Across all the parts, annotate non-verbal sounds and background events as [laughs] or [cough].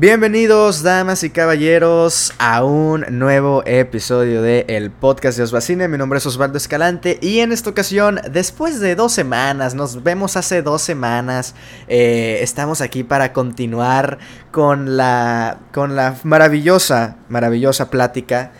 Bienvenidos, damas y caballeros, a un nuevo episodio de El Podcast de Osbacine. Mi nombre es Osvaldo Escalante y en esta ocasión, después de dos semanas, nos vemos hace dos semanas, eh, estamos aquí para continuar con la, con la maravillosa, maravillosa plática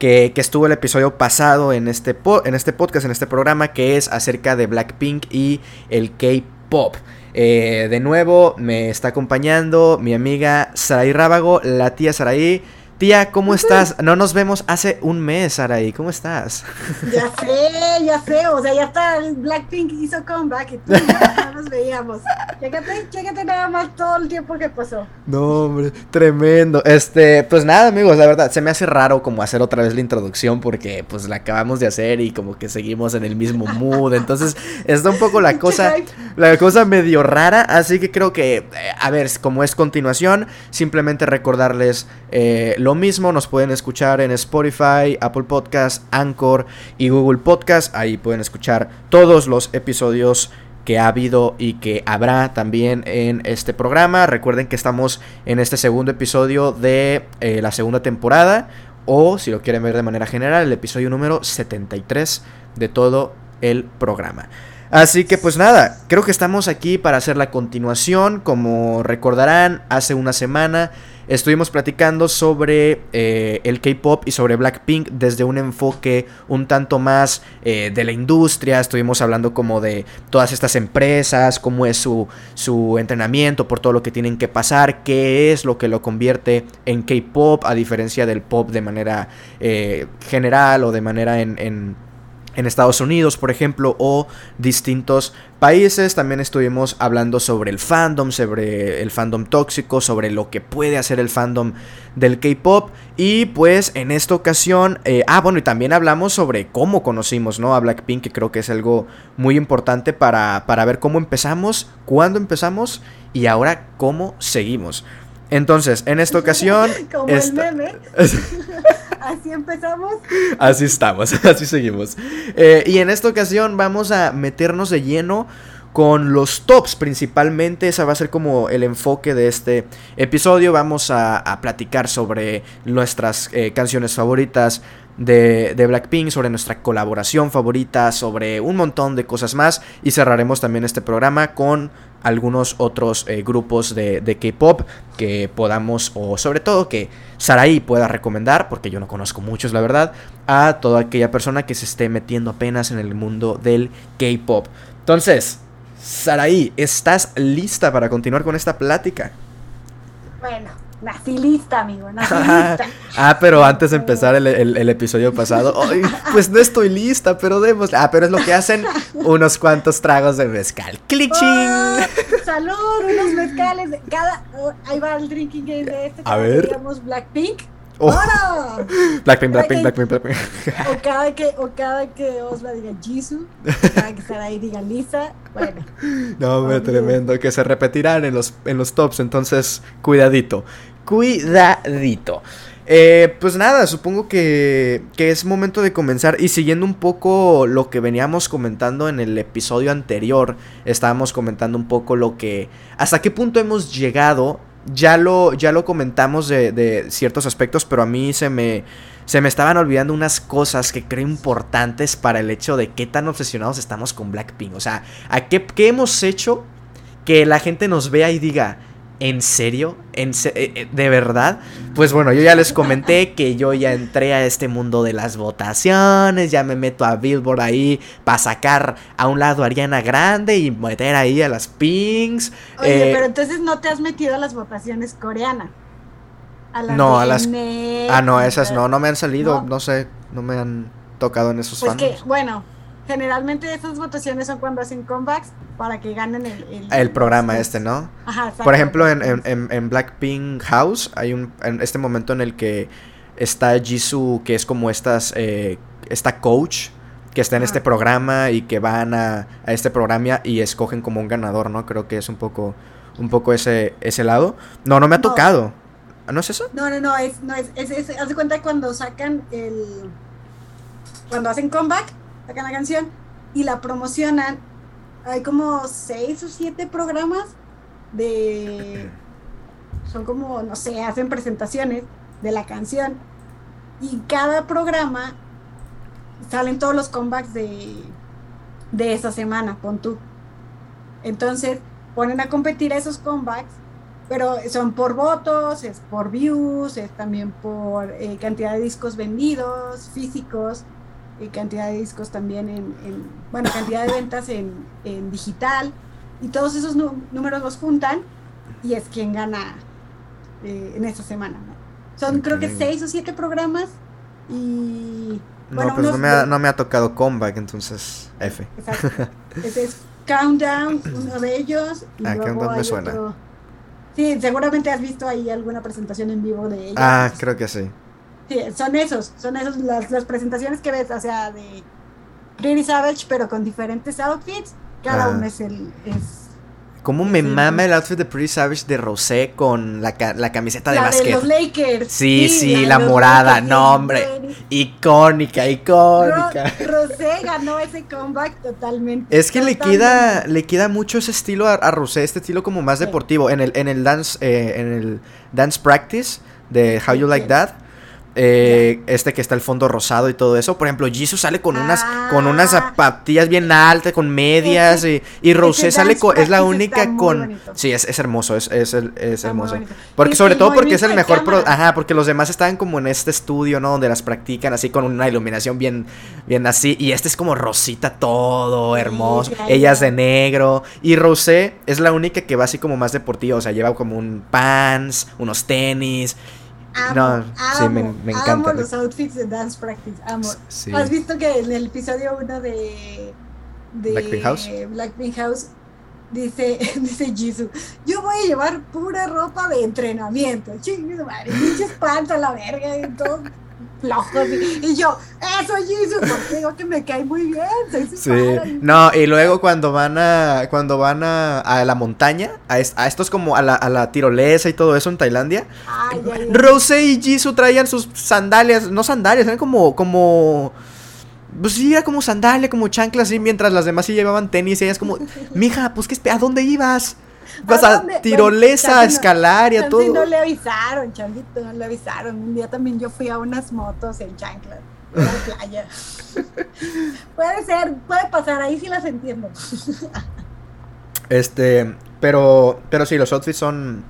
que, que, estuvo el episodio pasado en este, en este podcast, en este programa, que es acerca de Blackpink y el K-Pop. Eh, de nuevo me está acompañando mi amiga Saraí Rábago, la tía Saraí. Tía, ¿cómo estás? No nos vemos hace un mes, Saraí. ¿Cómo estás? [laughs] Ya sé, ya sé. O sea, ya está Blackpink hizo comeback y tú ya no nos veíamos. Chécate, chécate nada más todo el tiempo que pasó. No, hombre, tremendo. Este, pues nada, amigos, la verdad, se me hace raro como hacer otra vez la introducción porque pues la acabamos de hacer y como que seguimos en el mismo mood. Entonces, está un poco la [laughs] cosa, la cosa medio rara. Así que creo que, eh, a ver, como es continuación, simplemente recordarles eh, lo mismo, nos pueden escuchar en Spotify, Apple Podcast, Anchor y Google Podcast. Ahí pueden escuchar todos los episodios que ha habido y que habrá también en este programa. Recuerden que estamos en este segundo episodio de eh, la segunda temporada. O si lo quieren ver de manera general, el episodio número 73 de todo el programa. Así que pues nada, creo que estamos aquí para hacer la continuación. Como recordarán, hace una semana estuvimos platicando sobre eh, el K-Pop y sobre Blackpink desde un enfoque un tanto más eh, de la industria. Estuvimos hablando como de todas estas empresas, cómo es su, su entrenamiento, por todo lo que tienen que pasar, qué es lo que lo convierte en K-Pop, a diferencia del pop de manera eh, general o de manera en, en en Estados Unidos, por ejemplo, o distintos países. También estuvimos hablando sobre el fandom, sobre el fandom tóxico, sobre lo que puede hacer el fandom del K-pop. Y pues en esta ocasión, eh, ah, bueno, y también hablamos sobre cómo conocimos, ¿no? A Blackpink, que creo que es algo muy importante para, para ver cómo empezamos, cuándo empezamos y ahora cómo seguimos. Entonces, en esta ocasión. [laughs] Como el meme. [laughs] así empezamos. Así estamos, [laughs] así seguimos. Eh, y en esta ocasión vamos a meternos de lleno con los tops principalmente. Ese va a ser como el enfoque de este episodio. Vamos a, platicar sobre nuestras eh, canciones favoritas de, de, Blackpink, sobre nuestra colaboración favorita, sobre un montón de cosas más. Y cerraremos también este programa con algunos otros eh, grupos de, de K-Pop que podamos, o sobre todo que Saraí pueda recomendar, porque yo no conozco muchos, la verdad, a toda aquella persona que se esté metiendo apenas en el mundo del K-Pop. Entonces, Saraí, ¿estás lista para continuar con esta plática? Bueno, Nací lista, amigo, nací lista. [laughs] ah, pero antes de empezar el, episodio pasado, pues no estoy lista, pero demos. Ah, pero es lo que hacen unos cuantos tragos de mezcal. ¡Cliching! Oh, salud, unos mezcales. Cada, oh, ahí va el drinking game de este. A ver. Digamos Blackpink. Oh. Blackpink, Blackpink, Blackpink, Blackpink. O cada que, o cada que Osla diga Jisoo, cada que Sarai diga Lisa, bueno. No, me tremendo, que se repetirán en los, en los tops, entonces cuidadito cuidadito. Eh, pues nada, supongo que, que, es momento de comenzar. Y siguiendo un poco lo que veníamos comentando en el episodio anterior, estábamos comentando un poco lo que. hasta qué punto hemos llegado. Ya lo, ya lo comentamos de, de ciertos aspectos, pero a mí se me. Se me estaban olvidando unas cosas que creo importantes para el hecho de qué tan obsesionados estamos con Blackpink. O sea, ¿a qué, qué hemos hecho que la gente nos vea y diga, ¿En serio? ¿En eh, eh, ¿De verdad? Pues bueno, yo ya les comenté que yo ya entré a este mundo de las votaciones, ya me meto a Billboard ahí para sacar a un lado a Ariana Grande y meter ahí a las Pings. Oye, eh, pero entonces no te has metido a las votaciones coreanas. no, a las... Ah, no, esas no, no me han salido, no, sé, no me han tocado en esos pues que, bueno, generalmente esas votaciones son cuando hacen comebacks para que ganen el... El, programa este, ¿no? Ajá, Por ejemplo, en, en, en, Blackpink House hay un... En este momento en el que está Jisoo, que es como estas... Eh, esta coach que está en este programa y que van a, a, este programa y escogen como un ganador, ¿no? Creo que es un poco... Un poco ese, ese lado. No, no me ha tocado. ¿No es eso? No, no, no, es, no, es, es, haz de cuenta cuando sacan el... Cuando hacen comeback, sacan la canción y la promocionan. Hay como seis o siete programas de son como, no sé, hacen presentaciones de la canción y cada programa salen todos los comebacks de, de esa semana, pon tú. Entonces ponen a competir esos comebacks, pero son por votos, es por views, es también por eh, cantidad de discos vendidos, físicos, y cantidad de discos también en, bueno, cantidad de ventas en, en digital, y todos esos números los juntan y es quien gana eh, en esa semana. Son creo que seis o siete programas y... Bueno, no, pues no, me ha, no me ha tocado comeback, entonces F. Exacto. [laughs] Ese es Countdown, uno de ellos. Y ah, Countdown me suena. Sí, seguramente has visto ahí alguna presentación en vivo de ellos. Ah, creo que sí. [laughs] Son esos, son esos las, las presentaciones que ves, o sea, de Pretty Savage, pero con diferentes outfits. Cada ah. uno es el, es ¿Cómo me mama el outfit de Pretty Savage de Rosé con la, la camiseta de la De los Lakers. Sí, sí, la, morada, no hombre. Icónica, icónica. Rosé ganó ese comeback totalmente. Es que le queda le queda mucho ese estilo a, Rosé, este estilo como más deportivo en el en el dance eh, en el dance practice de How You Like That eh, este que está el fondo rosado y todo eso. Por ejemplo, Jisoo sale con unas con unas ah. zapatillas bien altas, con medias y, y Rosé sale con, es la única con Sí, es, hermoso, es, es, es hermoso. Porque sobre todo porque es el mejor ajá, porque los demás están como en este estudio, ¿no? Donde las practican así con una iluminación bien bien así y este es como rosita todo, hermoso. Ella es de negro y Rosé es la única que va así como más deportiva, o sea, lleva como un pants, unos tenis Amo, no, sí, me, me encanta. Amo los outfits de Dance Practice, amo. ¿Has visto que en el episodio 1 de, de Blackpink House? Blackpink House dice, [laughs] dice Jisoo, yo voy a llevar pura ropa de entrenamiento. Chingue madre, pinches a la verga y todo flojos. Y, yo, eso Jisoo, porque digo que me cae muy bien. sí. No, y luego cuando van a, cuando van a, a la montaña, a, a estos como a la, a la, tirolesa y todo eso en Tailandia, Rose y Jisoo traían sus sandalias, no sandalias, eran como, como... Pues sí, era como sandalia, como chanclas, así, mientras las demás sí llevaban tenis y ellas como, mija, pues ¿qué, ¿a dónde ibas? Vas a, tirolesa, a escalar y a todo. no le avisaron, Changuito, no le avisaron. Un día también yo fui a unas motos en chanclas. En la playa. [laughs] puede ser, puede pasar, ahí sí las entiendo. este, pero, pero sí, los outfits son,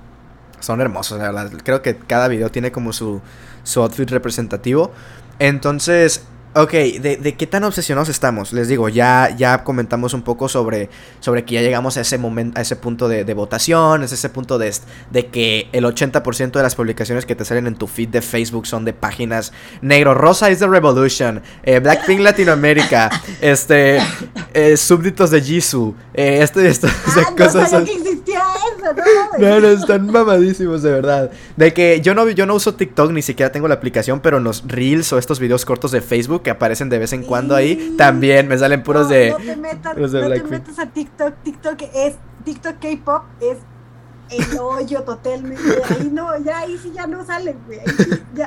son hermosos, Creo que cada video tiene como su, su outfit representativo. Entonces, Ok, ¿de, qué tan obsesionados estamos? Les digo, ya, ya comentamos un poco sobre, sobre que ya llegamos a ese momento, a ese punto de, votación, es ese punto de, de que el 80% de las publicaciones que te salen en tu feed de Facebook son de páginas negro, rosa is the revolution, eh, Blackpink Latinoamérica, [laughs] este, eh, súbditos de Jisoo, eh, esto y esto, [laughs] ah, cosas. No que existía no, no, están mamadísimos de verdad. De que yo no, yo no uso TikTok, ni siquiera tengo la aplicación, pero en los reels o estos videos cortos de Facebook que aparecen de vez en cuando ahí, también me salen puros de. No te metas, no te metas a TikTok. TikTok es. TikTok K-pop es el hoyo totalmente. Ahí no, ya ahí sí ya no sale, güey.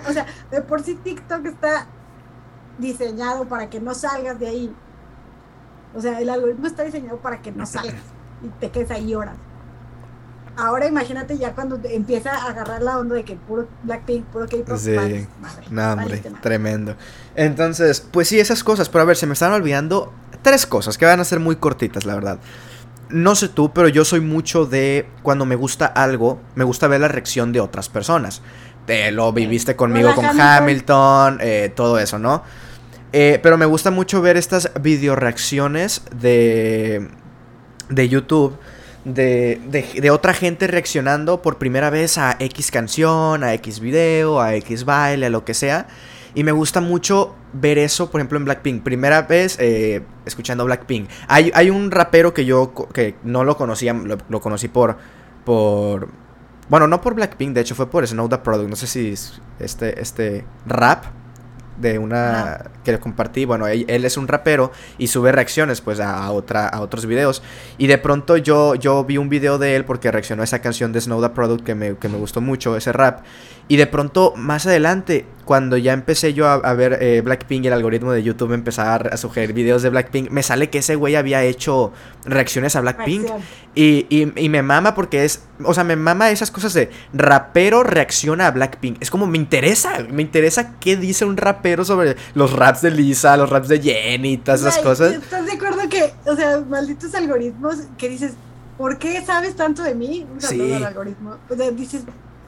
o sea, de por sí TikTok está diseñado para que no salgas de ahí. O sea, el algoritmo está diseñado para que no salgas y te quedes ahí horas. Ahora imagínate ya cuando empieza a agarrar la onda de que puro Blackpink, puro K-pop. Sí, no, hombre, tremendo. Entonces, pues sí, esas cosas. Pero a ver, se me están olvidando tres cosas que van a ser muy cortitas, la verdad. No sé tú, pero yo soy mucho de cuando me gusta algo, me gusta ver la reacción de otras personas. Te lo viviste conmigo con Hamilton, eh, todo eso, ¿no? Eh, pero me gusta mucho ver estas video reacciones de, de YouTube de, de, otra gente reaccionando por primera vez a X canción, a X video, a X baile, a lo que sea. Y me gusta mucho ver eso, por ejemplo, en Blackpink. Primera vez eh, escuchando Blackpink. Hay, hay, un rapero que yo que no lo conocía, lo, conocí por, por... Bueno, no por Blackpink, de hecho fue por Snow the Product. No sé si este, este rap de una que le compartí, bueno, él, es un rapero y sube reacciones pues a, otra, a otros videos. Y de pronto yo, yo vi un video de él porque reaccionó a esa canción de Snow the Product que me, que me gustó mucho, ese rap y de pronto más adelante cuando ya empecé yo a, ver eh, Blackpink y el algoritmo de YouTube empezar a sugerir videos de Blackpink, me sale que ese güey había hecho reacciones a Blackpink. Y, y, me mama porque es, o sea, me mama esas cosas de rapero reacciona a Blackpink. Es como me interesa, me interesa qué dice un rapero sobre los raps de Lisa, los raps de Jenny, todas esas cosas. ¿Estás de acuerdo que, o sea, malditos algoritmos que dices, ¿por qué sabes tanto de mí? Un al algoritmo. O sea, dices,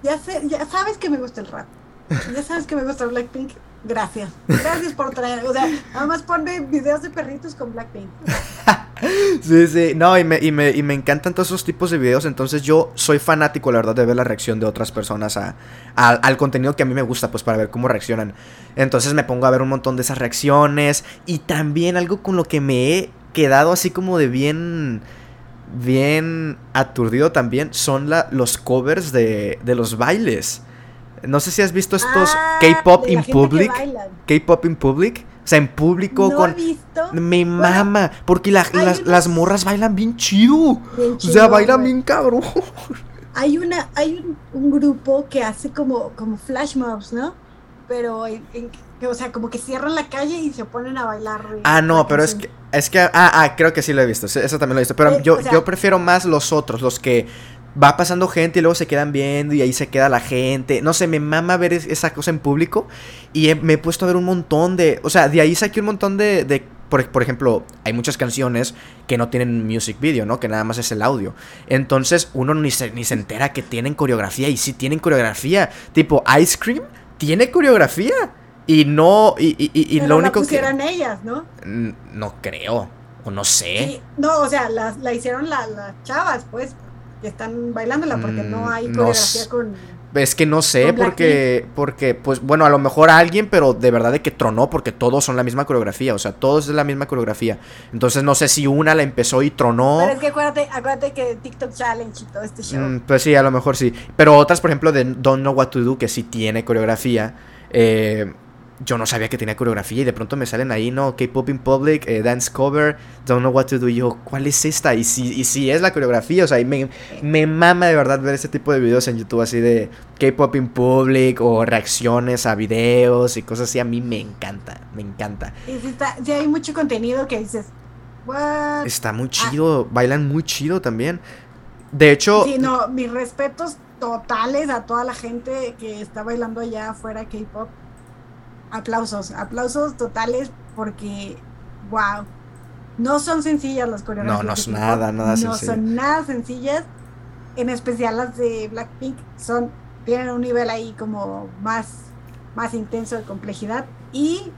ya, sé, ya sabes que me gusta el rap ya sabes que me gusta Blackpink. Gracias. Gracias por traer. O sea, nada más ponme videos de perritos con Blackpink. [laughs] sí, sí. No, y me, y, me, y me encantan todos esos tipos de videos. Entonces yo soy fanático, la verdad, de ver la reacción de otras personas a, al contenido que a mí me gusta, pues para ver cómo reaccionan. Entonces me pongo a ver un montón de esas reacciones. Y también algo con lo que me he quedado así como de bien bien aturdido también son la, los covers de, de los bailes. No sé si has visto estos ah, K-pop in public. K-pop in public. O sea, en público no con. He visto. Me mama. Porque las, las, morras bailan bien chido. o sea, bailan bien cabrón. Hay una, hay un, grupo que hace como, como flash mobs, ¿no? Pero o sea, como que cierran la calle y se ponen a bailar. Ah, no, pero es que, es que, ah, ah, creo que sí lo he visto, eso también lo he visto, pero eh, yo, yo prefiero más los otros, los que va pasando gente y luego se quedan viendo y ahí se queda la gente. No sé, me mama ver esa cosa en público y me he puesto a ver un montón de... O sea, de ahí saqué un montón de... de por, por, ejemplo, hay muchas canciones que no tienen music video, ¿no? Que nada más es el audio. Entonces uno ni se, ni se entera que tienen coreografía y sí tienen coreografía. Tipo, Ice Cream tiene coreografía. Y no, y, y, y, lo único que... ellas, ¿no? No creo, o no sé. no, o sea, la, la hicieron las chavas, pues, están bailándola porque no mm, hay coreografía con es que no sé, porque, porque, pues, bueno, a lo mejor alguien, pero de verdad de que tronó, porque todos son la misma coreografía, o sea, todos es la misma coreografía. Entonces no sé si una la empezó y tronó. Pero es que acuérdate, acuérdate que TikTok Challenge y todo este show. Mm, pues sí, a lo mejor sí. Pero otras, por ejemplo, de Don't Know What to Do, que sí tiene coreografía, eh, yo no sabía que tenía coreografía y de pronto me salen ahí, ¿no? K-Pop in Public, eh, Dance Cover, Don't Know What to Do. Y yo, ¿cuál es esta? Y si, y si es la coreografía, o sea, me, me mama de verdad ver ese tipo de videos en YouTube así de K-Pop in Public o reacciones a videos y cosas así. A mí me encanta, me encanta. Y si, hay mucho contenido que dices, What? Está muy chido, bailan muy chido también. De hecho... Sí, no, mis respetos totales a toda la gente que está bailando allá afuera K-Pop aplausos, aplausos totales porque, wow, no son sencillas las coreografías. No, no es nada, nada No son nada sencillas, en especial las de Blackpink, son, tienen un nivel ahí como más, más intenso de complejidad y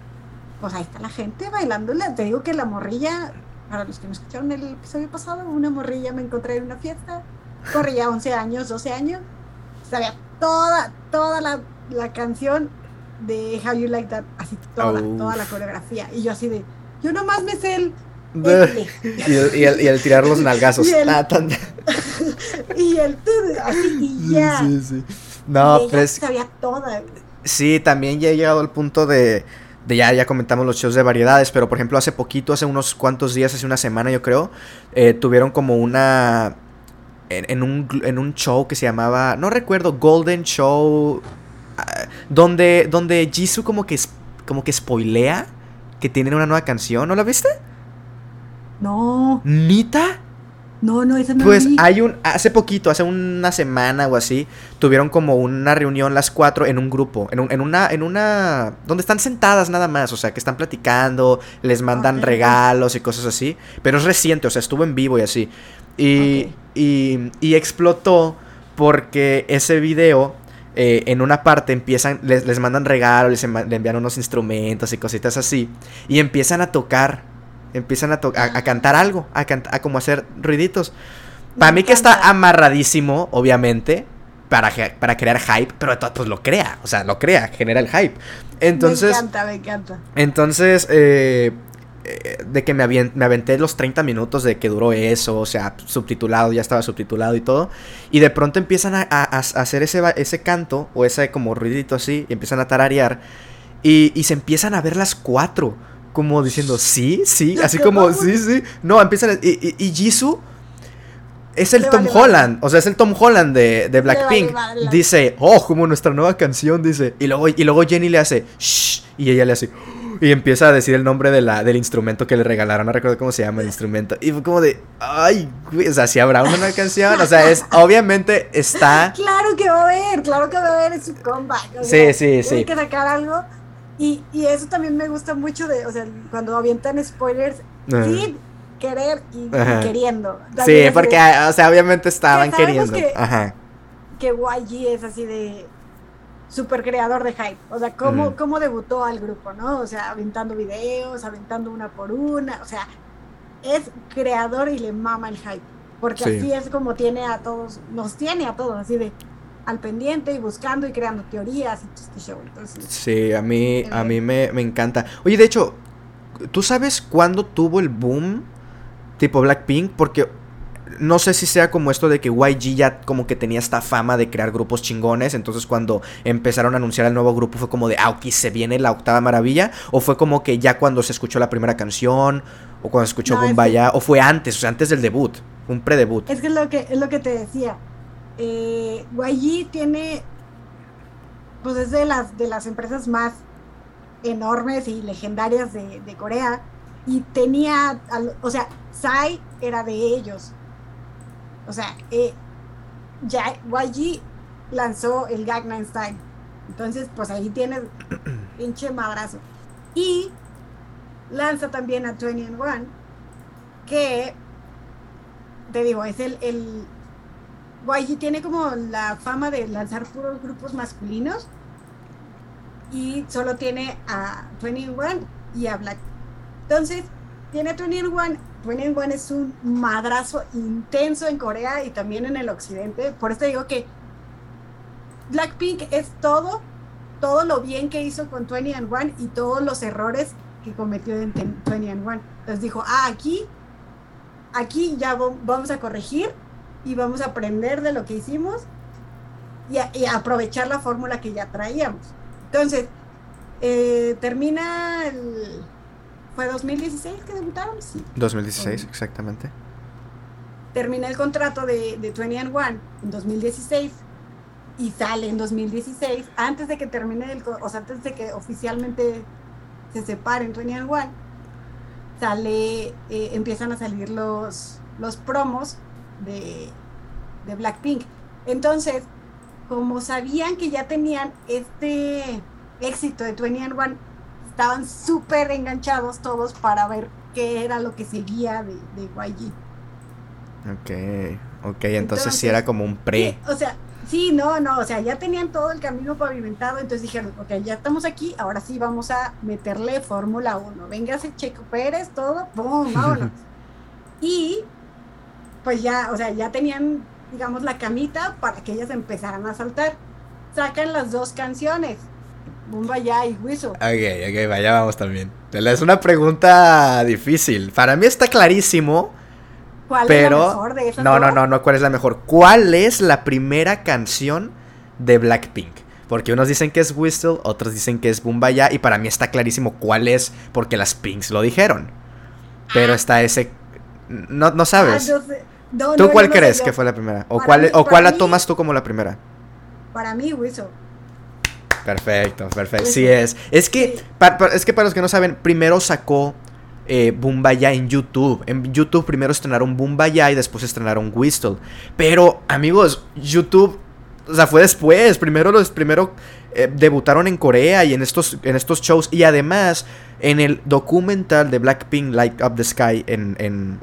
pues ahí está la gente bailándola. Te digo que la morrilla, para los que no escucharon el episodio pasado, una morrilla me encontré en una fiesta, corría 11 años, 12 años, sabía toda, toda la, la canción de How You Like That, así toda, toda la coreografía. Y yo así de, yo nomás me sé [laughs] el... y, el, y, el, tirar los nalgazos. Y el, ah, [laughs] y el así y [laughs] ya. Sí, sí. No, y pues. Sabía toda. Sí, también ya he llegado al punto de. De ya, ya comentamos los shows de variedades, pero por ejemplo hace poquito, hace unos cuantos días, hace una semana yo creo, eh, tuvieron como una en, un, en, un, show que se llamaba, no recuerdo, Golden Show donde, donde Jisoo como que, como que spoilea que tienen una nueva canción. ¿No la viste? No. ¿Nita? No, no, esa no Pues hay un. Hace poquito, hace una semana o así, tuvieron como una reunión las cuatro en un grupo. En, en una. En una. Donde están sentadas nada más. O sea, que están platicando, les mandan regalos y cosas así. Pero es reciente, o sea, estuvo en vivo y así. Y. Y, y explotó porque ese video eh, en una parte empiezan, les, les mandan regalos, les, envían unos instrumentos y cositas así, y empiezan a tocar, empiezan a, a, cantar algo, a, a como hacer ruiditos. Para mí que está amarradísimo, obviamente, para, para crear hype, pero pues lo crea, o sea, lo crea, genera el hype. Entonces... Me encanta, me encanta. Entonces, eh, de que me, aventé los 30 minutos de que duró eso, o sea, subtitulado, ya estaba subtitulado y todo. Y de pronto empiezan a, hacer ese, ese canto, o ese como ruidito así, y empiezan a tararear. Y, se empiezan a ver las cuatro, como diciendo, sí, sí, así como, sí, sí. No, empiezan. y, y, Jisoo es el Tom Holland, o sea, es el Tom Holland de, de Blackpink. dice, oh, como nuestra nueva canción, dice. Y luego, y luego Jenny le hace, shh, y ella le hace, [laughs] y empieza a decir el nombre de la, del instrumento que le regalaron, no recuerdo cómo se llama el instrumento. Y fue como de, ay, güey, o sea, si habrá una canción, o sea, es, obviamente está... [laughs] Claro que va a haber, claro que va a haber su comeback. sí, sí, sí. Hay que sacar algo. Y, y, eso también me gusta mucho de, o sea, cuando avientan spoilers, sí, querer y, queriendo. sí, porque, o sea, obviamente estaban queriendo. Que, Ajá. que YG es así de super creador de hype. O sea, cómo, cómo debutó al grupo, ¿no? O sea, aventando videos, aventando una por una. O sea, es creador y le mama el hype. Porque así es como tiene a todos, nos tiene a todos, así de al pendiente y buscando y creando teorías y este show. Entonces, sí, a mí, a mí me, me encanta. Oye, de hecho, ¿tú sabes cuándo tuvo el boom tipo Blackpink, porque no sé si sea como esto de que YG ya como que tenía esta fama de crear grupos chingones, entonces cuando empezaron a anunciar el nuevo grupo fue como de, ah, ok, se viene la octava maravilla, o fue como que ya cuando se escuchó la primera canción, o cuando se escuchó no, o fue antes, o sea, antes del debut, un pre-debut. Es que es lo que, es lo que te decía, eh, YG tiene, pues es de las, de las empresas más enormes y legendarias de, de Corea, y tenía, o sea, Sai era de ellos. O sea, eh, ya YG lanzó el Gangnam Style. Entonces, pues ahí tienes [clears throat] pinche madrazo. Y lanza también a 21 que te digo, es el, el YG tiene como la fama de lanzar puros grupos masculinos y solo tiene a 21 y a Black entonces, tiene 21. 21 es un madrazo intenso en Corea y también en el occidente. Por eso digo que Blackpink es todo, todo lo bien que hizo con 21 y todos los errores que cometió en 21. Entonces dijo, ah, aquí, aquí ya vamos a corregir y vamos a aprender de lo que hicimos y, y aprovechar la fórmula que ya traíamos. Entonces, eh, termina el ¿Fue 2016 que debutaron? Sí. 2016, exactamente. Termina el contrato de, de 21 en 2016 y sale en 2016, antes de que termine el, o sea, antes de que oficialmente se separen 21, sale, eh, empiezan a salir los, los promos de, de Blackpink. Entonces, como sabían que ya tenían este éxito de 21, estaban súper enganchados todos para ver qué era lo que seguía de, de YG. Ok, ok, entonces, sí era como un pre. o sea, sí, no, no, o sea, ya tenían todo el camino pavimentado, entonces dijeron, ok, ya estamos aquí, ahora sí vamos a meterle Fórmula 1. Véngase Checo Pérez, todo, ¡pum! Vámonos. [laughs] y pues ya, o sea, ya tenían, digamos, la camita para que ellas empezaran a saltar. Sacan las dos canciones, ya y Whistle. Ok, ok, vaya vamos también. Es una pregunta difícil. Para mí está clarísimo. ¿Cuál pero... es la mejor de esas No, no, no, no, ¿cuál es la mejor? ¿Cuál es la primera canción de Blackpink? Porque unos dicen que es Whistle, otros dicen que es Ya y para mí está clarísimo cuál es, porque las Pinks lo dijeron. Pero ah. está ese... No, no sabes. Ah, ¿Tú cuál crees que fue la primera? ¿O cuál, o cuál la tomas tú como la primera? Para mí, Whistle. Perfecto, perfecto. Sí es. Es que, es que para los que no saben, primero sacó eh, Bumbaya en YouTube. En YouTube primero estrenaron Bumbaya y después estrenaron Whistle. Pero, amigos, YouTube, o sea, fue después. Primero los primero eh, debutaron en Corea y en estos, en estos shows. Y además, en el documental de Blackpink Light Up the Sky en, en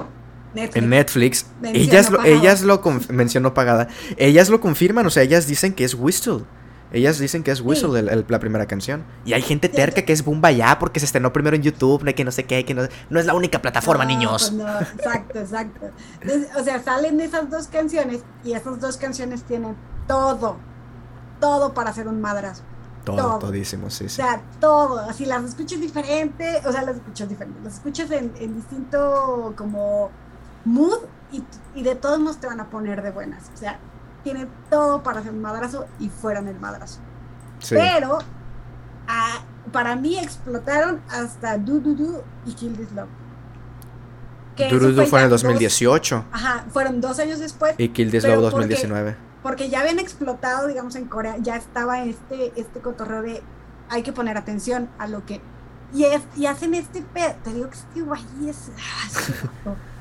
Netflix. En Netflix. ellas lo, ellas lo mencionó pagada. Ellas lo confirman, o sea, ellas dicen que es Whistle. Ellas dicen que es Whistle la primera canción. Y hay gente terca que es Bumba ya porque se estrenó primero en YouTube, que no sé qué, que no, no es la única plataforma, niños. Pues no, exacto, exacto. o sea, salen esas dos canciones y esas dos canciones tienen todo, todo para hacer un madrazo. Todo, todísimo, sí, sí. O sea, todo. Así las escuchas diferente, o sea, las escuchas diferente. Las escuchas en, distinto como mood y, y de todos modos te van a poner de buenas. O sea, tiene todo para hacer un madrazo y fueran el madrazo. Pero para mí explotaron hasta Do Do Do y Kill This Love. Que Durudu fue, en el 2018. Dos, ajá, fueron dos años después. Y Kill This Love 2019. Porque, ya habían explotado, digamos, en Corea, ya estaba este, este cotorreo de hay que poner atención a lo que... Y, es, y hacen este pedo, te digo que este guay es... [laughs]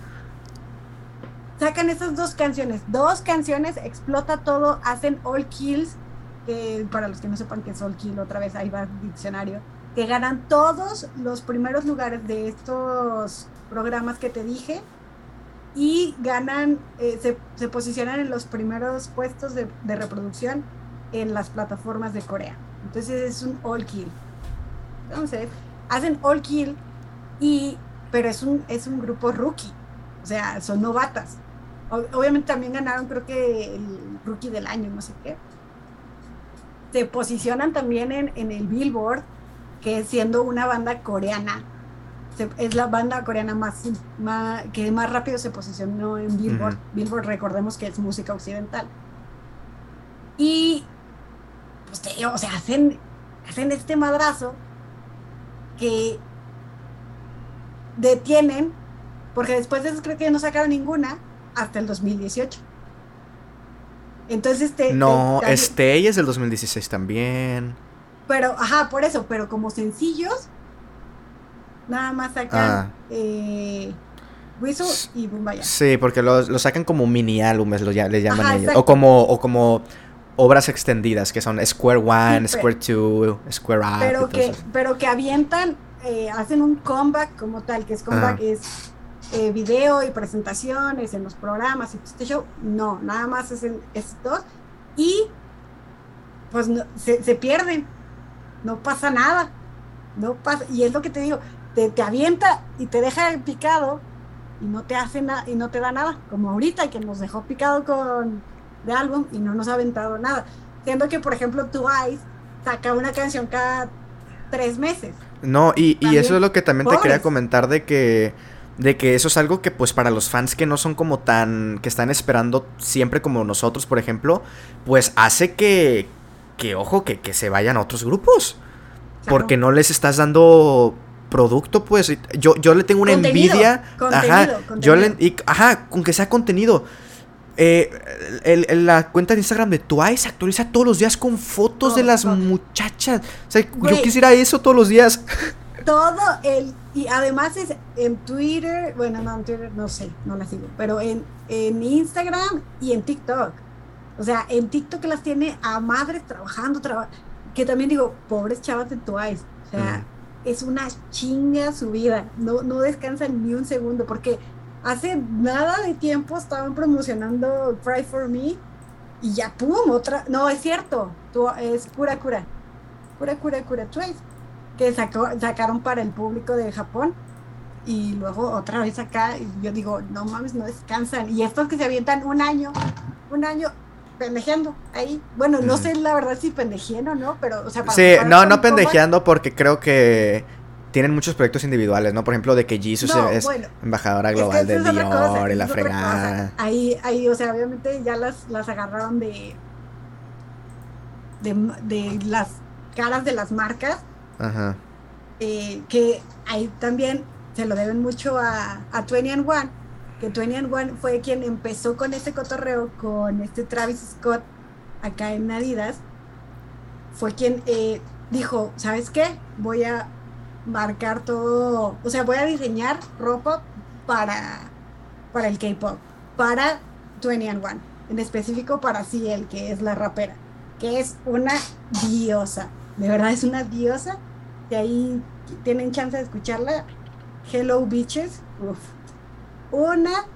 Sacan esas dos canciones, dos canciones, explota todo, hacen All Kills, que para los que no sepan qué es All Kill, otra vez ahí va el diccionario, que ganan todos los primeros lugares de estos programas que te dije y ganan, eh, se, se, posicionan en los primeros puestos de, de, reproducción en las plataformas de Corea. Entonces es un all kill. Entonces, hacen all kill y pero es un es un grupo rookie. O sea, son novatas. Obviamente también ganaron creo que el rookie del año, no sé qué. Se posicionan también en, en el Billboard, que siendo una banda coreana, es la banda coreana más, más, que más rápido se posicionó en Billboard. Billboard, recordemos que es música occidental. Y pues, o sea, hacen, hacen este madrazo que detienen, porque después de eso creo que no sacaron ninguna hasta el 2018. Entonces, este. No, este es del 2016 también. Pero, ajá, por eso, pero como sencillos, nada más sacan ah. eh, Whistle y Bumbaya. Sí, porque lo, sacan como mini álbumes, lo, le llaman ellos. O como, o como obras extendidas que son Square One, Square Two, Square Up. Pero, que, pero que avientan, eh, hacen un comeback como tal, que es comeback, es eh, video y presentaciones en los programas y este show. No, nada más es en estos. Y pues se, se, pierden, no pasa nada. No pasa, y es lo que te digo, te, te avienta y te deja picado y no te hace nada y no te da nada, como ahorita que nos dejó picado con de álbum y no nos ha aventado nada. Siendo que, por ejemplo, Twice saca una canción cada tres meses. No, y, y eso es lo que también te quería comentar de que de que eso es algo que pues para los fans que no son como tan que están esperando siempre como nosotros por ejemplo pues hace que que ojo que, que se vayan a otros grupos. Porque no les estás dando producto pues yo yo le tengo una envidia ajá yo le y, ajá con que sea contenido. Eh, el, la cuenta de Instagram de Twice actualiza todos los días con fotos de las muchachas. O sea, yo quisiera eso todos los días. [laughs] Todo el. Y además es en Twitter. Bueno, no, en Twitter no sé, no la sigo. Pero en, en Instagram y en TikTok. O sea, en TikTok las tiene a madres trabajando. que también digo, pobres chavas de Twice. O sea, es una chinga su vida. No, no descansan ni un segundo. Porque hace nada de tiempo estaban promocionando Cry for Me y ya pum, otra, no es cierto, es Cura Cura, Cura Cura Cura Trace, que sacó, sacaron para el público de Japón y luego otra vez acá, y yo digo, no mames, no descansan. Y estos que se avientan un año, un año pendejeando ahí. Bueno, no sé la verdad si pendejeando o no, pero, o sea, para Sí, no, no pendejeando porque creo que tienen muchos proyectos individuales, ¿no? Por ejemplo, de que Jesus es embajadora global de Dior y la fregada. Ahí, ahí, o sea, obviamente ya las, las agarraron de, de, las caras de las marcas. Eh, que ahí también se lo deben mucho a, a 21 One, que 21 One fue quien empezó con este cotorreo con este Travis Scott acá en Adidas. Fue quien eh, dijo, ¿sabes qué? Voy a marcar todo, o sea, voy a diseñar ropa para, para el K-pop, para 21 One, en específico para Ciel, que es la rapera, que es una diosa, de verdad es una diosa, de ahí tienen chance de escucharla, Hello Bitches, una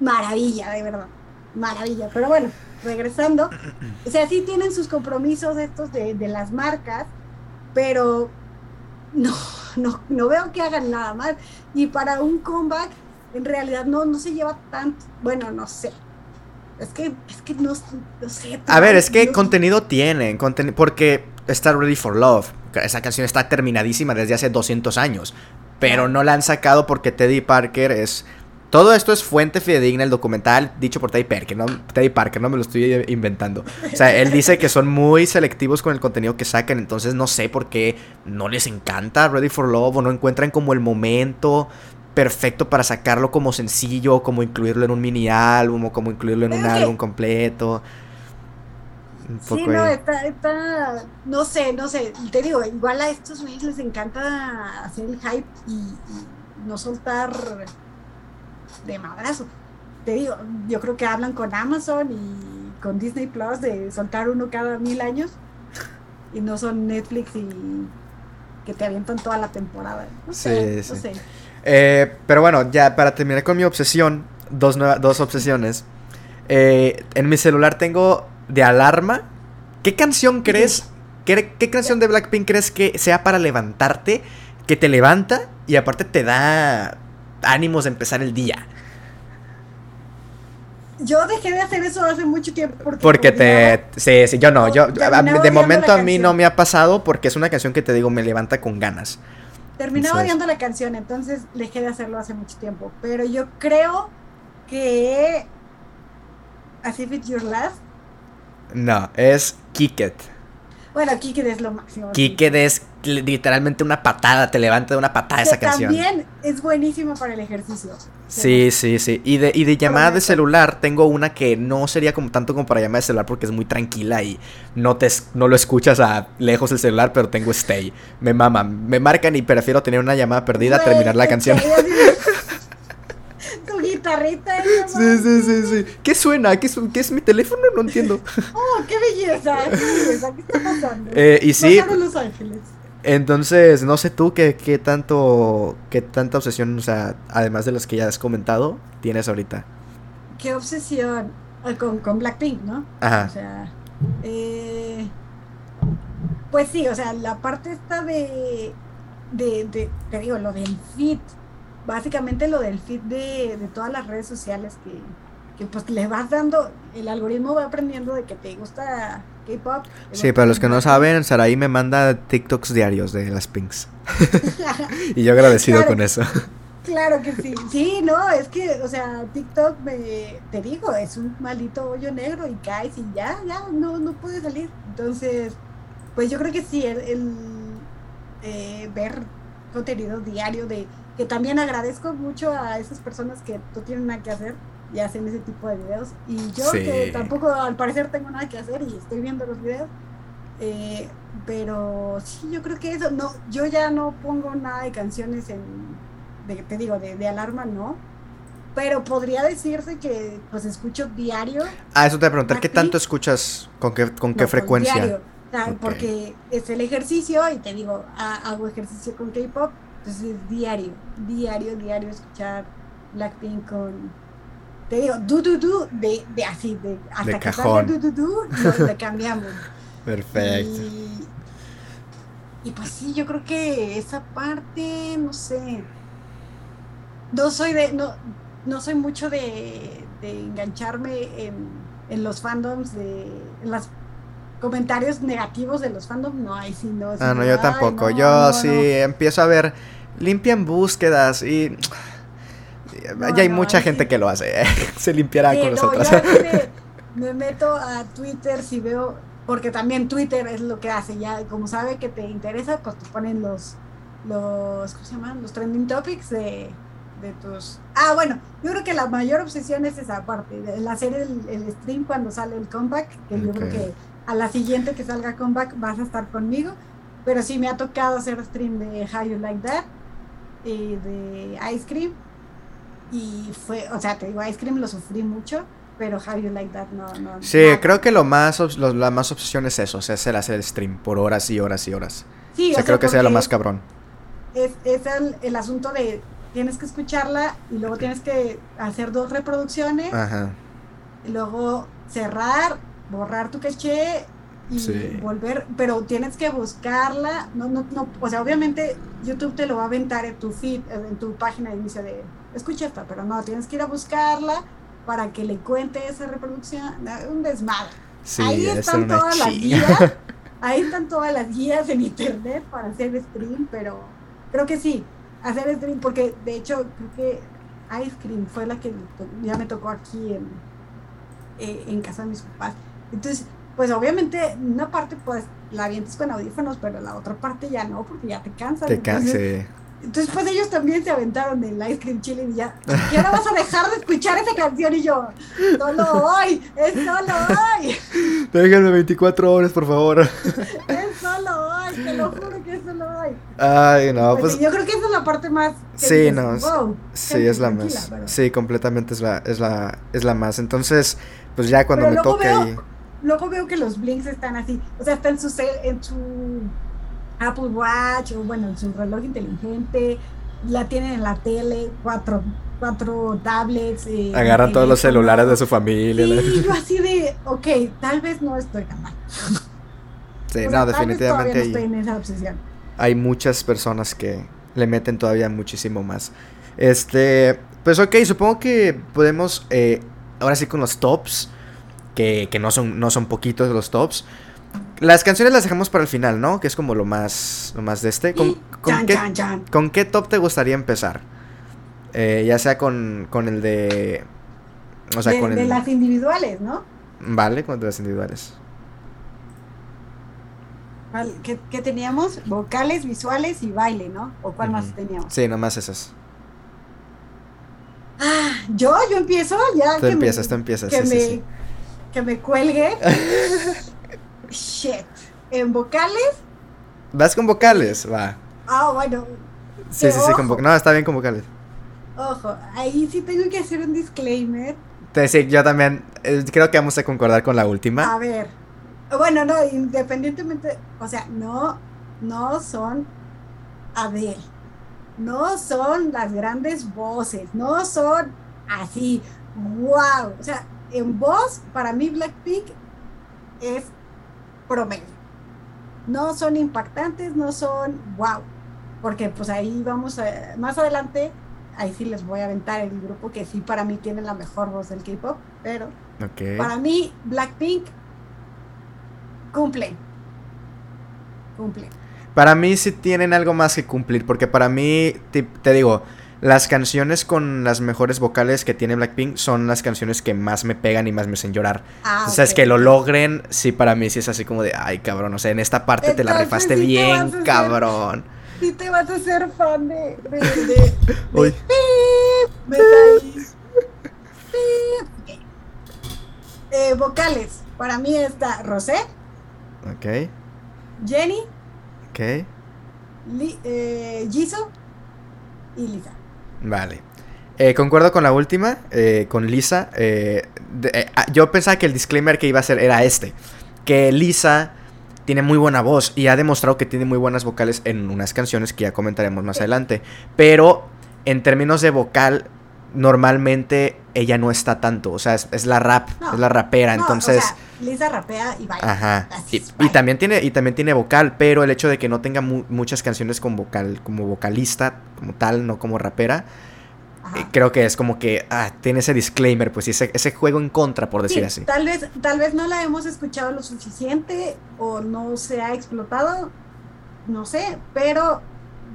maravilla, de verdad, maravilla, pero bueno, regresando, o sea, sí tienen sus compromisos estos de, de las marcas, pero no, no, no veo que hagan nada más. Y para un comeback, en realidad no, no se lleva tanto. Bueno, no sé. Es que, es que no, sé. A ver, es que contenido tienen. porque está Ready for Love. Esa canción está terminadísima desde hace 200 años. Pero no la han sacado porque Teddy Parker es todo esto es fuente fidedigna, el documental dicho por Teddy Parker, no, Teddy Parker, no me lo estoy inventando. O sea, él dice que son muy selectivos con el contenido que sacan, entonces no sé por qué no les encanta Ready for Love o no encuentran como el momento. perfecto para sacarlo como sencillo, como incluirlo en un mini álbum o como incluirlo en un álbum completo. Sí, no, está, está, no sé, no sé, te digo, igual a estos güeyes les encanta hacer el hype y, no soltar de madrazo. Te digo, yo creo que hablan con Amazon y con Disney Plus de soltar uno cada mil años y no son Netflix y que te avientan toda la temporada. No sé, no sé. Eh, pero bueno, ya para terminar con mi obsesión, dos, dos obsesiones. Eh, en mi celular tengo de alarma. ¿Qué canción crees? ¿Qué, ¿Qué, canción de Blackpink crees que sea para levantarte? Que te levanta y aparte te da ánimos de empezar el día. Yo dejé de hacer eso hace mucho tiempo. Porque, porque te. Sí, sí, yo no. Yo, de momento a mí no me ha pasado porque es una canción que te digo me levanta con ganas. Terminaba odiando la canción, entonces dejé de hacerlo hace mucho tiempo. Pero yo creo que. Así Fit Your Last. No, es Kick It. Bueno, Kick It es lo máximo. Kick It es literalmente una patada, te levanta de una patada esa canción. También es buenísimo para el ejercicio. Sí, sí, sí. Y de, y de llamada de celular tengo una que no sería como tanto como para llamada de celular porque es muy tranquila y no te no lo escuchas a lejos el celular, pero tengo stay. Me mama, me marcan y prefiero tener una llamada perdida a terminar la canción. Guitarrita. Sí, sí, sí, sí. ¿Qué suena? ¿Qué es, ¿Qué es mi teléfono? No entiendo. [laughs] Oh, qué belleza, qué belleza. ¿Qué está pasando? [laughs] Eh, y sí. Los Ángeles. Entonces, no sé tú qué, qué tanto, qué tanta obsesión, o sea, además de las que ya has comentado, tienes ahorita. ¿Qué obsesión? Ah, con, con Blackpink, ¿no? Ajá. O sea, eh, pues sí, o sea, la parte esta de, de, de, te digo, lo del feed, básicamente lo del feed de, de todas las redes sociales que, que pues le vas dando, el algoritmo va aprendiendo de que te gusta K-pop. Sí, para los que no saben, Saraí me manda TikToks diarios de las Pinks. [laughs] [laughs] y yo agradecido con eso. Claro que sí. Sí, no, es que, o sea, TikTok, me, te digo, es un maldito hoyo negro y caes y ya, ya, no, no puedes salir. Entonces, pues yo creo que sí, el, eh, ver contenido diario de que también agradezco mucho a esas personas que no tienen nada que hacer y hacen ese tipo de videos. Y yo que tampoco al parecer tengo nada que hacer y estoy viendo los videos. Eh, pero sí, yo creo que eso, no, yo ya no pongo nada de canciones en, de, te digo, de, alarma, no. Pero podría decirse que pues escucho diario. Ah, eso te voy a preguntar, ¿qué tanto escuchas? ¿Con qué, con qué pues, frecuencia? Diario, porque es el ejercicio y te digo, hago ejercicio con K-pop, entonces es diario, diario, diario escuchar Blackpink con, te digo, du, du, du, de, de así, de, hasta de que cajón. du, du, du, lo, le [laughs] cambiamos. Perfecto. Y, pues sí, yo creo que esa parte, no sé. No soy de, no, no soy mucho de, de engancharme en, en, los fandoms, de, en los comentarios negativos de los fandoms, no, ahí sí no. Ah, no, yo tampoco. yo sí empiezo a ver, limpian búsquedas y ya hay mucha gente que lo hace. ¿eh? [laughs] Se limpiará con nosotros. [laughs] me, meto a Twitter si veo, porque también Twitter es lo que hace. Ya, como sabe que te interesa, pues te ponen los, los, ¿cómo se llaman? Los trending topics de, de tus. Ah, bueno, yo creo que la mayor obsesión es esa parte, el hacer el, el stream cuando sale el comeback, que yo creo que a la siguiente que salga comeback vas a estar conmigo. Pero sí me ha tocado hacer stream de How You Like That y de Ice Cream y fue, o sea, te digo, Ice Cream lo sufrí mucho, pero How You Like That no. no sí, creo que lo más, la más obsesión es eso, o sea, es el hacer el stream por horas y horas y horas. Sí, o sea, creo que sea lo más cabrón. Es, es el, el, asunto de tienes que escucharla y luego tienes que hacer dos reproducciones. Ajá. Y luego cerrar, borrar tu caché y volver, pero tienes que buscarla, no, no, no, o sea, obviamente YouTube te lo va a aventar en tu feed, en tu página de inicio de escucha esta, pero no, tienes que ir a buscarla para que le cuente esa reproducción, un desmadre. ahí están todas las guías, [laughs] ahí están todas las guías en internet para hacer stream, pero creo que sí, hacer stream, porque de hecho creo que Ice Cream fue la que ya me tocó aquí en, eh, en casa de mis papás. Entonces, pues obviamente una parte pues la avientes con audífonos, pero la otra parte ya no, porque ya te cansas. Te cansas. Entonces, pues ellos también se aventaron el Ice Cream Chili y ya. ¿Y ahora vas a dejar de escuchar esa canción? Y yo, solo hoy, es solo hoy. Déjenme 24 horas, por favor. Es solo hoy, te lo juro que es solo hoy. Ay, no, pues. pues yo creo que esa es la parte más. Sí, no. sí, es la más. Sí, completamente es la, es la, es la más. Entonces, pues ya cuando me toque ahí. Luego veo que los blinks están así. O sea, está en su, en su Apple Watch o bueno, en su reloj inteligente, la tienen en la tele, cuatro, cuatro tablets. Eh, Agarran todos los celulares de su familia. Y yo [laughs] así de, ok, tal vez no estoy tan mal. Sí, no, definitivamente hay, hay muchas personas que le meten todavía muchísimo más. Este, pues ok, supongo que podemos, eh, ahora sí con los tops, que, que no, son, no son poquitos los tops. Las canciones las dejamos para el final, ¿no? Que es como lo más, lo más de este. ¿Con, qué, top te gustaría empezar? Eh, ya sea con, con el de... O sea, con el... De las individuales, ¿no? Vale, con de las individuales. ¿Qué, teníamos? Vocales, visuales y baile, ¿no? ¿O cuál más teníamos? Sí, nomás esas. Ah, yo, yo empiezo ya. Tú empiezas, tú empiezas. Que, me, que me cuelgue. [laughs] Shit. ¿En vocales? ¿Vas con vocales? Va. Ah, bueno. Sí, sí, sí, con vocales. No, está bien con vocales. Ojo, ahí sí tengo que hacer un disclaimer. Sí, yo también eh, creo que vamos a concordar con la última. A ver. Bueno, no, independientemente, o sea, no, no son Adele. No son las grandes voces, no son así, wow. O sea, en voz, para mí Blackpink es promedio. No son impactantes, no son wow. Porque pues ahí vamos a, más adelante, ahí sí les voy a aventar el grupo que sí para mí tiene la mejor voz del K-pop, pero para mí Blackpink cumple. Cumple. Para mí sí tienen algo más que cumplir, porque para mí, te digo, las canciones con las mejores vocales que tiene Blackpink son las canciones que más me pegan y más me hacen llorar. Ah, o sea, es que lo logren, sí, para mí sí es así como de, ay, cabrón, o sea, en esta parte te la refaste bien, cabrón. sí te vas a ser fan de... de, de, [laughs] Uy. eh, vocales, para mí está Rosé. Ok. Jenny. Ok. Li, eh, Jisoo y Lisa. Vale. Eh, concuerdo con la última, eh, con Lisa. Eh, ah, yo pensaba que el disclaimer que iba a hacer era este. Que Lisa tiene muy buena voz y ha demostrado que tiene muy buenas vocales en unas canciones que ya comentaremos más adelante. Pero en términos de vocal, normalmente ella no está tanto. O sea, es, la rap, es la rapera. entonces. Lisa rapea y baila. Ajá. y, también tiene, y también tiene vocal, pero el hecho de que no tenga muchas canciones con vocal, como vocalista, como tal, no como rapera. Eh, creo que es como que ah, tiene ese disclaimer, pues ese, ese juego en contra, por decir así. Tal vez, tal vez no la hemos escuchado lo suficiente o no se ha explotado, no sé, pero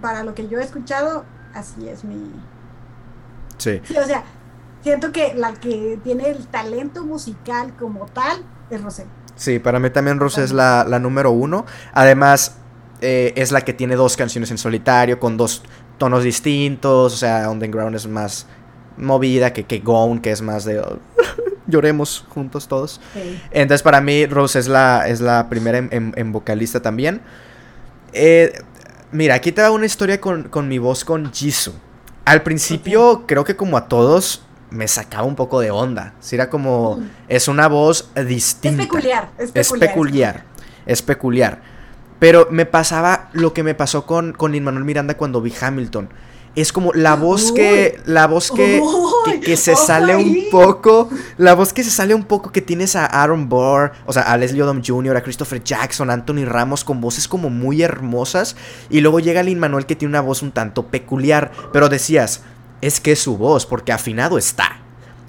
para lo que yo he escuchado, así es mi. Sí. sí o sea, siento que la que tiene el talento musical como tal es Rosé. Sí, para mí también Rosé es la, número uno. Además, eh, es la que tiene dos canciones en solitario, con dos tonos distintos. O sea, Underground es más movida que, que Gone, que es más de... [laughs] lloremos juntos todos. Entonces, para mí, Rose es la, es la primera en, vocalista también. Eh, mira, aquí te da una historia con, mi voz con Jisoo. Al principio, creo que como a todos, me sacaba un poco de onda. Si era como. Mm. Es una voz distinta. Es peculiar. Es peculiar. Es peculiar. Pero me pasaba lo que me pasó con, con Manuel Miranda cuando vi Hamilton. Es como la voz que. La voz que. que, se sale un poco. La voz que se sale un poco que tienes a Aaron Burr. O sea, a Leslie Odom Jr., a Christopher Jackson, a Anthony Ramos con voces como muy hermosas. Y luego llega Lin Manuel que tiene una voz un tanto peculiar. Pero decías es que es su voz, porque afinado está.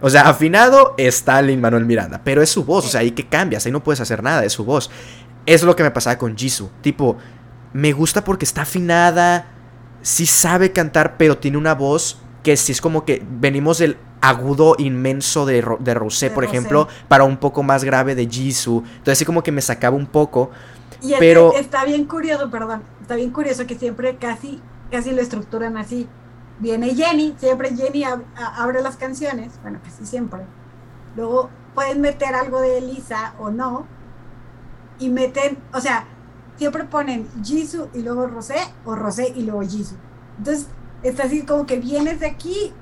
O sea, afinado está Lin Manuel Miranda, pero es su voz, o sea, ahí que cambias, ahí no puedes hacer nada, es su voz. Es lo que me pasaba con Jisoo, tipo, me gusta porque está afinada, sí sabe cantar, pero tiene una voz que sí es como que venimos del agudo inmenso de, de Rosé, por ejemplo, para un poco más grave de Jisoo. Entonces sí como que me sacaba un poco. Y pero... está bien curioso, perdón, está bien curioso que siempre casi casi lo estructuran así. Viene Jenny, siempre Jenny abre las canciones, bueno, casi siempre. Luego pueden meter algo de Elisa o no, y meten, o sea, siempre ponen Jisoo y luego Rosé, o Rosé y luego Jisoo. Entonces, está así como que vienes de aquí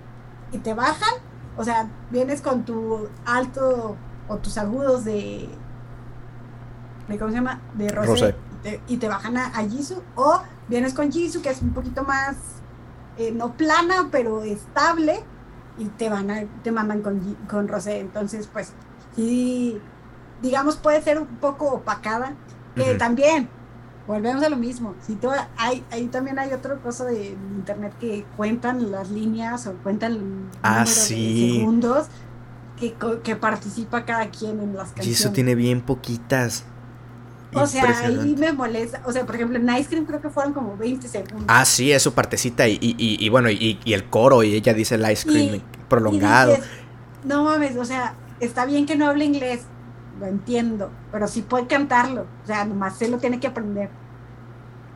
y te bajan, o sea, vienes con tu alto o tus agudos de, de ¿cómo se llama? De Rosé, Y, te, bajan a, a, Jisoo, o vienes con Jisoo, que es un poquito más, eh, no plana, pero estable, y te van a, te mandan con, con Rosé. Entonces, pues, sí, digamos, puede ser un poco opacada, que también, volvemos a lo mismo, si tú, hay, ahí también hay otra cosa de internet que cuentan las líneas o cuentan el ah, de segundos que, que, participa cada quien en las canciones. Y eso tiene bien poquitas. O sea, ahí me molesta. O sea, por ejemplo, en Ice Cream creo que fueron como 20 segundos. Ah, sí, es su partecita. Y, y, y, bueno, y, el coro, y ella dice el Ice Cream prolongado. no mames, o sea, está bien que no hable inglés, lo entiendo, pero sí puede cantarlo, o sea, nomás se lo tiene que aprender.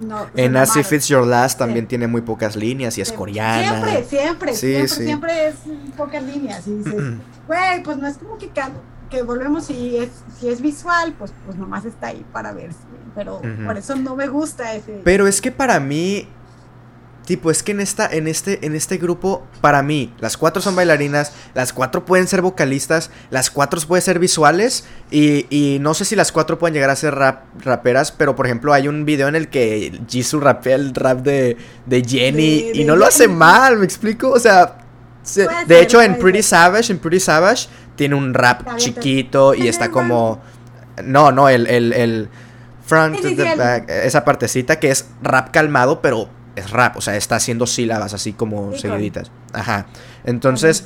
No, en As If It's Your Last también tiene muy pocas líneas y es coreana. Siempre, siempre, siempre, siempre es pocas líneas. Y dices, [clears throat] güey, pues no es como que, que volvemos si es, si es visual, pues, pues nomás está ahí para ver. Pero por eso no me gusta ese. Pero es que para mí Tipo, es que en esta, en este, en este grupo, para mí, las cuatro son bailarinas, las cuatro pueden ser vocalistas, las cuatro pueden ser visuales, y, y no sé si las cuatro pueden llegar a ser rap, raperas, pero por ejemplo hay un video en el que Jisoo rapea el rap de, de Jenny y no lo hace mal, ¿me explico? O sea, de hecho en Pretty Savage, en Pretty Savage, tiene un rap chiquito y está como... No, no, el, el, el front to the back, esa partecita que es rap calmado, pero es rap, o sea, está haciendo sílabas así como seguiditas. Ajá. Entonces,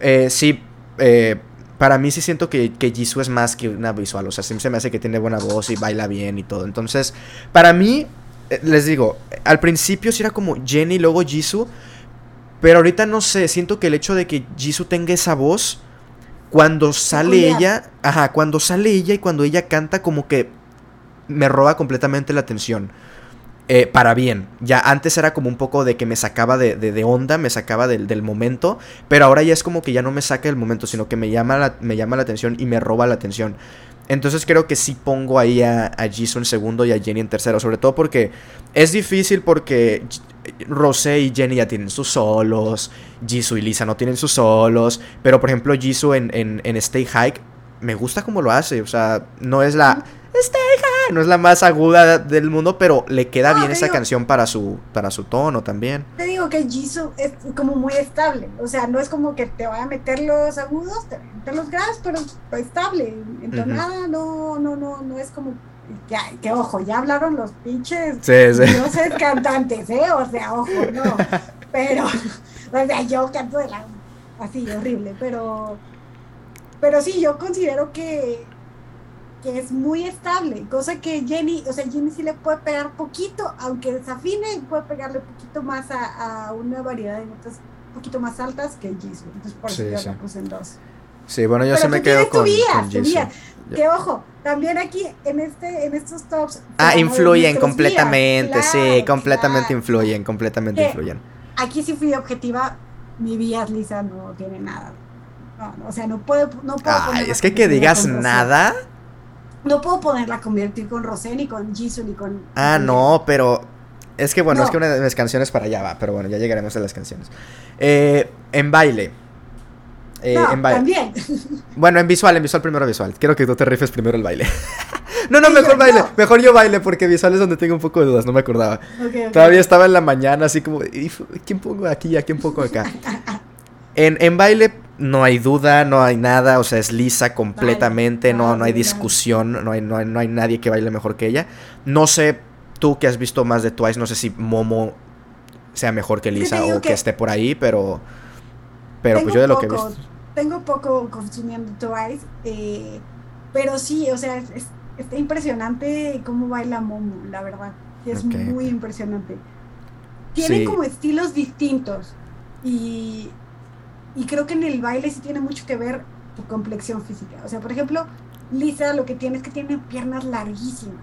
eh, sí, eh, para mí sí siento que, que Jisoo es más que una visual, o sea, sí se me hace que tiene buena voz y baila bien y todo. Entonces, para mí, eh, les digo, al principio sí era como Jenny, luego Jisoo, pero ahorita no sé, siento que el hecho de que Jisoo tenga esa voz, cuando sale ella, ajá, cuando sale ella y cuando ella canta, como que me roba completamente la atención. Eh, para bien. Ya antes era como un poco de que me sacaba de, de, onda, me sacaba del, momento, pero ahora ya es como que ya no me saca del momento, sino que me llama la, me llama la atención y me roba la atención. Entonces creo que sí pongo ahí a, a Jisoo en segundo y a Jenny en tercero, sobre todo porque es difícil porque Rosé y Jenny ya tienen sus solos, Jisoo y Lisa no tienen sus solos, pero por ejemplo Jisoo en, en, en Stay High me gusta como lo hace, o sea, no es la no es la más aguda del mundo, pero le queda bien esa canción para su, para su tono también. Te digo que Jisoo es como muy estable, o sea, no es como que te vaya a meter los agudos, te meter los graves, pero estable, entonada, no, no, no, no es como que, ojo, ya hablaron los pinches sí, sí. no sé cantantes, ¿eh? O sea, ojo, no. [laughs] Pero, o sea, yo canto de la así, horrible, pero pero sí, yo considero que que es muy estable, cosa que Jenny, o sea, Jenny sí le puede pegar poquito, aunque desafine, puede pegarle un poquito más a, una variedad de notas un poquito más altas que Jisoo. Entonces, por eso yo la puse en dos. Sí, bueno, yo se me quedo con, con Que ojo, también aquí en este en estos tops Ah, influyen completamente, sí, completamente influyen, completamente influyen. Aquí sí fui objetiva, mi vías Lisa no tiene nada. No, o sea, no puedo no puedo Ay, es que que digas nada no puedo ponerla a convertir con Rosé ni con Jisoo ni con. Ah, no, pero. Es que bueno, es que una de mis canciones para allá va, pero bueno, ya llegaremos a las canciones. Eh, en baile. Eh, en baile. También. [laughs] Bueno, en visual, en visual primero visual. Quiero que tú te rifes primero el baile. [laughs] no, no, mejor baile. Mejor yo baile porque visual es donde tengo un poco de dudas, no me acordaba. Todavía estaba en la mañana así como, ¿quién pongo aquí? ¿A quién pongo acá? [laughs] en, en baile no hay duda, no hay nada, o sea, es lisa completamente, no, no hay discusión, no hay, no, hay, nadie que baile mejor que ella. No sé, tú que has visto más de Twice, no sé si Momo sea mejor que Lisa o que, esté por ahí, pero, pero pues yo de lo que he visto. Tengo poco consumiendo Twice, eh, pero sí, o sea, es, está impresionante cómo baila Momo, la verdad. Es muy impresionante. Tienen como estilos distintos y y creo que en el baile sí tiene mucho que ver tu complexión física. O sea, por ejemplo, Lisa lo que tiene es que tiene piernas larguísimas.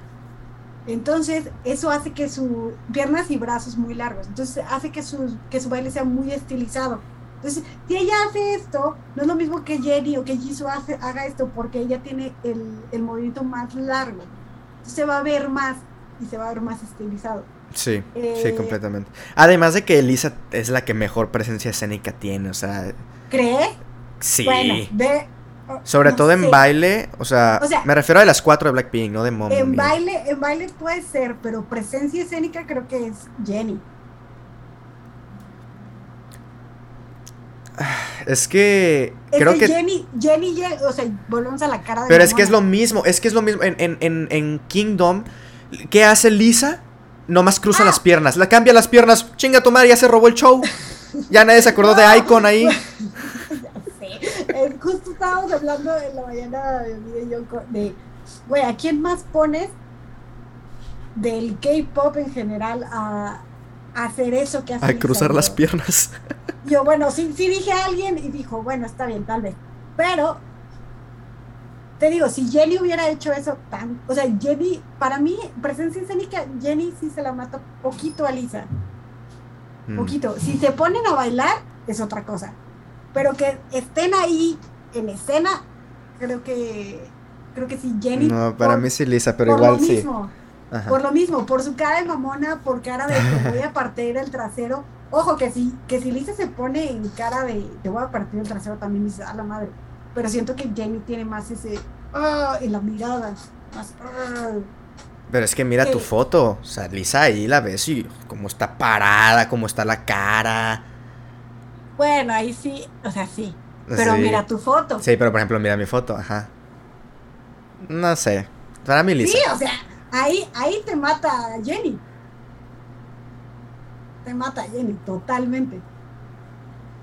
Entonces, eso hace que sus piernas y brazos muy largos. Entonces, hace que su, que su baile sea muy estilizado. Entonces, si ella hace esto, no es lo mismo que Jenny o que Jisoo hace, haga esto, porque ella tiene el, el movimiento más largo. Entonces, se va a ver más y se va a ver más estilizado. Sí, sí, Eh, completamente. Además de que Elisa es la que mejor presencia escénica tiene, o sea, ¿Cree? sí. Bueno, de, Sobre no todo en baile, o sea, O sea, me refiero a las cuatro de Blackpink, no de Momo. En baile, en baile puede ser, pero presencia escénica creo que es Jenny. [sighs] Es que Es creo que. Jenny, Jenny, o sea, volvemos a la cara de Pero es que es lo mismo, es que es lo mismo. En, en, en, en Kingdom, ¿qué hace Lisa? Nomás cruza Ah. las piernas, la cambia las piernas, chinga tu madre, ya se robó el show. Ya nadie se acordó de [laughs] Icon ahí. Sí. Eh, justo estábamos hablando en la mañana de yo de, güey, ¿a quién más pones del K-pop en general a, a hacer eso que hace A cruzar las piernas. Yo, bueno, sí, sí dije a alguien y dijo, bueno, está bien, tal vez. Pero, te digo, si Jenny hubiera hecho eso tan. O sea, Jenny, para mí, presencia escénica, Jenny sí se la mata poquito a Lisa. Mm. Poquito. Si se ponen a bailar, es otra cosa. Pero que estén ahí en escena, creo que. Creo que sí, Jenny. No, para por- mí sí Lisa, pero por igual lo sí. mismo. Por lo mismo, por su cara de mamona, por cara de te voy a partir el trasero. Ojo, que si, que si Lisa se pone en cara de te voy a partir el trasero, también dice a la madre. Pero siento que Jenny tiene más ese. ah, en la mirada. Más. ah. Pero es que mira tu Eh. foto. O sea, Lisa ahí la ves y cómo está parada, cómo está la cara. Bueno, ahí sí, o sea, sí. Pero Sí. mira tu foto. Sí, Sí, pero por ejemplo, mira mi foto, ajá. No sé. Para mí Lisa. o sea, ahí, ahí te mata Jenny. Te mata Jenny, totalmente.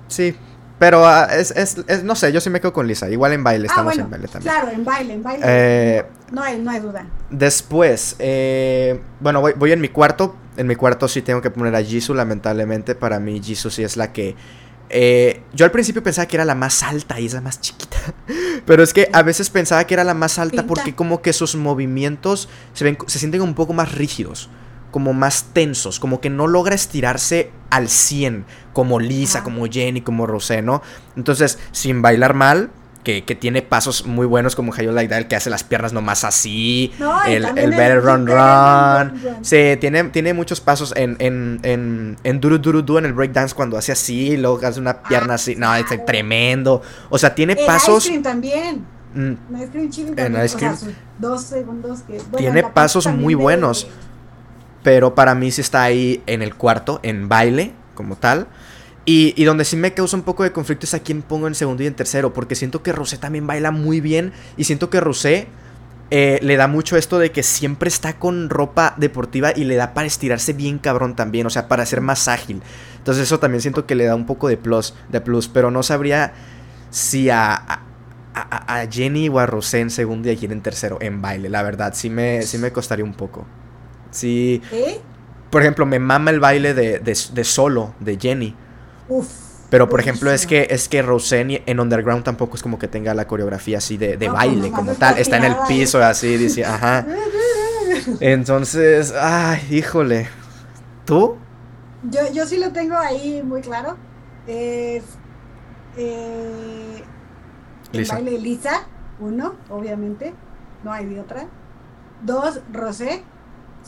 Sí. Pero ah, es, es, es- no sé, yo sí me quedo con Lisa. Igual en baile, Ah, estamos bueno, en baile también. claro, en baile, en baile. Eh, no, hay, no hay duda. Después, eh, bueno, voy, voy en mi cuarto. En mi cuarto sí tengo que poner a Jisoo, lamentablemente. Para mí, Jisoo sí es la que. eh, yo al principio pensaba que era la más alta y es la más chiquita. [laughs] Pero es que a veces pensaba que era la más alta Pinta. porque, como que sus movimientos se, ven, se sienten un poco más rígidos. Como más tensos. Como que no logra estirarse al 100. Como Lisa, Ajá. como Jenny, como Rosé, ¿no? Entonces, sin bailar mal. Que, que tiene pasos muy buenos como Hayo Like That, que hace las piernas nomás así. No, el, también el Better Run Run. Sí, tiene, tiene muchos pasos en, en, en, en Duru Duru Du, en el breakdance, cuando hace así, luego hace una pierna así. No, es claro. tremendo. O sea, tiene El pasos. Ice Cream también. mm, En Ice Cream En. Ice o sea, Cream. dos segundos que. bueno, Tiene pasos muy buenos. Pero para mí sí está ahí en el cuarto, en baile, como tal. Y, y donde sí me causa un poco de conflicto es a quién pongo en segundo y en tercero, porque siento que Rosé también baila muy bien. Y siento que Rosé eh, le da mucho esto de que siempre está con ropa deportiva y le da para estirarse bien cabrón también, o sea, para ser más ágil. Entonces eso también siento que le da un poco de plus, de plus pero no sabría si a, a, Jenny o a Rosé en segundo y a quién en tercero en baile, la verdad, sí me, sí me costaría un poco. Sí, ¿Eh? por ejemplo, me mama el baile de, de, de solo, de Jenny. Uf. Pero por ejemplo es que es que Rosé ni- en Underground tampoco es como que tenga la coreografía así de, de No, baile pues, como tal. está en el piso así, dice, ajá. [laughs] Entonces, ay, híjole. ¿Tú? Yo, yo sí lo tengo ahí muy claro. Es. Eh, el Lisa. baile de Lisa, uno, obviamente. No hay de otra. Dos, Rosé.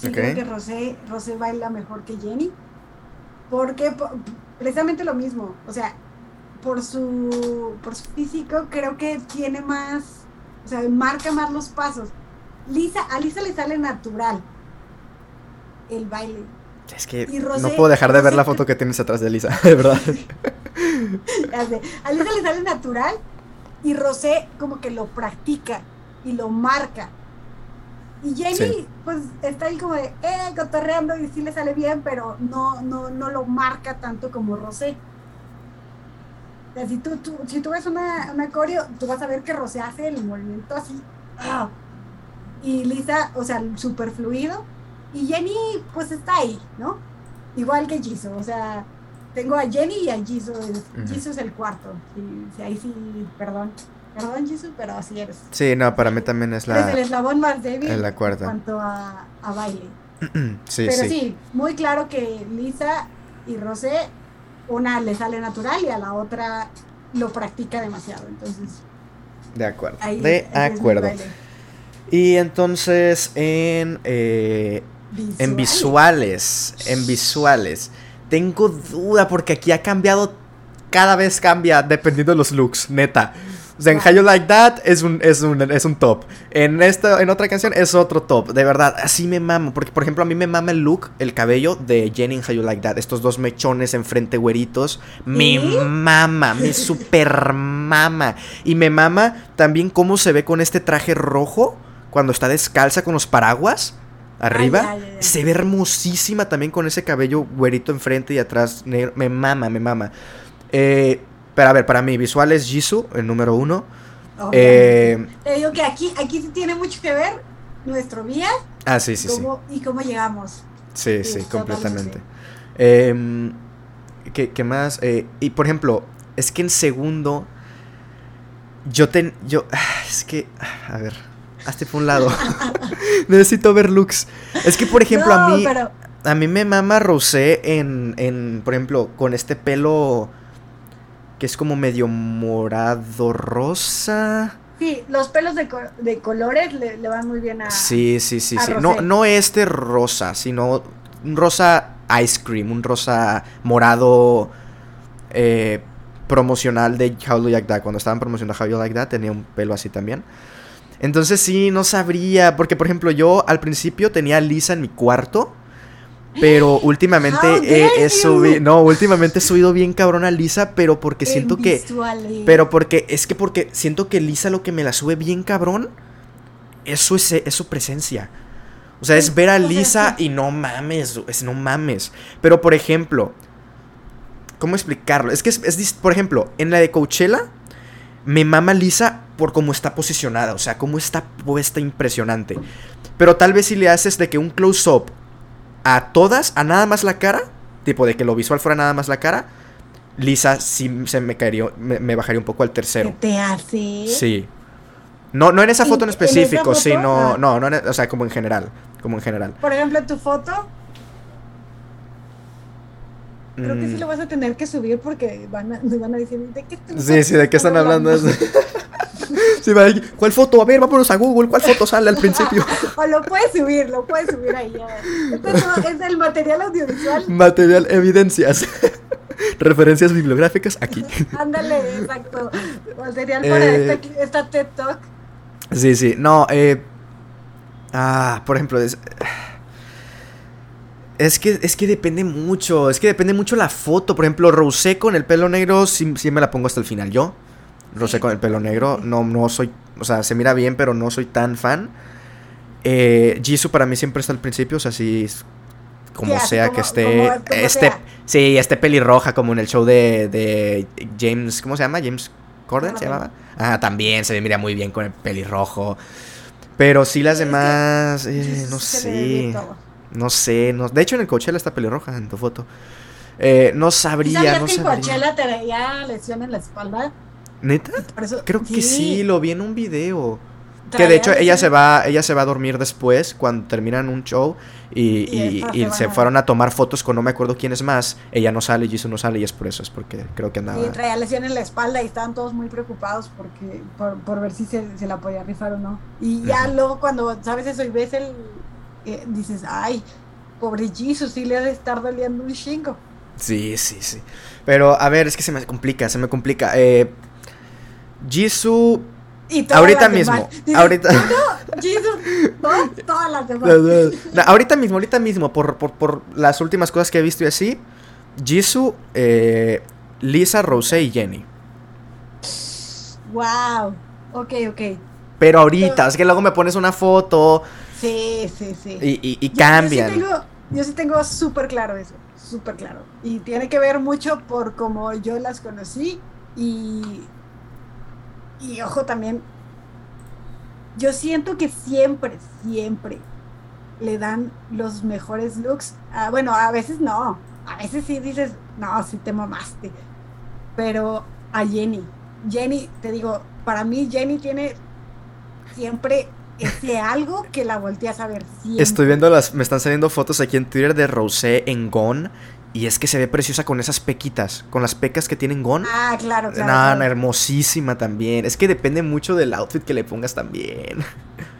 Sí, creo que Rosé, Rosé baila mejor que Jenny. Porque po- precisamente lo mismo. O sea, por su, por su físico, creo que tiene más. O sea, marca más los pasos. Lisa, a Lisa le sale natural el baile. Es que Rosé- no puedo dejar de ver la foto que tienes atrás de Lisa, [laughs] de verdad. [laughs] A Lisa le sale natural y Rosé como que lo practica y lo marca. Y Jenny, Sí. pues está ahí como de, eh, cotorreando y sí le sale bien, pero no, no, no lo marca tanto como Rosé. O sea, si tú, tú- si tú ves una, una coreo, tú vas a ver que Rosé hace el movimiento así. ¡ah! Y Lisa, o sea, súper fluido. Y Jenny, pues está ahí, ¿no? Igual que Jisoo, o sea, tengo a Jenny y a Jisoo. Jisoo es el cuarto. Sí, sí, ahí sí, perdón. Perdón, Jisoo, pero así eres. Sí, no, para mí también es la. Es el eslabón más débil es la cuarta. en cuanto a, a baile. [clears throat] sí, pero sí. sí, muy claro que Lisa y Rosé, una le sale natural y a la otra lo practica demasiado. Entonces, De acuerdo. ahí de acuerdo. Y entonces en, eh, en visuales, en visuales, tengo duda porque aquí ha cambiado, cada vez cambia dependiendo de los looks, neta. O sea, en How You Like That es un, es un, es un top. En, esta, en otra canción es otro top. De verdad, así me mamo. Porque, por ejemplo, a mí me mama el look, el cabello de Jenny en How You Like That. Estos dos mechones enfrente güeritos. Me mama, me [laughs] super mama. Y me mama también cómo se ve con este traje rojo cuando está descalza con los paraguas. Arriba, se ve hermosísima también con ese cabello güerito enfrente y atrás. negro. Me mama, me mama. Eh, pero a ver, para mí, visual es Jisoo, el número uno. Eh, Te digo que aquí, aquí tiene mucho que ver nuestro día ah, sí, sí, sí. y cómo llegamos. Sí, sí, completamente. Em, ¿qué, qué más? Eh, y por ejemplo, es que en segundo. Yo ten. Yo. ah, Es que. ah, A ver. Hazte por un lado. [laughs] [laughs] Necesito ver looks. Es que, por ejemplo, a mí. pero A mí me mama Rosé en, en, por ejemplo, con este pelo que es como medio morado rosa. sí, los pelos de, co- de colores le, le van muy bien a. Sí, sí, sí, sí. No, rosé. no este rosa, sino un rosa ice cream, un rosa morado eh, promocional de How You Like That. Cuando estaban promocionando How You Like That tenía un pelo así también. Entonces sí, no sabría, porque por ejemplo yo al principio tenía a Lisa en mi cuarto, pero [gasps] últimamente he, subido, no, últimamente he subido bien cabrón a Lisa, pero porque en siento que... visuales. Pero porque, es que porque siento que Lisa lo que me la sube bien cabrón es su, ese- es su presencia. O sea, es ver a [laughs] Lisa y no mames, es no mames. Pero por ejemplo, ¿cómo explicarlo? Es que es, es por ejemplo, en la de Coachella, me mama Lisa por cómo está posicionada, o sea, cómo está puesta impresionante. Pero tal vez si le haces de que un close-up a todas, a nada más la cara, tipo de que lo visual fuera nada más la cara, Lisa sí se me caería, me, me bajaría un poco al ¿Qué tercero. te hace? Sí. No, no en esa ¿En- foto en en específico, foto? sino. Ah. No, no, en- o sea, como en general. Como en general. Por ejemplo, tu foto, creo que sí Mm, lo vas a tener que subir porque van a, van a decir, ¿de qué, están- Sí, sí, ¿de qué están hablando? [laughs] sí, va ahí, ¿Cuál foto? A ver, vámonos a Google. ¿Cuál foto sale al principio? [laughs] o lo puedes subir, lo puedes subir ahí. Este es, todo- es el material audiovisual. Material, evidencias. [laughs] Referencias bibliográficas aquí. Ándale, exacto. Material para Eh, esta, esta TED Talk. Sí, sí. No, eh. Ah, por ejemplo, es. Es que, es que depende mucho. Es que depende mucho la foto. Por ejemplo, Rosé con el pelo negro, sí, sí me la pongo hasta el final. Yo, Rosé Sí. con el pelo negro, no, no soy. O sea, se mira bien, pero no soy tan fan. Eh, Jisoo para mí siempre está al principio, o sea, sí. Como Sí, sea como- que esté. como- como este, sea. sí, esté pelirroja, como en el show de, de James. ¿Cómo se llama? James Corden se llamaba. Ah, también se me mira muy bien con el pelirrojo. Pero sí las demás, eh, no sé. No sé, no, de hecho en el Coachella está pelirroja en tu foto. Eh, no ¿Y sabría, sabías no que en sabría. Coachella traía lesión en la espalda? ¿Neta? Eso- Creo que sí, lo vi en un video. Que de hecho ella se va, ella se va a dormir después cuando terminan un show y, Y y- y se a- fueron a tomar fotos con no me acuerdo quién es más. Ella no sale, Jisoo no sale y es por eso, es porque creo que andaba. Sí, traía lesión en la espalda y estaban todos muy preocupados porque por, por ver si se, se la podía rifar o no. Y ya luego cuando sabes eso y ves el... eh, dices, ay, pobre Jesus, sí le ha de estar doliendo un chingo. Sí, sí, sí. Pero a ver, es que se me complica, se me complica. Eh, Jisoo Y Ahorita mismo. Dices, ahorita- No, Jesus, no, todas las demás. No, ahorita mismo, ahorita mismo, por, por, por las últimas cosas que he visto y así, Jisoo, eh, Lisa, Rosé y Jenny. Wow. Ok, ok. Pero ahorita, es que luego me pones una foto Sí, sí, sí. y, y- y Yo- cambian. Yo sí tengo, sí súper claro eso, súper claro. Y tiene que ver mucho por cómo yo las conocí y, y ojo también, yo siento que siempre, siempre le dan los mejores looks. bueno, a veces no, a veces sí dices, no, sí te mamaste, pero a Jenny. Jenny, te digo, para mí Jenny tiene siempre ese algo que la volteas a ver siempre. Estoy viendo las, me están saliendo fotos aquí en Twitter de Rosé en Gone y es que se ve preciosa con esas pequitas, con las pecas que tienen Gon. Ah, claro, claro. No, hermosísima también. Es que depende mucho del outfit que le pongas también.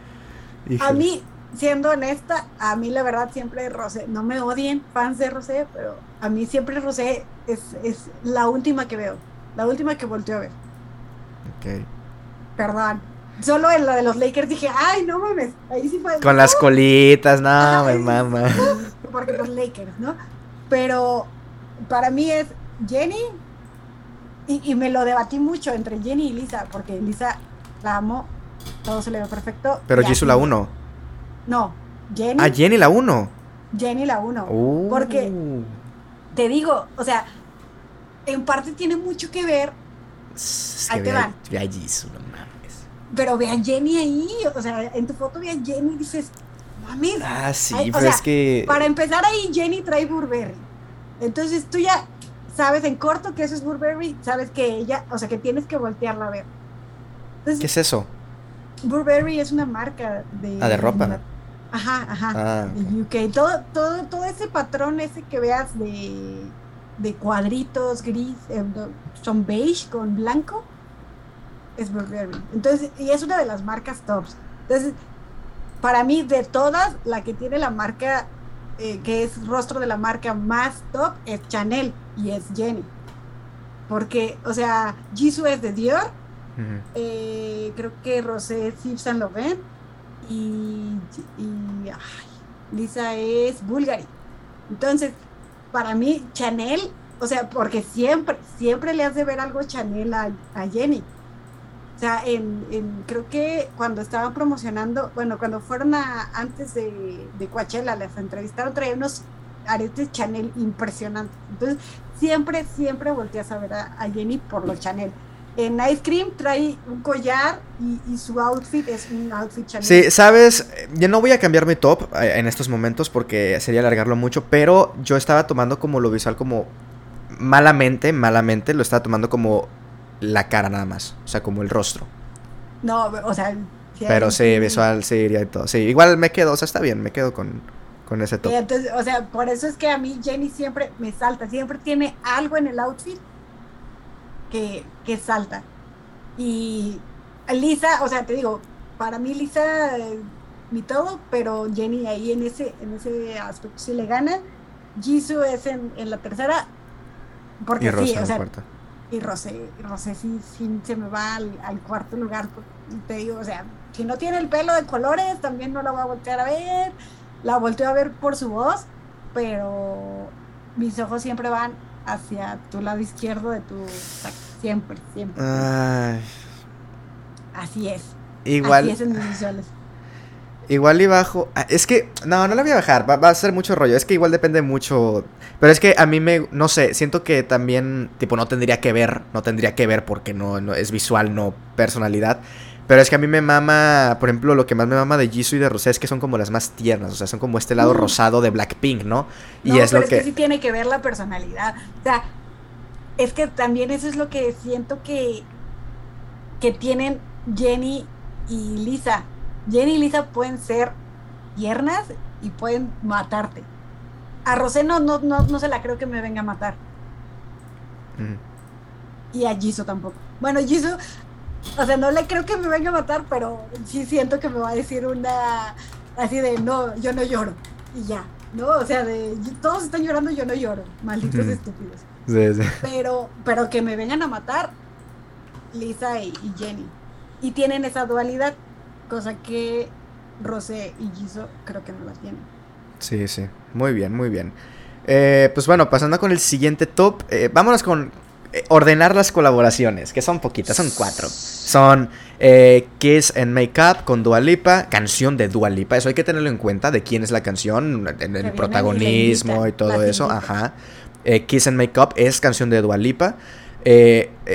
[laughs] a mí, siendo honesta, a mí la verdad siempre Rosé, no me odien fans de Rosé, pero a mí siempre Rosé es, es la última que veo, la última que volteo a ver. Ok. Perdón. Solo en la de los Lakers dije, ay, no mames, ahí sí fue. Con las colitas, no, me mama. Porque los Lakers, ¿no? Pero para mí es Jenny, y, me lo debatí mucho entre Jenny y Lisa, porque Lisa la amo, todo se le ve perfecto. Pero Jisoo la 1. No, Jenny. Ah, Jenny la 1. Jenny la 1. Porque te digo, o sea, en parte tiene mucho que ver. ahí te van. Ve a Jisoo, no mames. Pero ve a Jenny ahí, o sea, en tu foto ve a Jenny y dices, Ah, sí, pero es que. Para empezar ahí, Jenny trae Burberry. Entonces tú ya sabes en corto que eso es Burberry, sabes que ella, o sea, que tienes que voltearla a ver. ¿Qué es eso? Burberry es una marca de. Ah, de ropa. ajá, ajá. Ah, de UK. Todo, todo, todo ese patrón, ese que veas de, de cuadritos gris, eh, son beige con blanco, es Burberry. Entonces, y es una de las marcas tops. Entonces, para mí, de todas, la que tiene la marca, eh, que es rostro de la marca más top, es Chanel y es Jenny. Porque, o sea, Jisoo es de Dior, eh, creo que Rosé es Yves Saint Laurent y, Lisa es Bulgari. Entonces, para mí, Chanel, o sea, porque siempre, siempre le has de ver algo Chanel a Jenny. O sea, en, creo que cuando estaban promocionando, bueno, cuando fueron a, antes de, de Coachella, les entrevistaron, traían unos aretes Chanel impresionantes. Entonces, siempre, siempre volteas a ver a, Jenny por los Chanel. En Ice Cream trae un collar y, su outfit es un outfit Chanel. Sí, sabes, yo no voy a cambiar mi top eh, en estos momentos porque sería alargarlo mucho, pero yo estaba tomando como lo visual como malamente, malamente, lo estaba tomando como la cara nada más, o sea, como el rostro. No, o sea... Pero sí, visual, sí, iría y todo. Sí, igual me quedo, o sea, está bien, me quedo con, con ese top. Entonces, o sea, por eso es que a mí Jenny siempre me salta, siempre tiene algo en el outfit que, que salta. Y Lisa, o sea, te digo, para mí Lisa, mi todo, pero Jenny ahí en ese, en ese aspecto sí le gana. Jisoo es en, en la tercera, porque sí, o sea, y Rosé, Rosé sí, se me va al, cuarto lugar. Te digo, o sea, si no tiene el pelo de colores, también no la voy a voltear a ver. La volteo a ver por su voz, pero mis ojos siempre van hacia tu lado izquierdo de tu. Siempre, siempre. Así es. Igual. Así es en mis visuales. Igual y bajo. Ah, es que. No, no la voy a bajar. Va, a ser mucho rollo. Es que igual depende mucho. Pero es que a mí me. No sé. Siento que también. Tipo, no tendría que ver. No tendría que ver porque no, es visual, no personalidad. Pero es que a mí me mama. Por ejemplo, lo que más me mama de Jisoo y de Rosé es que son como las más tiernas. O sea, son como este lado mm. rosado de Blackpink, ¿no? Y es lo que... que. sí tiene que ver la personalidad. O sea, es que también eso es lo que siento que. Que tienen Jenny y Lisa Jenny y Lisa pueden ser tiernas y pueden matarte. A Rosé no, no, no, se la creo que me venga a matar. Y a Jisoo tampoco. Bueno, Jisoo, o sea, no le creo que me venga a matar, pero sí siento que me va a decir una así de no, yo no lloro. Y ya, ¿no? O sea, de todos están llorando, yo no lloro. Malditos estúpidos. Sí, sí. Pero, pero que me vengan a matar, Lisa y Jenny. Y tienen esa dualidad cosa que Rosé y Jisoo creo que no la tienen. Sí, sí, muy bien, muy bien. Eh, pues bueno, pasando con el siguiente top, eh, vámonos con eh, ordenar las colaboraciones, que son poquitas, son cuatro. Son Kiss and Makeup con Dua Lipa, canción de Dua Lipa, eso hay que tenerlo en cuenta, de quién es la canción, el protagonismo y todo eso, ajá. Kiss and Makeup es canción de Dua Lipa.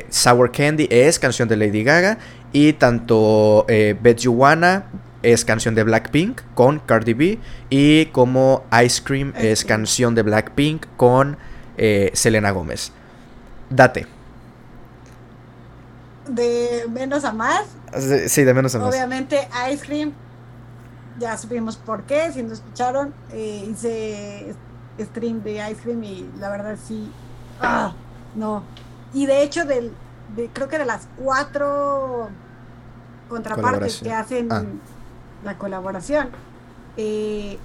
Sour Candy es canción de Lady Gaga y tanto eh, Bet You Wanna es canción de Blackpink con Cardi B. Y como Ice Cream es canción de Blackpink con eh, Selena Gómez. Date. de menos a más. Sí, de menos a más. Obviamente, Ice Cream, ya supimos por qué, si no escucharon, eh, hice stream de Ice Cream y la verdad sí, ah, no. Y de hecho, del, creo que de las cuatro contrapartes que hacen ah. la colaboración, eh,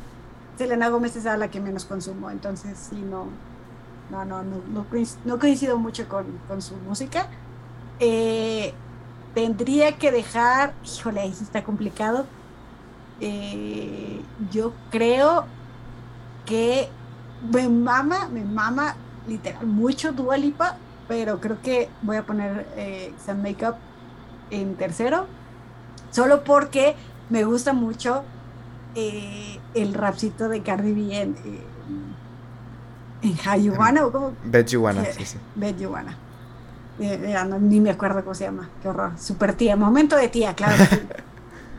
Selena Gómez es la que menos consumo, entonces sí, no, no, no, no, no, coincido mucho con, con su música. Eh, tendría que dejar, híjole, eso está complicado. Eh, yo creo que me mama, me mama literal mucho Dualipa, pero creo que voy a poner eh, Sun Makeup en tercero, solo porque me gusta mucho eh, el rapcito de Cardi B en, en Hayuana o como Bet Yuana, sí, sí. Bet Yuana. Eh, ni me acuerdo cómo se llama, qué horror. Super tía, momento de tía, claro. [laughs]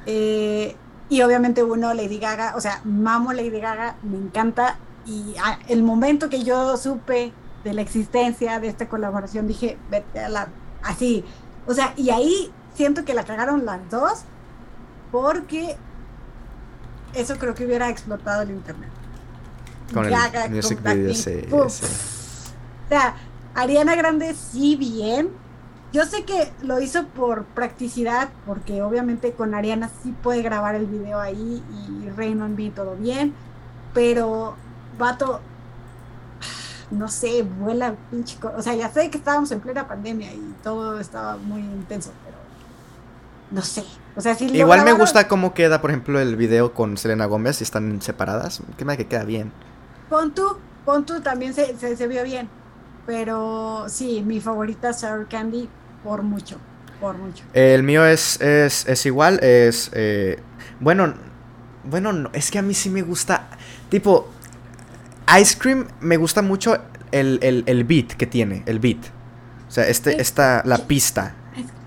Eh, y obviamente uno, Lady Gaga, o sea, mamo Lady Gaga, me encanta. Y ah, el momento que yo supe de la existencia de esta colaboración, dije, vete a la. Así. O sea, y ahí siento que la cagaron las dos, porque eso creo que hubiera explotado el internet. Con Gaga, el music video, sí, O sea, Ariana Grande sí bien. Yo sé que lo hizo por practicidad, porque obviamente con Ariana sí puede grabar el video ahí y Raymond B todo bien, pero vato, no sé, vuela pinche. O sea, ya sé que estábamos en plena pandemia y todo estaba muy intenso, pero no sé. O sea, si Igual me gusta cómo queda, por ejemplo, el video con Selena Gómez, si están separadas. Que me que queda bien. Pon tú, pon tú también se, se vio bien. Pero sí, mi favorita es Sour Candy por mucho, por mucho. El mío es, es, es igual, es... Eh, bueno, bueno, no, es que a mí sí me gusta... Tipo, Ice Cream me gusta mucho el, el, el beat que tiene, el beat. O sea, este, esta, la pista,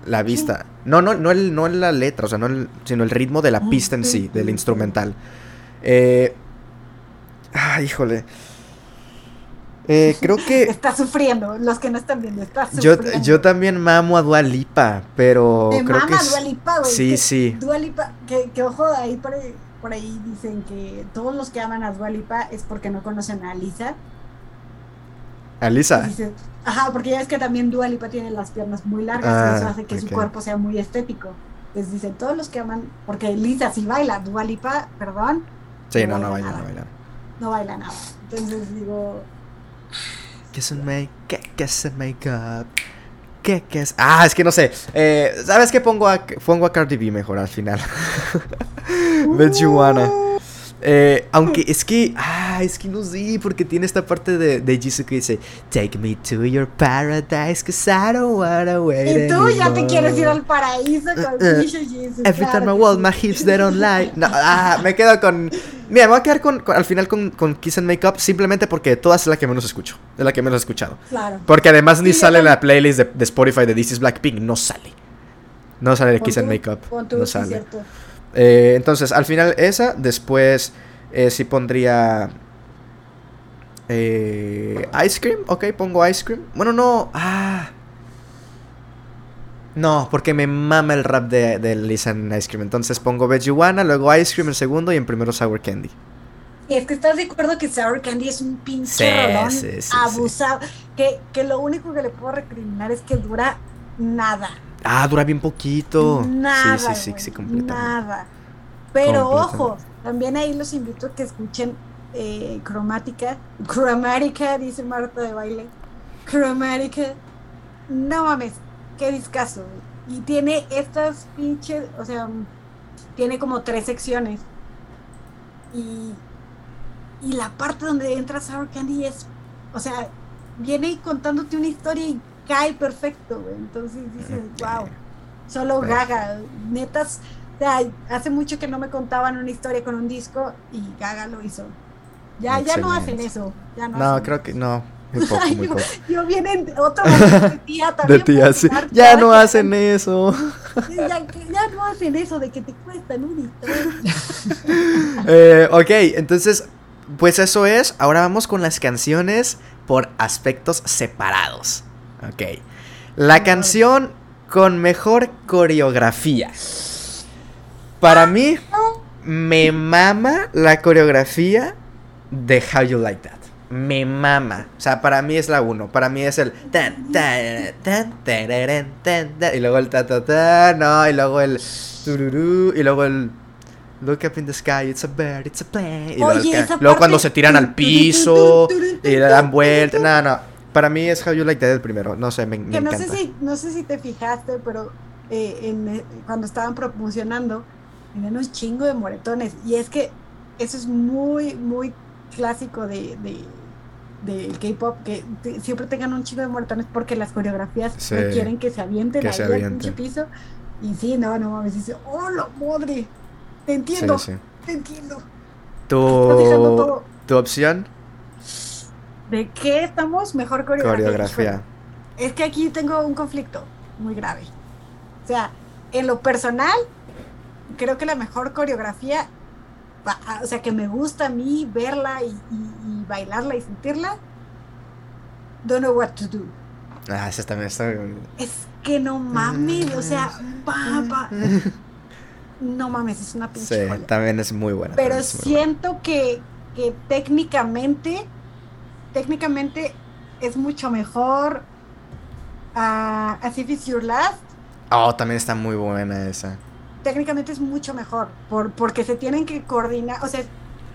la vista. No, no, no, el, no la letra, o sea, no el, sino el ritmo de la pista en sí, del instrumental. Eh, ah, híjole. Eh, [laughs] creo que. Está sufriendo, los que no están viendo, está sufriendo. Yo, yo también mamo a Dualipa, pero. Me creo mama que Dualipa, güey. Sí, sí. Dualipa, que, que ojo, ahí por, ahí por ahí dicen que todos los que aman a Dualipa es porque no conocen a Lisa. ¿A Lisa? ajá, porque ya es que también Dualipa tiene las piernas muy largas y ah, eso hace que su cuerpo sea muy estético. Entonces dicen, todos los que aman, porque Lisa sí baila, Dualipa, perdón. Sí, no, no, baila, no baila. No baila nada. Entonces digo, ¿Qué es un make? ¿Qué, qué es el make-up? ¿Qué, ¿Qué es? Ah, es que no sé. Eh, ¿Sabes qué? Pongo a, pongo a Cardi B mejor al final. [laughs] Bet eh, aunque es que, ah, es que no sé, porque tiene esta parte de, de Jesus que dice, Take me to your paradise, cause I don't wanna wait Y tú ya te quieres ir al paraíso con uh, uh. Every time I walk, my hips they don't lie. No, ah, me quedo con. Mira, me voy a quedar con, al final con, con, Kiss and Make Up simplemente porque todas es la que menos escucho. Es la que menos he escuchado. Claro. Porque además ni sale en la playlist de, de, Spotify de This is Blackpink. No sale. No sale de Kiss and Make Up. no sale. Eh, entonces, al final esa, después eh, sí pondría... Eh, ice Cream, ok, pongo Ice Cream. Bueno, no, ah... No, porque me mama el rap de, de Lisa en Ice Cream. Entonces pongo Vejuana, luego Ice Cream en segundo y en primero Sour Candy. Es que estás de acuerdo que Sour Candy es un pinche rolón abusado. Que, que, lo único que le puedo recriminar es que dura nada. Ah, dura bien poquito. Nada. Sí, sí, sí, sí, completamente. Nada. Pero ojo, también ahí los invito a que escuchen eh, Cromática. Cromática, dice Marta de baile. Cromática. No mames, qué discazo. Y tiene estas pinches, o sea, tiene como tres secciones. Y, y la parte donde entra Sour Candy es, o sea, viene contándote una historia y cae perfecto, Entonces dices, [laughs] wow, solo gaga. Netas, hace mucho que no me contaban una historia con un disco y Gaga lo hizo. Ya, ya no hacen eso. Ya no, no creo que no. Muy [laughs] poco, muy poco. Yo, vienen otro [laughs] de tía también. De tía, sí. Ya no hacen eso. Ya, ya, no hacen eso de que te cuestan un eh, ok, entonces, pues eso es. Ahora vamos con las canciones por aspectos separados. Ok. La canción con mejor coreografía. Para mí, me mama la coreografía de How You Like That. Me mama. O sea, para mí es la uno. Para mí es el. Tan, tan, tan, y luego el ta ta ta. No, y luego el. y luego el. Look up in the sky, it's a bird, it's a plane. Y luego, Oye, luego cuando se tiran al piso y le dan vuelta. No, no. Para mí es How You Like That el primero. No sé, me, me Que no encanta. sé si, no sé si te fijaste, pero eh, en, eh, cuando estaban promocionando, tenían un chingo de moretones. Y es que eso es muy, muy clásico de, de, del K-pop, que te- siempre tengan un chingo de moretones porque las coreografías Sí. requieren que se avienten Que ahí se al avienten. piso. Y sí, no, no mames, dice, oh, la madre, te entiendo, Sí, sí. te entiendo. Tu, tu opción, ¿De qué estamos? Mejor coreografía. coreografía. Es que aquí tengo un conflicto muy grave. O sea, en lo personal, creo que la mejor coreografía, o sea, que me gusta a mí verla y, y- y bailarla y sentirla, Don't Know What to Do. Ah, esa también está bonita. Es que no mames, o sea, pa, pa. [laughs] no mames, es una pinche Sí, joya. también es muy buena. Pero buena. siento que, que técnicamente, técnicamente es mucho mejor a As If It's Your Last. Oh, también está muy buena esa. Técnicamente es mucho mejor, por, porque se tienen que coordinar, o sea,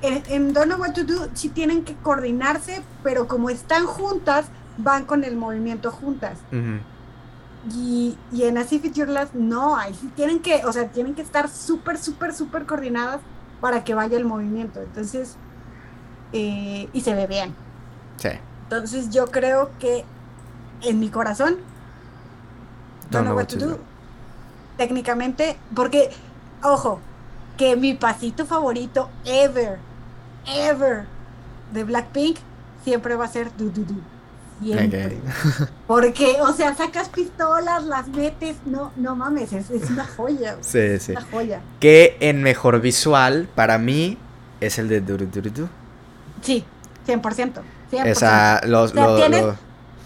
en, en Don't Know What to Do sí tienen que coordinarse, pero como están juntas, van con el movimiento juntas. Y, y en As If It's Your Last no, ahí sí tienen que, o sea, tienen que estar súper, súper, súper coordinadas para que vaya el movimiento. Entonces, eh, y se ve bien. Sí. Entonces yo creo que en mi corazón, Don't Know What to Do, técnicamente, porque, ojo, que mi pasito favorito ever, ever de Blackpink siempre va a ser Do Do Do. Siempre. [laughs] Porque, o sea, sacas pistolas, las metes, no, no mames, es, es una joya, [laughs] Sí, sí. una joya. Que en mejor visual, para mí, es el de Duru Duru Du. Sí, 100%. 100%. Esa, los, O sea, lo- tienes-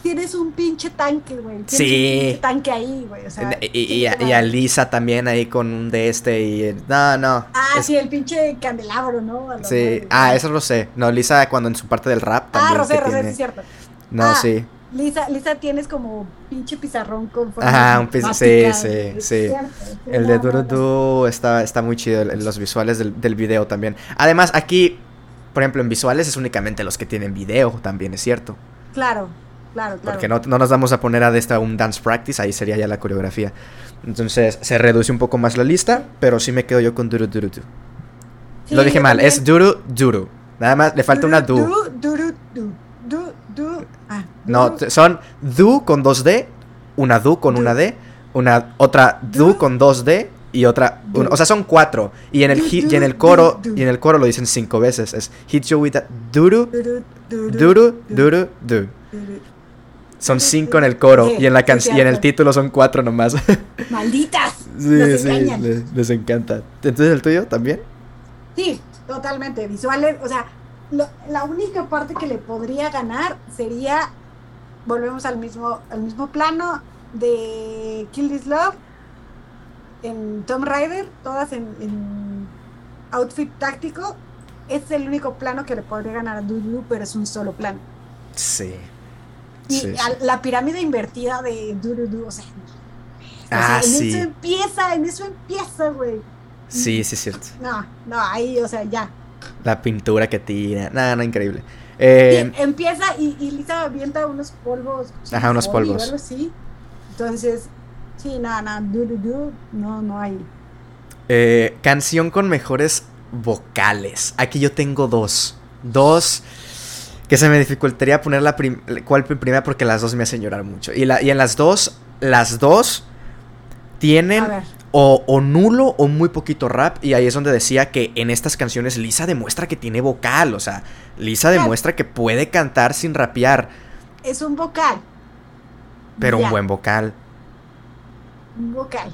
Tienes un pinche tanque, güey. Tienes Sí. un pinche tanque ahí, güey. O sea, y, y, sí, a- y a Lisa también ahí con un de este y... No, no. Ah, es- sí, el pinche candelabro, ¿no? A sí. Ah, eso lo sé. No, Lisa cuando en su parte del rap también. Ah, Rosé, Rosé, sí tiene- es cierto. No, Ah, sí. Lisa, Lisa tienes como pinche pizarrón con Ajá, un piz- sí, sí, sí. sí, El de no, no, Duru no. Du está, está muy chido, los visuales del, del video también. Además, aquí, por ejemplo, en visuales es únicamente los que tienen video, también es cierto. Claro, claro, claro. Porque no, no nos vamos a poner a de esta un dance practice, ahí sería ya la coreografía. Entonces, se reduce un poco más la lista, pero sí me quedo yo con Duru Duru Du. Sí, Lo dije mal, también. es Duru Duru. Nada más, le falta una Du. Du, duru, du, du, du. Ah, No, son Du con dos D, una Du con una D, una otra Du Du. con dos D y otra, un- o sea, son cuatro. Y en el hit, y en el coro, y en el coro lo dicen cinco veces. Es hit you with a duru, Duru, duru, du. Son cinco en el coro Sí, y en la sí, y en el título son cuatro nomás. [laughs] Malditas. sí, Nos sí, les, les encanta. Entonces el tuyo también. Sí, totalmente. Visuales, o sea, lo- la única parte que le podría ganar sería, volvemos al mismo, al mismo plano de Kill This Love, en Tomb Raider, todas en, en outfit táctico. Es el único plano que le podría ganar a Dudu, pero es un solo plano. Sí. Y Sí, sí. al- la pirámide invertida de Dudu, o sea, o Ah, sea, en sí. eso empieza, en eso empieza, güey. Sí, sí, es cierto. No, no, ahí, o sea, ya. La pintura que tira. Nada, no, increíble. Eh, empieza y, y Lisa avienta unos polvos. Ajá, unos o polvos. algo así. Entonces, sí, nada, nada, no, no hay. Eh, canción con mejores vocales. Aquí yo tengo dos. Dos que se me dificultaría poner la prim- cuál primera porque las dos me hacen llorar mucho. Y, la, y en las dos, las dos tienen o, o nulo o muy poquito rap. Y ahí es donde decía que en estas canciones Lisa demuestra que tiene vocal. O sea, Lisa demuestra que puede cantar sin rapear. es un vocal. Pero un buen vocal. Un vocal.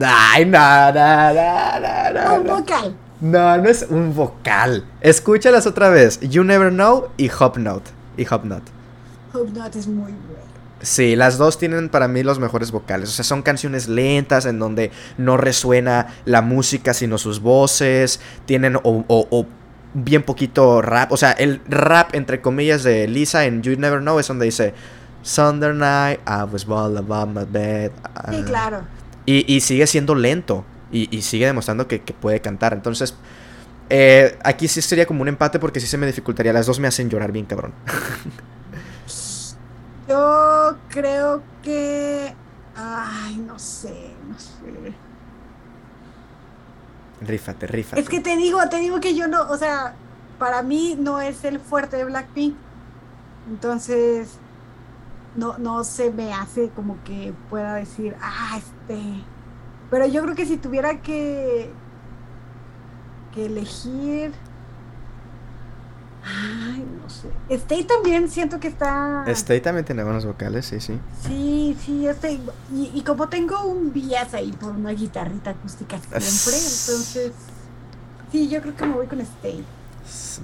Ay, no, no, no, Un vocal. No, no es un vocal. Escúchalas otra vez. You Never Know y Hop Note. Y Hop Note. Hope Not es muy bueno. Sí, las dos tienen para mí los mejores vocales. O sea, son canciones lentas en donde no resuena la música sino sus voces. Tienen o, o bien poquito rap. O sea, el rap entre comillas de Lisa en You Never Know es donde dice Sunday night, I was all about my bed. Sí, ah. claro. Y, y, sigue siendo lento. Y, y sigue demostrando que, que, puede cantar. Entonces, eh, aquí sí sería como un empate porque sí se me dificultaría. Las dos me hacen llorar bien, cabrón. [laughs] Yo creo que. Ay, no sé, no sé. Rífate, rífate. Es que te digo, te digo que yo no, o sea, para mí no es el fuerte de Blackpink. Entonces, no, no se me hace como que pueda decir, ah, este. Pero yo creo que si tuviera que, que elegir. Ay, no sé. Stay también siento que está. Stay también tiene buenos vocales, sí, sí. Sí, sí, Stay. Y, y como tengo un bias ahí por una guitarrita acústica siempre, [laughs] entonces. Sí, yo creo que me voy con Stay.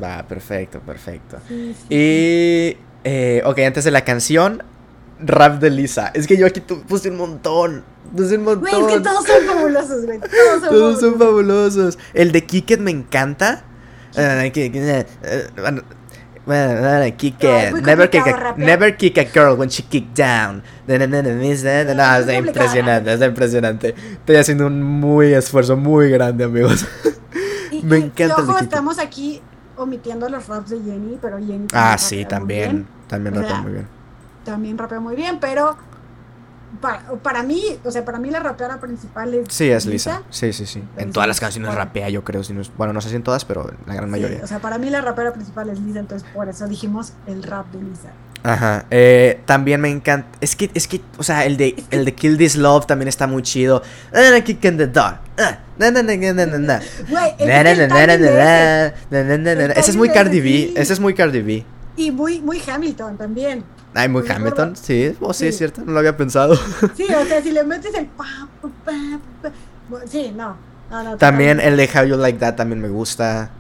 Va, perfecto, perfecto. Sí, sí, y. Eh, ok, antes de la canción, rap de Lisa. Es que yo aquí puse un montón. Puse un montón. Güey, es que todos son fabulosos, güey. Todos son todos fabulosos. son fabulosos. El de Kicket me encanta. Kick, muy never, kick a, never kick a girl when she kick down. No, no, no, no, no, es está impresionante, está impresionante. Estoy haciendo un muy esfuerzo muy grande, amigos. Y- [laughs] me encanta y ojo, estamos aquí omitiendo los raps de Jenny, pero Jenny Ah, también sí, también. También sea, muy bien. También rapea muy bien, pero para, para mí, o sea, para mí la rapeara principal es Sí, es Lisa. Sí, sí, sí. En Entonces, todas las canciones bueno. rapea, yo creo. Si no es- bueno, no sé si en todas, pero en la gran Sí, mayoría. o sea, para mí la rapera principal es Lisa, entonces por eso dijimos el rap de Lisa. Ajá. Eh, también me encanta. Es que, es que, o sea, el de, el de Kill This Love también está muy chido. Ah, Kick in the door. Ah, ese, es muy Cardi B. Ese es muy Cardi B. Y muy, muy Hamilton también. Ay, muy Hamilton. Sí, oh, sí, es Sí. cierto. No lo había pensado. [laughs] Sí, o sea, si le metes el pa, pa, pa, sí, no. no, no, También totalmente. el de How You Like That también me gusta.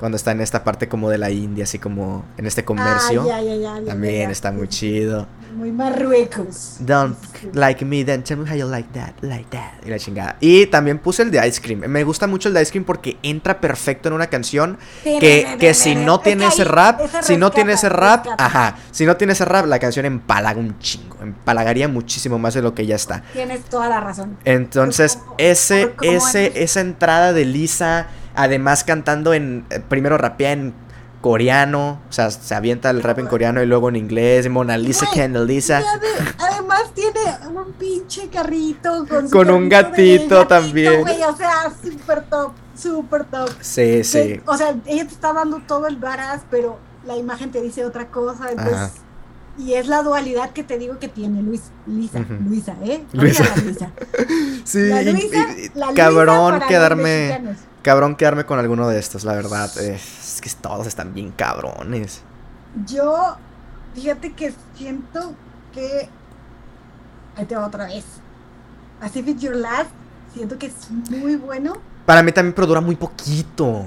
Cuando está en esta parte como de la India, así como en este comercio. Ah, ya, ya, ya, ya, También está muy chido. Muy Marruecos. Don't like me, then tell me how you like that, like that. Y la chingada. Y también puse el de Ice Cream. Me gusta mucho el de Ice Cream porque entra perfecto en una canción que, que si no tiene ese rap, si no tiene ese rap, rescata. ajá, si no tiene ese rap, la canción empalaga un chingo, empalagaría muchísimo más de lo que ya está. Tienes toda la razón. Entonces, Pues, ¿cómo- ese, por ese, es? esa entrada de Lisa, además cantando en, eh, primero rapea en coreano, o sea, se avienta el rap en coreano y luego en inglés, Mona Lisa, ade- además tiene un pinche carrito con, su Con un de gatito también. güey, o sea, súper top, súper top. Sí, sí. Que, o sea, ella te está dando todo el varas, pero la imagen te dice otra cosa. Entonces, Ajá. Y es la dualidad que te digo que tiene Luis, Lisa, Ujú. Luisa, ¿eh? Luisa. la Luisa. [laughs] Sí, La Luisa, la cabrón quedarme, cabrón quedarme con alguno de estos, la verdad. eh, es que todos están bien cabrones. Yo, fíjate que siento que. Ahí te va otra vez. Así Fit Your Last, siento que es muy bueno, Para mí también, pero dura muy poquito.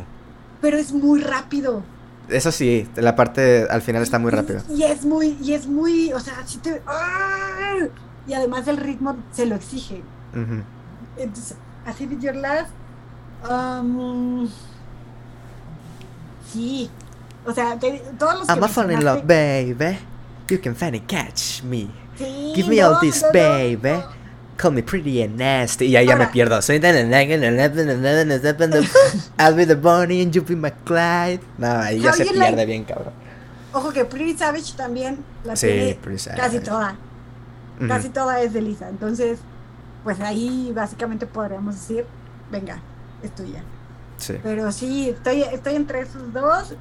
pero es muy rápido. Eso sí, la parte al final está muy rápido. Y, es muy, y es muy, o sea, sí te. Y además el ritmo se lo exige. Entonces, así Your Last. um, sí. O sea, te- todos los I'm a fall in love, baby. You can finally catch me. Sí, Give me no, all this, no, no, baby. Call me pretty and nasty. Y ahí ya me pierdo. Soy tan- [laughs] I'll be the Bonnie and you be my Clyde. No, ahí ya se pierde bien, cabrón. Ojo que Pretty Savage también la Sí, casi toda. Casi toda es de Lisa. Entonces, pues ahí básicamente podríamos decir, venga, es tuya. Sí. Pero sí, estoy, estoy entre esos dos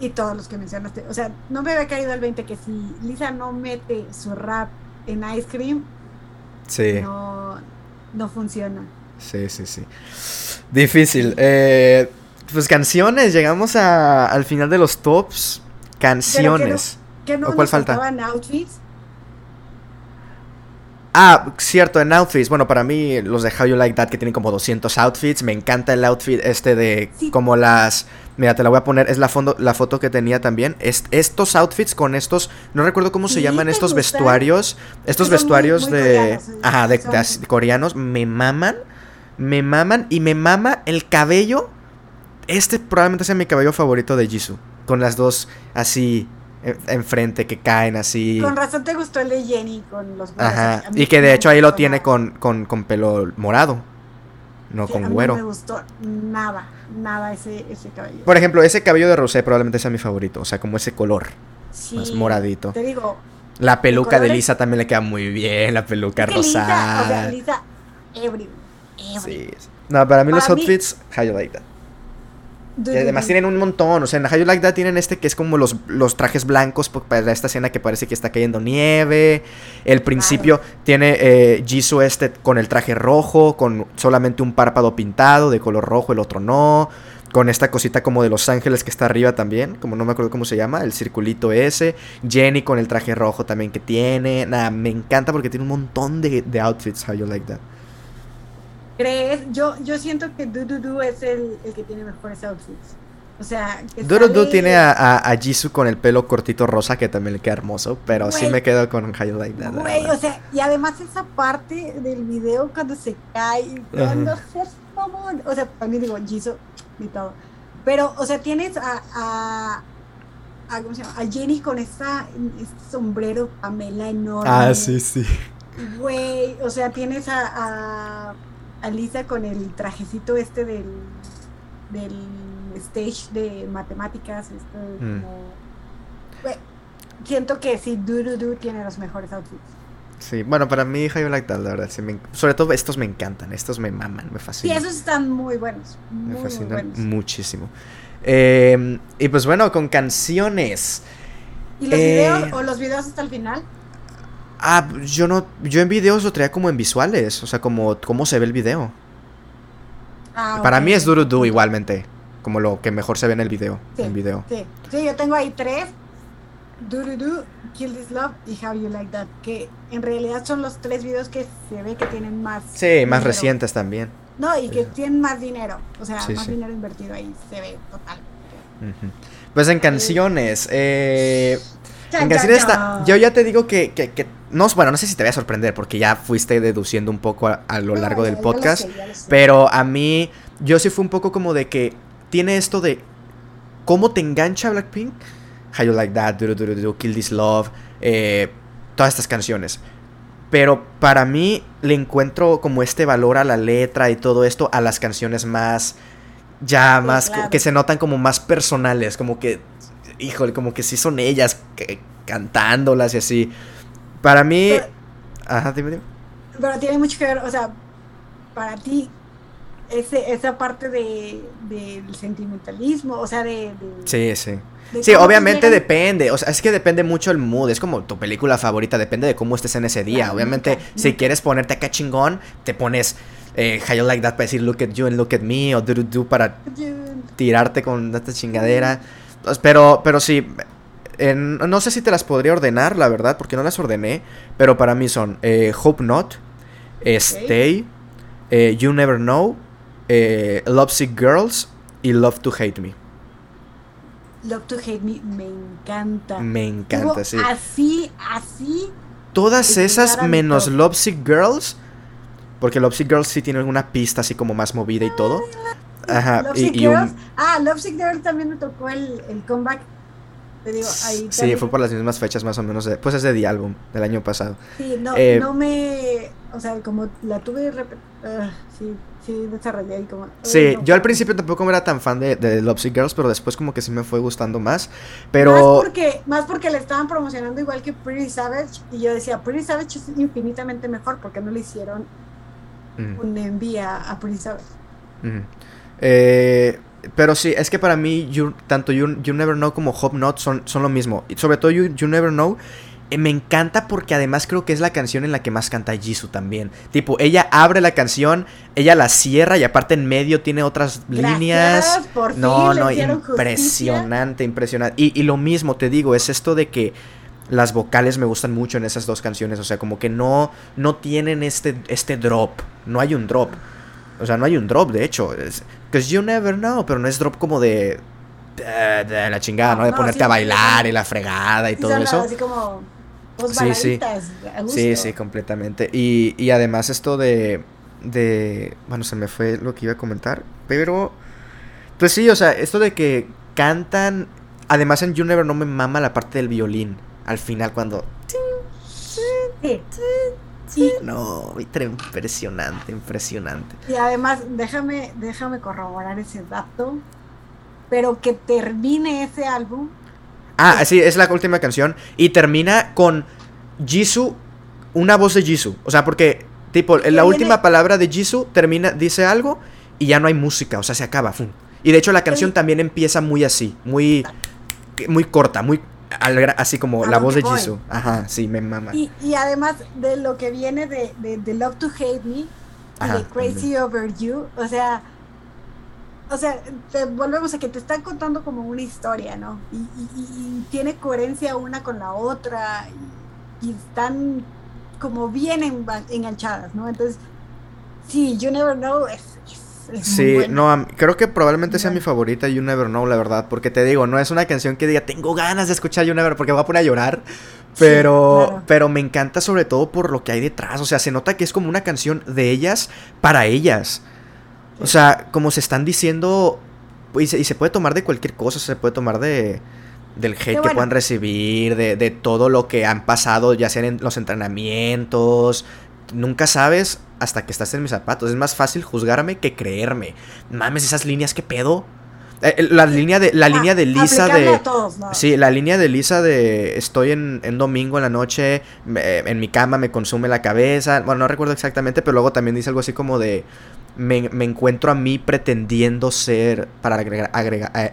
y todos los que mencionaste. O sea, no me había caído el 20 que si Lisa no mete su rap en Ice Cream, Sí. no, no funciona. Sí, sí, sí. Difícil. Eh, pues canciones, llegamos a- al final de los tops. Canciones. ¿Qué no ¿O cuál nos falta? faltaban outfits? Ah, cierto, en outfits. Bueno, para mí, los de How You Like That, que tienen como 200 outfits. Me encanta el outfit este de como las. Mira, te la voy a poner. Es la, fondo, la foto que tenía también. Es, estos outfits con estos. No recuerdo cómo se llaman estos vestuarios. Estos vestuarios de. ajá, de, coreanos. Me maman. Me maman. Y me mama el cabello. Este probablemente sea mi cabello favorito de Jisoo. Con las dos así enfrente que caen así. Con razón te gustó el de Jenny con los Ajá. Y que de hecho ahí lo tiene con, con, con, pelo morado. No con güero. no me gustó nada, nada ese, ese cabello. Por ejemplo, ese cabello de Rosé probablemente sea mi favorito. O sea, como ese color. Sí, más moradito. Te digo. La peluca de Lisa también le queda muy bien. La peluca rosada. Lisa, o sea, Lisa, every, Sí. No, para mí los outfits, how you like that además tienen un montón, o sea, en How You Like That tienen este que es como los, los trajes blancos para esta escena que parece que está cayendo nieve. El principio tiene eh, Jisoo este con el traje rojo, con solamente un párpado pintado de color rojo, el otro no. Con esta cosita como de Los Ángeles que está arriba también, como no me acuerdo cómo se llama, el circulito ese. Jenny con el traje rojo también que tiene. Nada, me encanta porque tiene un montón de, de outfits, How You Like That. ¿Crees? Yo, yo siento que Dududu es el, el que tiene mejores outfits. O sea, Dududu tiene a, a, Jisoo con el pelo cortito rosa que también le queda hermoso, pero sí me quedo con How Like That. Güey, o sea, y además esa parte del video cuando se cae, cuando se o sea, para mí digo Jisoo y todo. Pero, o sea, tienes a, a, a, ¿cómo se llama? a Jenny con esta, este sombrero Pamela enorme. Ah, sí, sí. Güey, o sea, tienes a Alisa con el trajecito este del, del stage de matemáticas. Este, mm. siento que sí, Durudu tiene los mejores outfits. Sí, bueno, para mí You Like That, la verdad, sí me, sobre todo estos me encantan, estos me maman, me fascinan. Sí, esos están muy buenos, me fascinan muchísimo. Eh, y pues bueno, con canciones. ¿Y los videos eh, o los videos hasta el final? Ah, yo no. Yo en videos lo traía como en visuales. O sea, como cómo se ve el video. Ah, Para mí es Durudu igualmente. Como lo que mejor se ve en el video. Sí, video. Sí. sí, yo tengo ahí tres. Durudu, Kill This Love y How You Like That. Que en realidad son los tres videos que se ve que tienen más. Sí, más recientes también. No, y que tienen más dinero. O sea, más dinero invertido ahí. Se ve total. Pues en canciones. Eh, en canciones está. Yo ya te digo que, que no, bueno, no sé si te voy a sorprender porque ya fuiste deduciendo un poco a, lo largo del podcast. Pero a mí, yo sí fue un poco como de que tiene esto de cómo te engancha Blackpink. How You Like That, do, do, do, Kill This Love, eh, todas estas canciones. Pero para mí le encuentro como este valor a la letra y todo esto a las canciones más, ya más, que se notan como más personales, como que, híjole, como que sí son ellas cantándolas y así. Para mí. ajá, dime, dime. Pero tiene mucho que ver, o sea, para ti, ese, esa parte de, del sentimentalismo, o sea, de. sí, sí. Sí, obviamente depende, o sea, es que depende mucho el mood, es como tu película favorita, depende de cómo estés en ese día. obviamente, si quieres ponerte acá chingón, te pones eh, How You Like That para decir Look at You and Look at Me, o Do Do Do para tirarte con esta chingadera. Pues, pero, pero sí, no sé si te las podría ordenar, la verdad, porque no las ordené. Pero para mí son eh, Hope Not, eh, Stay, eh, You Never Know, Love Sick Girls y Love to Hate Me. Love to Hate Me me encanta. Me encanta, sí. Así, así. Todas esas menos Love Sick Girls. Porque Love Sick Girls sí tiene una pista así como más movida y todo. Ajá. Love y, Girls. Ah, Love Sick Girls también me tocó el, el comeback sí, fue por las mismas fechas más o menos, pues es de álbum del año pasado. Sí, no, eh, no me, o sea, como la tuve, uh, sí, sí, desarrollé y como... Sí, yo al principio tampoco era tan fan de, de Lovesick Girls, pero después como que sí me fue gustando más, pero... Más porque, más porque le estaban promocionando igual que Pretty Savage, y yo decía, Pretty Savage es infinitamente mejor, porque no le hicieron un envía a Pretty Savage. Eh... Pero sí, es que para mí, tanto you, Never Know como Hope Not son, son lo mismo. Y sobre todo You, Never Know. Eh, me encanta porque además creo que es la canción en la que más canta Jisoo también. Tipo, ella abre la canción, ella la cierra y aparte en medio tiene otras líneas. Por no, no, impresionante, impresionante. Y, y, lo mismo te digo, es esto de que las vocales me gustan mucho en esas dos canciones. O sea, como que no, no tienen este, este drop. No hay un drop. O sea, no hay un drop, de hecho. Because you never know. Pero no es drop como de. De, la chingada, ¿no? De ponerte a bailar y la fregada y todo eso. Así como. Sí, sí. Sí, sí, completamente. Y, y además esto de. De. Bueno, se me fue lo que iba a comentar. Pero. Pues sí, o sea, esto de que cantan. Además en You Never Know me mama la parte del violín al final cuando... Sí. No, impresionante, impresionante. Y además, déjame, déjame corroborar ese dato, pero que termine ese álbum. Ah, sí, es la última canción. Y termina con Jisoo, una voz de Jisoo. O sea, porque, tipo, la última palabra de Jisoo termina, dice algo y ya no hay música, o sea, se acaba. Y de hecho la canción también empieza muy así, muy, muy corta, muy así como la voz de Jisoo. Ajá, sí, me mama. Y, además de lo que viene de, de, Love to Hate Me y de Crazy Over You, o sea, o sea, te volvemos a que te están contando como una historia, ¿no? Y, tiene coherencia una con la otra y, están como bien enganchadas, ¿no? Entonces, sí, You Never Know es sí, no, creo que probablemente sea mi favorita You Never Know, la verdad, porque te digo, no es una canción que diga, tengo ganas de escuchar You Never, porque me voy a poner a llorar, pero, pero me encanta sobre todo por lo que hay detrás, o sea, se nota que es como una canción de ellas para ellas, o sea, como se están diciendo, y se, y se puede tomar de cualquier cosa, se puede tomar de del hate que puedan recibir, de, de, todo lo que han pasado, ya sea en los entrenamientos, nunca sabes hasta que estás en mis zapatos. Es más fácil juzgarme que creerme. Mames, esas líneas, ¿qué pedo? Eh, la línea de la ah, línea de Lisa de sí la línea de Lisa de estoy en, domingo en la noche en mi cama me consume la cabeza bueno no recuerdo exactamente pero luego también dice algo así como de me, encuentro a mí pretendiendo ser para agregar, eh,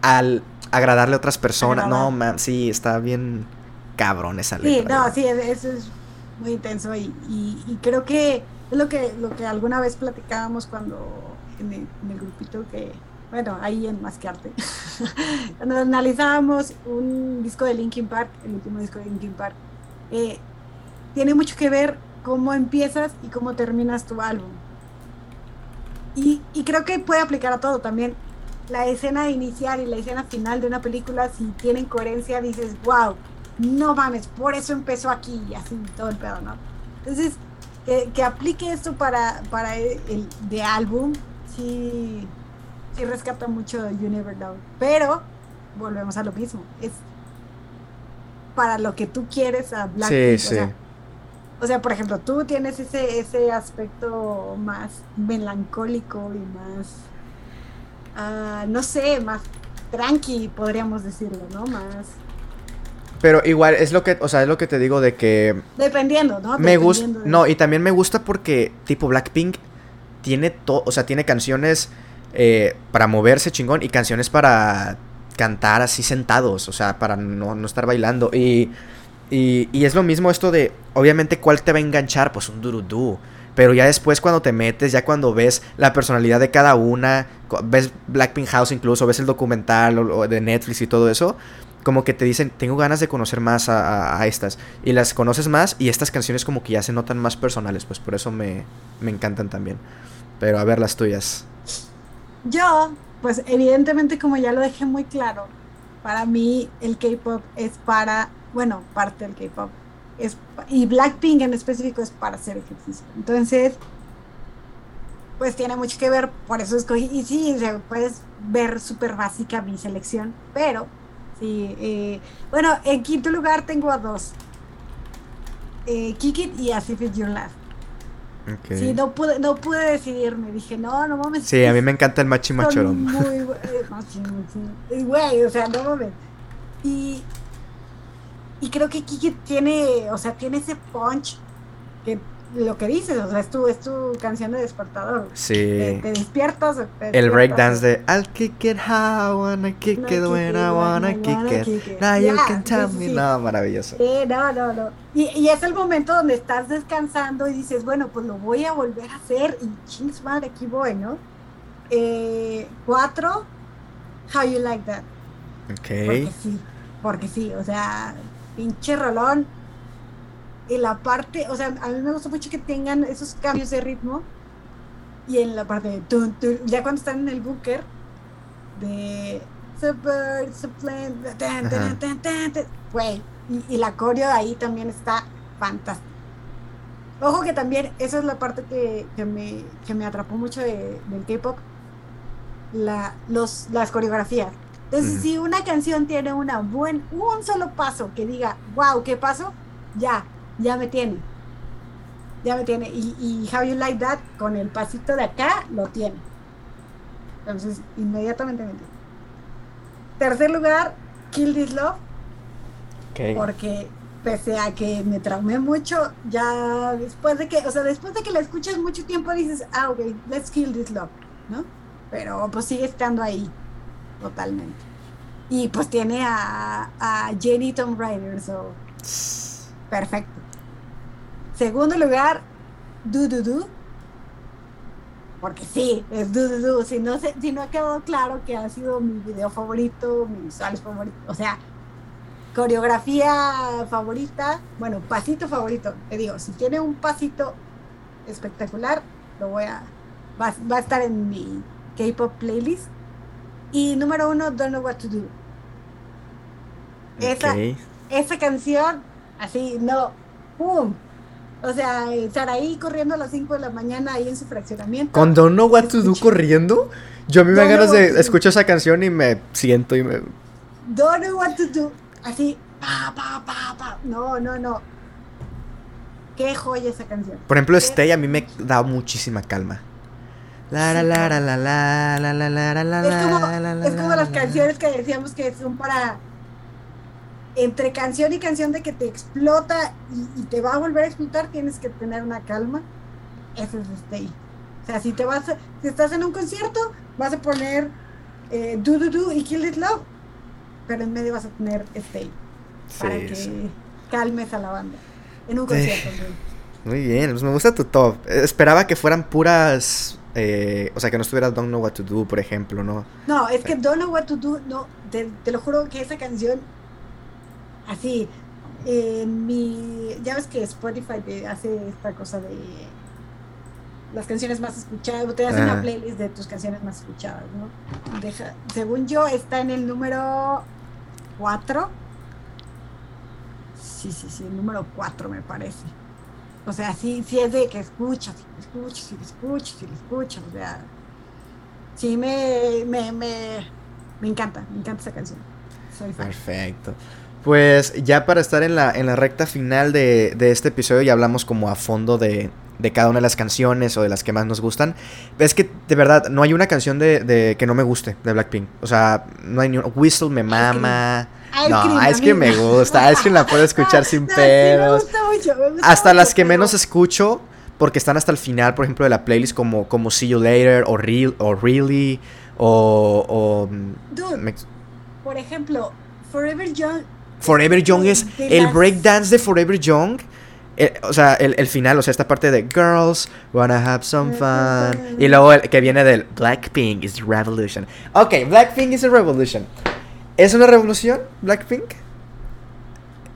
al agradarle a otras personas no man, sí está bien cabrón esa letra sí no sí eso es muy intenso y, y, creo que es lo que, lo que alguna vez platicábamos cuando en el, grupito que, bueno, ahí en Más que Arte, [laughs] cuando analizábamos un disco de Linkin Park, el último disco de Linkin Park, eh, tiene mucho que ver cómo empiezas y cómo terminas tu álbum. Y, y, creo que puede aplicar a todo también. La escena inicial y la escena final de una película, si tienen coherencia, dices, wow, no mames, por eso empezó aquí y así todo el pedo, ¿no? Entonces, que, aplique esto para, para el de álbum, sí, sí rescata mucho You Never Know. Pero volvemos a lo mismo, es para lo que tú quieres a Blackpink. Sí, sí. O, sea, por ejemplo, tú tienes ese, ese aspecto más melancólico y más, ah, no sé, más tranqui, podríamos decirlo, ¿no? Más pero igual es lo que, o sea, es lo que te digo de que dependiendo, ¿no? Me gusta, no, y también me gusta porque tipo Blackpink tiene todo, o sea, tiene canciones eh, para moverse chingón y canciones para cantar así sentados, o sea, para no, no estar bailando y, y, y es lo mismo esto de, obviamente, ¿cuál te va a enganchar? Pues un durudú. Pero ya después cuando te metes, ya cuando ves la personalidad de cada una, ves Blackpink House incluso, ves el documental o de Netflix y todo eso, como que te dicen, tengo ganas de conocer más a, estas. Y las conoces más y estas canciones como que ya se notan más personales, pues por eso me, me encantan también. Pero a ver las tuyas. Yo, pues evidentemente como ya lo dejé muy claro, para mí el K-Pop es para, bueno, parte del K-Pop. Y Blackpink en específico es para hacer ejercicio. Entonces, pues tiene mucho que ver, por eso escogí. Y sí, puedes ver súper básica mi selección, pero Sí, eh, bueno, en quinto lugar tengo a dos. Eh, Kikit y As If It's Your Last. Okay. Sí, no pude, no pude decidirme. Dije, no, no mames. Sí, a mí me encanta el machi machorón. Muy, eh, [laughs] machi. Güey, o sea, no mames. Y, y creo que Kikit tiene, o sea, tiene ese punch que lo que dices, o sea, es tu, es tu canción de despertador. Sí. Te, despiertas. el breakdance de I'll kick it how I wanna kick it when I wanna kick, it. Now you can tell me. No, maravilloso. Sí, no, no, no. Y, y, es el momento donde estás descansando y dices, bueno, pues lo voy a volver a hacer. Y chings madre, aquí voy, ¿no? Eh, cuatro, How You Like That. Ok. Porque sí, porque sí, o sea, pinche rolón. Y la parte, o sea, a mí me gusta mucho que tengan esos cambios de ritmo. Y en la parte de tun, tun, ya cuando están en el búnker, de Güey, y, y la coreo ahí también está fantástica. Ojo que también esa es la parte que, que, me, que me atrapó mucho de, del K-pop, la, los, las coreografías. Entonces, si una canción tiene una buen, un solo paso que diga, wow, ¿qué paso? Ya, ya me tiene. Ya me tiene. Y, y How You Like That, con el pasito de acá, lo tiene. Entonces, inmediatamente me tiene. Tercer lugar, Kill This Love, Ok. porque pese a que me traumé mucho, ya después de que, o sea, después de que la escuchas mucho tiempo dices, ah, ok, let's kill this love, ¿no? Pero pues sigue estando ahí, totalmente. Y pues tiene a, a Jenny Tomb Raider, so, perfecto. Segundo lugar, Do Do Do. Porque sí, es Do Do Do. Si no, se, si no ha quedado claro que ha sido mi video favorito, mi visual favorito, o sea, coreografía favorita, bueno, pasito favorito, te digo, si tiene un pasito espectacular, lo voy a, va, va a estar en mi K-pop playlist. Y número uno, Don't Know What to Do. Esa, esa canción, así, no, ¡pum! O sea, Saraí corriendo a las 5 de la mañana ahí en su fraccionamiento. Con Don't Know What to Do corriendo, yo a mí me ganas de escucho esa canción y me siento y me Don't Know What to Do. Así, pa, pa, pa, pa. No, no, no. Qué joya esa canción. Por ejemplo, ¿Qué? Stay a mí me da muchísima calma. La la la la la la la la la la Es como, la es como la las la. canciones que decíamos que son para entre canción y canción de que te explota y, y te va a volver a explotar, tienes que tener una calma. Eso es Stay. O sea, si te vas a- si estás en un concierto, vas a poner eh, Do Do Do y Kill It Love, pero en medio vas a tener Stay para Sí, que sí. calmes a la banda. En un concierto. Muy bien, pues me gusta tu top. Esperaba que fueran puras. eh, o sea, que no estuviera Don't Know What to Do, por ejemplo, ¿no? No, es que Don't Know What to Do, no, te, te lo juro que esa canción, así, en mi, ya ves que Spotify te hace esta cosa de las canciones más escuchadas, te hace una playlist de tus canciones más escuchadas, ¿no? Deja, según yo, está en el número 4. Sí, sí, sí, el número 4 me parece. O sea, sí, sí es de que escuchas, y escuchas, y escuchas, y escuchas, o sea, sí me, me, me, me encanta, me encanta esa canción. Soy fan. Perfecto. Pues ya para estar en la, en la recta final de, de este episodio, ya hablamos como a fondo de, de cada una de las canciones o de las que más nos gustan. Es que de verdad no hay una canción de, de que no me guste de Blackpink. O sea, no hay ni un Whistle me mama. Ice no, Ice Cream me gusta. Ice Cream la puedo escuchar [laughs] sin No, sí, pedos. me gusta mucho, me gusta Hasta las que pero- menos escucho, porque están hasta el final, por ejemplo, de la playlist, como, como See You Later, o, Real, o Really, o... o, mm, Dude, me- por ejemplo, Forever Young. Forever Young es el breakdance de Forever Young. eh, o sea, el, el final, o sea, esta parte de Girls, wanna have some fun. Y luego el que viene del Blackpink is revolution. Ok, Blackpink is a revolution. ¿Es una revolución, Blackpink?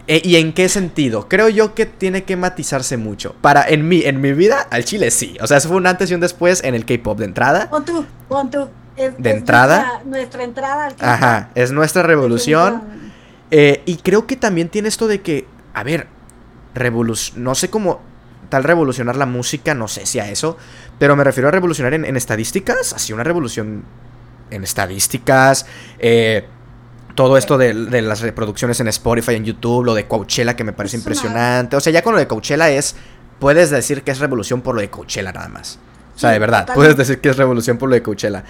Eh, ¿Y en qué sentido? Creo yo que tiene que matizarse mucho. Para, en mi, en mi vida, al chile sí. O sea, eso fue un antes y un después en el K-pop de entrada. Pon tú, pon tú. Es- ¿De es entrada? Nuestra, nuestra entrada al K-pop. Ajá, es nuestra revolución. Eh, y creo que también tiene esto de que, a ver, no sé cómo tal revolucionar la música, no sé si a eso, pero me refiero a revolucionar en, en estadísticas, así una revolución en estadísticas, eh, todo esto de, de las reproducciones en Spotify, en YouTube, lo de Coachella que me parece Es una- impresionante, o sea, ya con lo de Coachella es, puedes decir que es revolución por lo de Coachella nada más, o sea, Sí, de verdad, totalmente. puedes decir que es revolución por lo de Coachella.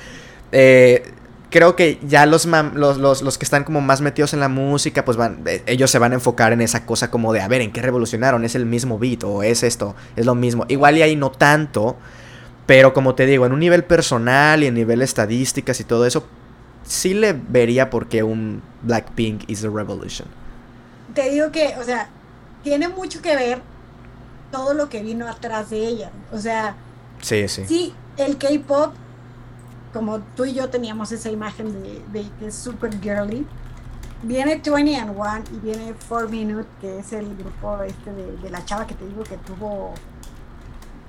Eh, creo que ya los, mam- los, los, los que están como más metidos en la música, pues van, eh, ellos se van a enfocar en esa cosa como de, a ver, ¿en qué revolucionaron? ¿Es el mismo beat o es esto? Es lo mismo. Igual y ahí no tanto, pero como te digo, en un nivel personal y en nivel estadísticas y todo eso, sí le vería por qué un Blackpink is a revolution. Te digo que, o sea, tiene mucho que ver todo lo que vino atrás de ella. O sea, Sí, sí. Sí, el K-pop, como tú y yo teníamos esa imagen de, que es super girly, viene 20 and One y viene 4 Minute, que es el grupo este de, la chava que te digo que tuvo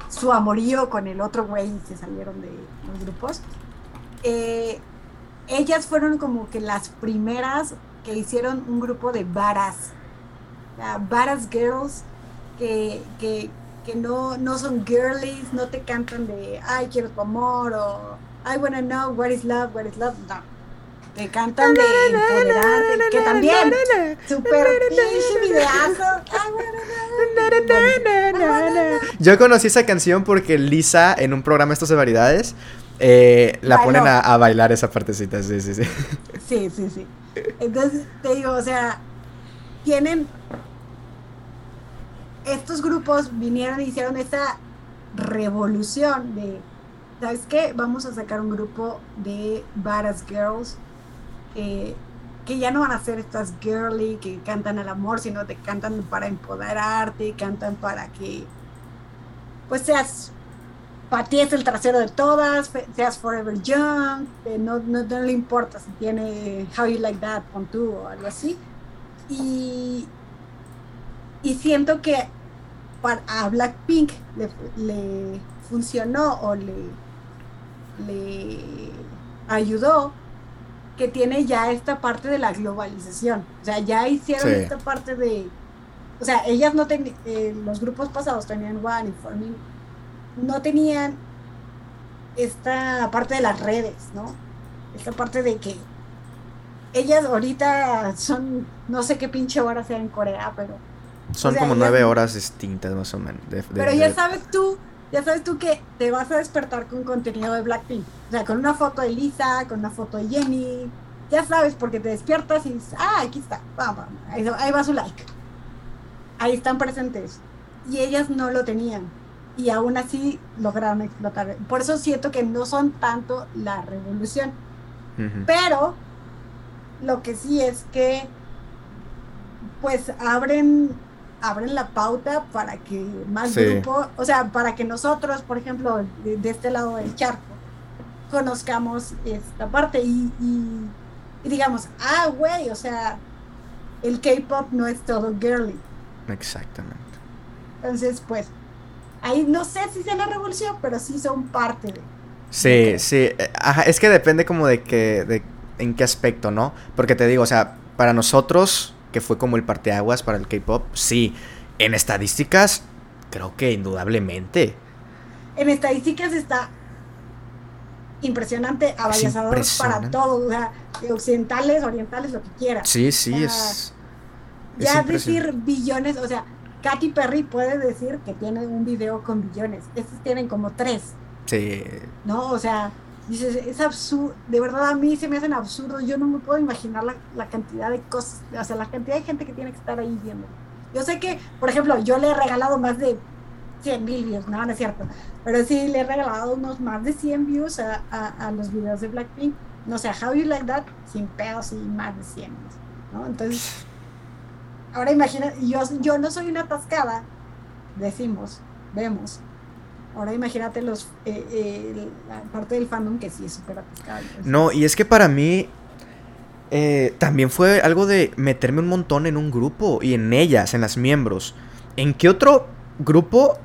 su amorío con el otro güey y se salieron de los grupos. Eh, ellas fueron como que las primeras que hicieron un grupo de varas, varas girls, que, que, que no, no son girlies, no te cantan de ay quiero tu amor o I wanna know what is love, what is love, no. Te cantan de empoderarte, que también, super pinche videazo. Yo conocí esa canción porque Lisa en un programa estos de variedades eh, la ponen a, bailar esa partecita, sí, sí, sí. Sí, sí, sí. Entonces, te digo, o sea, tienen... Estos grupos vinieron y hicieron esta revolución de, ¿sabes qué? Vamos a sacar un grupo de Badass Girls eh, que ya no van a ser estas girly que cantan al amor, sino te cantan para empoderarte, cantan para que pues seas patees el trasero de todas, seas forever young, no, no, le importa si tiene How You Like That con tú o algo así. Y, y siento que para, a Blackpink le, le funcionó o le, le ayudó que tiene ya esta parte de la globalización. O sea, ya hicieron esta parte de... O sea, ellas no tenían... Eh, los grupos pasados tenían One y Forming no tenían esta parte de las redes, ¿no? Esta parte de que ellas ahorita son, no sé qué pinche hora sea en Corea, pero... Son como nueve horas distintas más o menos. pero ya sabes tú, ya sabes tú que te vas a despertar con contenido de Blackpink. O sea, con una foto de Lisa, con una foto de Jenny. Ya sabes, porque te despiertas y dices, ah, aquí está, vamos, ahí, ahí va su like. Ahí están presentes. Y ellas no lo tenían y aún así lograron explotar. Por eso siento que no son tanto la revolución. Pero lo que sí es que pues abren abren la pauta para que más grupos, o sea, para que nosotros, por ejemplo, de, este lado del charco, conozcamos esta parte y, y digamos, ah, güey, o sea, el K-pop no es todo girly. Exactamente. Entonces, pues, ahí no sé si sea la revolución, pero sí son parte de. Sí, sí. Ajá, es que depende como de que, de en qué aspecto, ¿no? Porque te digo, o sea, para nosotros, que fue como el parteaguas para el K-pop, sí. En estadísticas, creo que indudablemente. En estadísticas está impresionante, avallasador para todo, o sea, occidentales, orientales, lo que quieras. Sí, sí, es. Ya decir billones, o sea, Katy Perry puede decir que tiene un video con billones. Estos tienen como tres. Sí. No, o sea, dices, es absurdo. De verdad, a mí se me hacen absurdos. Yo no me puedo imaginar la, cantidad de cosas, o sea, la cantidad de gente que tiene que estar ahí viendo. Yo sé que, por ejemplo, yo le he regalado más de 100 mil views, no, no es cierto. Pero sí le he regalado unos más de 100 views a, a, los videos de Blackpink. No sé, How You Like That, sin pedos y más de 100 ¿no? Entonces Ahora imagina, yo, yo no soy una atascada, decimos, vemos. Ahora imagínate los eh, eh, la parte del fandom que sí es súper. Pues. No, y es que para mí eh, también fue algo de meterme un montón en un grupo y en ellas, en las miembros. ¿En qué otro grupo?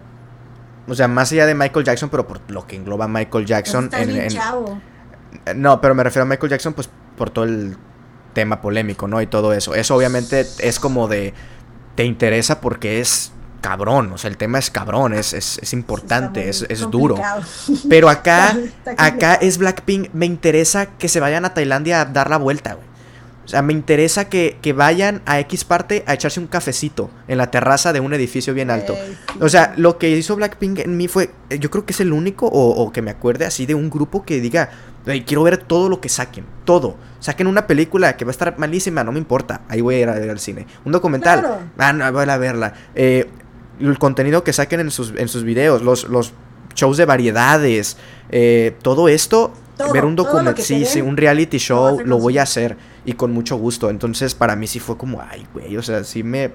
O sea, más allá de Michael Jackson, pero por lo que engloba Michael Jackson. en, chavo. No, pero me refiero a Michael Jackson, pues por todo el tema polémico, ¿no? Y todo eso. Eso obviamente es como de, te interesa porque es cabrón, o sea, el tema es cabrón, es, es, importante, es, es duro. Pero acá, [laughs] acá es Blackpink, me interesa que se vayan a Tailandia a dar la vuelta, güey. O sea, me interesa que, vayan a X parte a echarse un cafecito en la terraza de un edificio bien alto. O sea, lo que hizo Blackpink en mí fue, yo creo que es el único, o, que me acuerde así de un grupo que diga, quiero ver todo lo que saquen, todo. Saquen una película que va a estar malísima, no me importa, ahí voy a ir a al cine. Un documental, ah, no, voy a verla. Eh, el contenido que saquen en sus, en sus videos, los, los shows de variedades, eh, todo esto, ver un documental, sí, sí, un reality show, lo voy a hacer y con mucho gusto. Entonces, para mí sí fue como, ay, güey, o sea, sí me,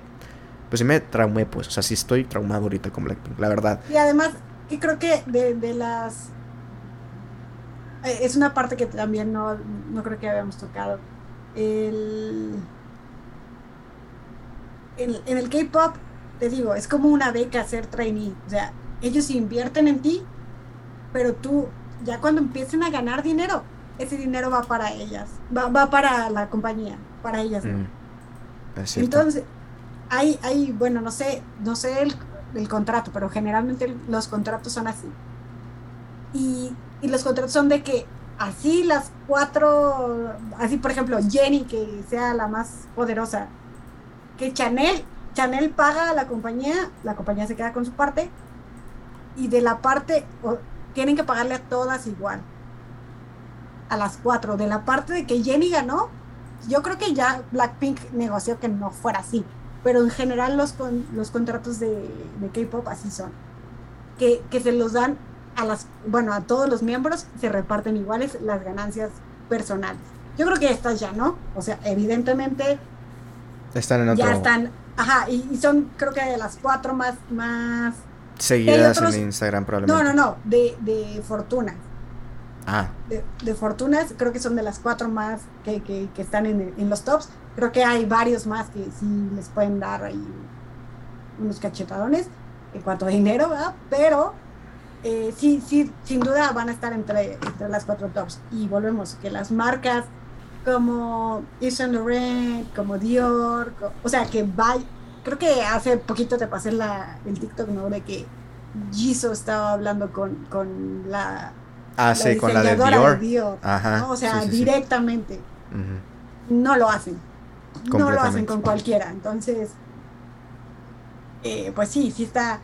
pues sí me traumé, pues, o sea, sí estoy traumado ahorita con Blackpink, la verdad. Y además, y creo que de, de las, eh, es una parte que también no, no creo que habíamos tocado. El, en, en el K-pop, te digo, es como una beca ser trainee. O sea, ellos invierten en ti, pero tú, ya cuando empiecen a ganar dinero, ese dinero va para ellas, va, va para la compañía, para ellas. ¿no? Mm, es. Entonces, hay, hay, bueno, no sé, no sé el, el contrato, pero generalmente los contratos son así. Y, y los contratos son de que así las cuatro, así por ejemplo, Jenny, que sea la más poderosa, que Chanel, Chanel paga a la compañía, la compañía se queda con su parte, y de la parte, o- tienen que pagarle a todas igual. A las cuatro. De la parte de que Jenny ganó, yo creo que ya Blackpink negoció que no fuera así. Pero en general los, con, los contratos de, de K-pop así son. Que, que se los dan a las, bueno, a todos los miembros, se reparten iguales las ganancias personales. Yo creo que estas ya no. O sea, evidentemente Están en otro. ya están. Ajá, y, y son creo que de las cuatro más, más Seguidas otros- en Instagram, probablemente. no, no, no, de, de fortuna. Ah, De, de fortunas, creo que son de las cuatro más que, que, que están en, en los tops. Creo que hay varios más que sí les pueden dar ahí unos cachetadones en cuanto a dinero, ¿verdad? Pero eh, sí, sí, sin duda van a estar entre, entre las cuatro tops. Y volvemos, que las marcas como Yves Saint Laurent, como Dior, o sea, que va, creo que hace poquito te pasé la, el TikTok, ¿no? De que Jisoo estaba hablando con, con la, ah sí, con la de diseñadora Dior. Ajá. ¿no? O sea, sí, sí, sí. directamente no lo hacen. No lo hacen con cualquiera. Entonces, eh, pues sí, sí está.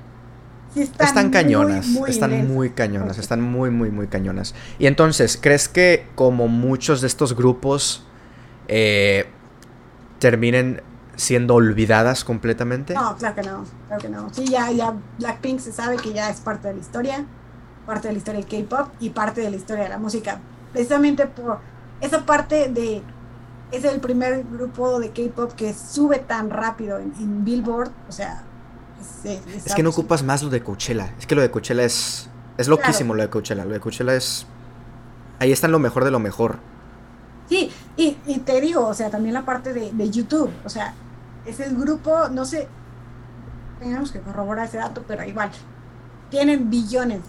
Sí están, cañonas, muy están muy cañonas, están muy, muy, muy cañonas. Y entonces, ¿crees que como muchos de estos grupos eh, terminen siendo olvidadas completamente? No, claro que no, claro que no. Sí, ya, ya Blackpink se sabe que ya es parte de la historia, parte de la historia del K-pop y parte de la historia de la música. Precisamente por esa parte de. Es el primer grupo de K-pop que sube tan rápido en, en Billboard. O sea, es, que no ocupas más lo de Coachella. Es que lo de Coachella es. Es loquísimo lo de Coachella. Lo de Coachella es. Ahí está lo mejor de lo mejor. Sí, y, y te digo, o sea, también la parte de, de YouTube, o sea, es el grupo, no sé, tenemos que corroborar ese dato, pero igual, tienen billones,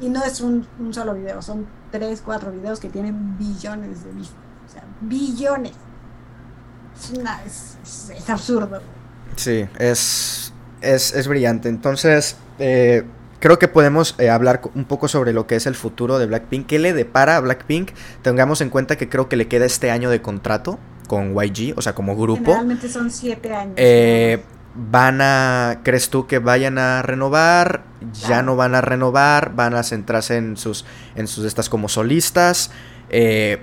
y no es un, un solo video, son tres, cuatro videos que tienen billones de vistas, o sea, billones. Es, una, es, es- es absurdo. Sí, es, es, es brillante. Entonces, eh, creo que podemos eh, hablar un poco sobre lo que es el futuro de Blackpink. ¿Qué le depara a Blackpink? Tengamos en cuenta que creo que le queda este año de contrato con YG, o sea, como grupo. Generalmente son siete años. Eh, ¿Van a, crees tú que vayan a renovar? ¿Ya Claro. no van a renovar? ¿Van a centrarse en sus, en sus estas como solistas? Eh,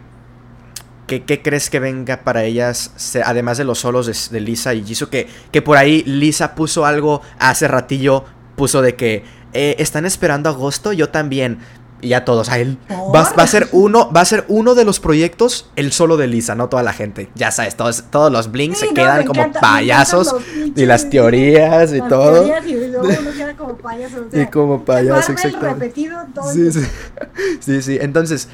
¿qué, qué crees que venga para ellas? además de los solos de, de Lisa y Jisoo, que, que por ahí Lisa puso algo hace ratillo, puso de que eh, están esperando agosto, yo también. Y ya todos, a él. Va, va a ser uno, va a ser uno de los proyectos el solo de Lisa, no toda la gente. Ya sabes, todos, todos los blinks Sí, se quedan como encanta- payasos y las teorías y las todo. teorías y uno queda como payaso. o sea, Y como payaso, exactamente. repetido todo Sí, sí. [laughs] sí, sí. Entonces,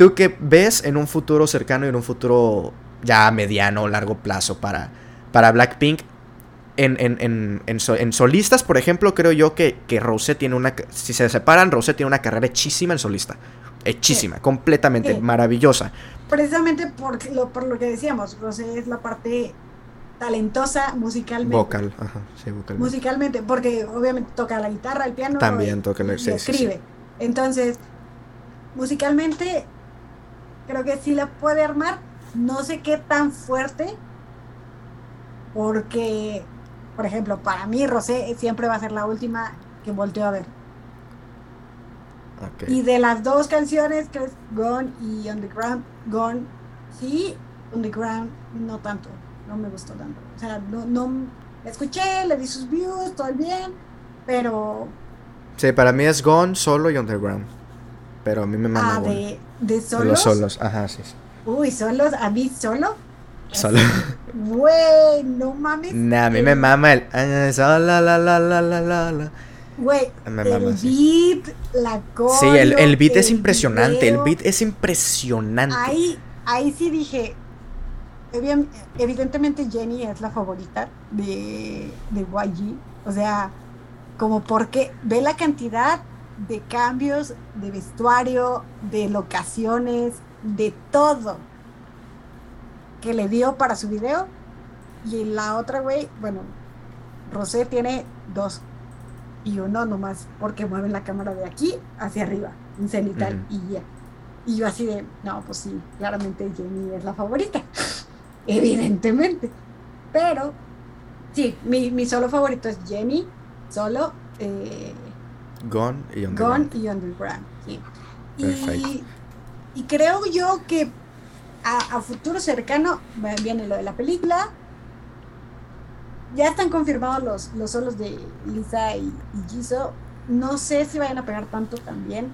¿tú qué ves en un futuro cercano y en un futuro ya mediano o largo plazo para, para Blackpink? En, en, en, en, so- en solistas, por ejemplo, creo yo que, que Rosé tiene una... Si se separan, Rosé tiene una carrera hechísima en solista. Hechísima, completamente, Sí. maravillosa. precisamente por lo, por lo que decíamos, Rosé es la parte talentosa musicalmente. Vocal, ajá, sí, vocal. Musicalmente, porque obviamente toca la guitarra, el piano. También toca la- y sí, sí, sí. escribe. Entonces, musicalmente, creo que sí la puede armar. No sé qué tan fuerte, porque, por ejemplo, para mí Rosé siempre va a ser la última que volteo a ver. Y de las dos canciones, que es Gone y On the Ground, Gone, sí, On the Ground, no tanto, no me gustó tanto. O sea, no, no, la escuché, le di sus views, todo bien, pero, Sí, para mí es Gone, Solo y Underground. Pero a mí me mama ah, Gone. de, de solos, los solos, ajá, sí. sí. uy, solos, a mí solo, Solo. [laughs] güey, no mames. Nah, a mí me mama el. ah, la, la, la, la, la, la. Güey, el sí. beat, la coreo, Sí, el, el beat es impresionante. El beat es impresionante. Ahí, ahí sí dije, evidentemente Jenny es la favorita de, de YG. O sea, como porque ve la cantidad de cambios de vestuario, de locaciones, de todo que le dio para su video. Y la otra, güey, bueno, Rosé tiene dos y uno nomás porque mueven la cámara de aquí hacia arriba, en cenital y ya. Y yo así de, no, pues sí, claramente Jenny es la favorita, [laughs] evidentemente. Pero, sí, mi, mi solo favorito es Jenny, solo, eh, Gone y Underground. Gone y Underground, sí. Y, y, creo yo que a, a futuro cercano viene lo de la película, ya están confirmados los, los solos de Lisa y, y No sé si vayan a pegar tanto también.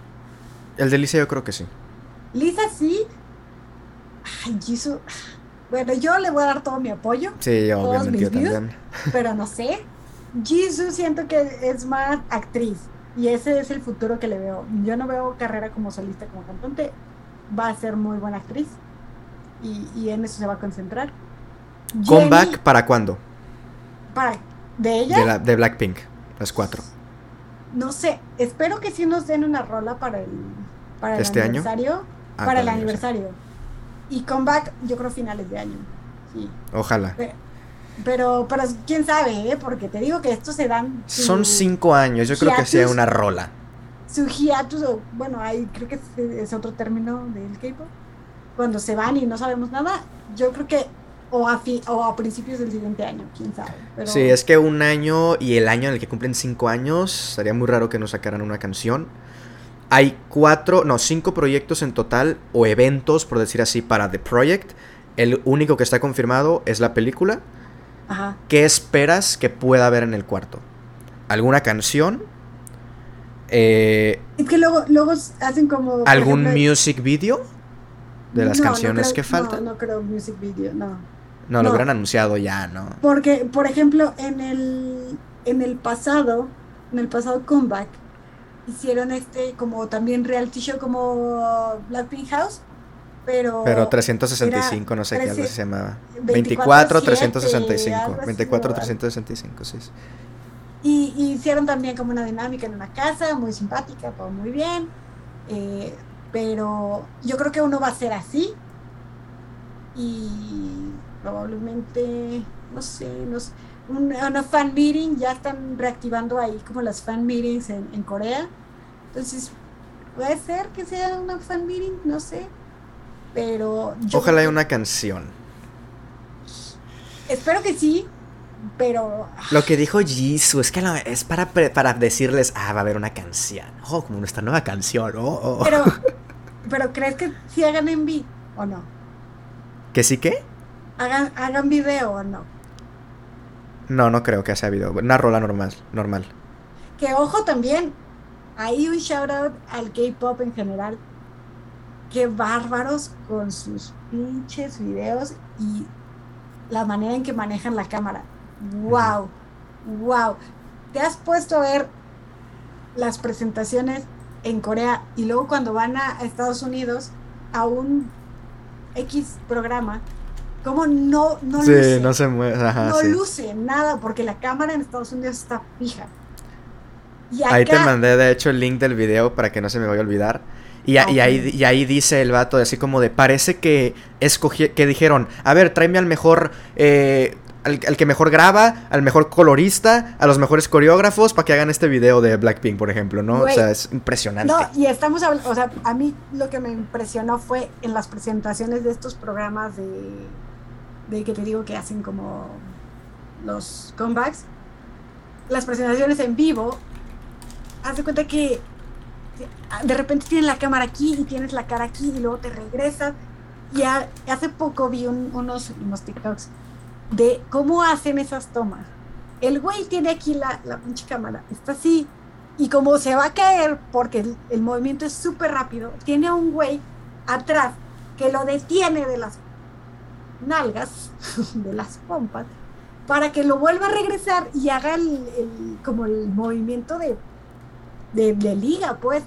El de Lisa yo creo que sí. Lisa sí. Ay, Jisoo. Bueno, yo le voy a dar todo mi apoyo. Sí, obviamente yo también. Pero no sé. Jisoo siento que es más actriz. Y ese es el futuro que le veo. Yo no veo carrera como solista, como cantante. Va a ser muy buena actriz. Y, y en eso se va a concentrar. ¿Comeback para cuándo? ¿De ella? De, Blackpink, las cuatro. No sé, espero que sí nos den una rola para el, para el ¿Este aniversario. Ah, para, el aniversario. Y comeback, yo creo finales de año. Sí. Ojalá. Pero, pero, quién sabe, ¿eh? Porque te digo que estos se dan. Son cinco años, yo creo que sea una rola. Su hiatus, bueno, ahí creo que es, otro término del K-pop. Cuando se van y no sabemos nada, yo creo que o a, o a principios del siguiente año, quién sabe. Sí, es que un año y el año en el que cumplen cinco años, sería muy raro que nos sacaran una canción. Hay cuatro, no, cinco proyectos en total, o eventos, por decir así, para The Project. El único que está confirmado es la película. Ajá. ¿Qué esperas que pueda haber en el cuarto? ¿Alguna canción? Eh, es que luego, luego hacen como... ¿Algún music video? De las canciones que faltan. No, no creo music video, no. No, lo hubieran anunciado ya, ¿no? Porque, por ejemplo, en el, en el pasado, en el pasado comeback, hicieron este como también reality show como Blackpink House, pero... Pero 365, no sé qué se llamaba. 24, 365. 24, 365, sí. Y, y, hicieron también como una dinámica en una casa, muy simpática, todo muy bien. Eh, pero yo creo que uno va a ser así. Y probablemente, no sé, una fan meeting, ya están reactivando ahí como las fan meetings en, Corea. Entonces, puede ser que sea una fan meeting, no sé. Pero Ojalá haya una canción. Espero que sí, pero. Lo que dijo Jisoo es que es para, para decirles, ah, va a haber una canción. Oh, como nuestra nueva canción. Oh, oh. Pero, [laughs] pero ¿crees que si hagan en vivo o no? ¿Que sí qué? hagan, hagan video o no. No, no creo que sea video. Una rola normal, normal. Que ojo también, hay un shout out al K-pop en general. Qué bárbaros con sus pinches videos y la manera en que manejan la cámara. Wow, wow. ¿Te has puesto a ver las presentaciones en Corea y luego cuando van a Estados Unidos a un X programa como no, no luce. no se mueve. no luce nada porque la cámara en Estados Unidos está fija. Ahí te mandé de hecho el link del video para que no se me vaya a olvidar. Y, y, ahí, y ahí dice el vato así como de, parece que escogí, que dijeron, a ver, tráeme al mejor eh, al, que mejor graba, al mejor colorista, a los mejores coreógrafos para que hagan este video de Blackpink, por ejemplo, ¿no? o sea, es impresionante. No, y estamos hablando, o sea, a mí lo que me impresionó fue en las presentaciones de estos programas de, de que te digo que hacen como los comebacks, las presentaciones en vivo, haz de cuenta que de repente tienes la cámara aquí y tienes la cara aquí y luego te regresas. Y hace poco vi unos, unos TikToks de cómo hacen esas tomas. El güey tiene aquí la, la pinche cámara, está así, y como se va a caer porque el, movimiento es súper rápido, tiene un güey atrás que lo detiene de las nalgas, [laughs] de las pompas, para que lo vuelva a regresar y haga el, como el movimiento de, de, liga, pues.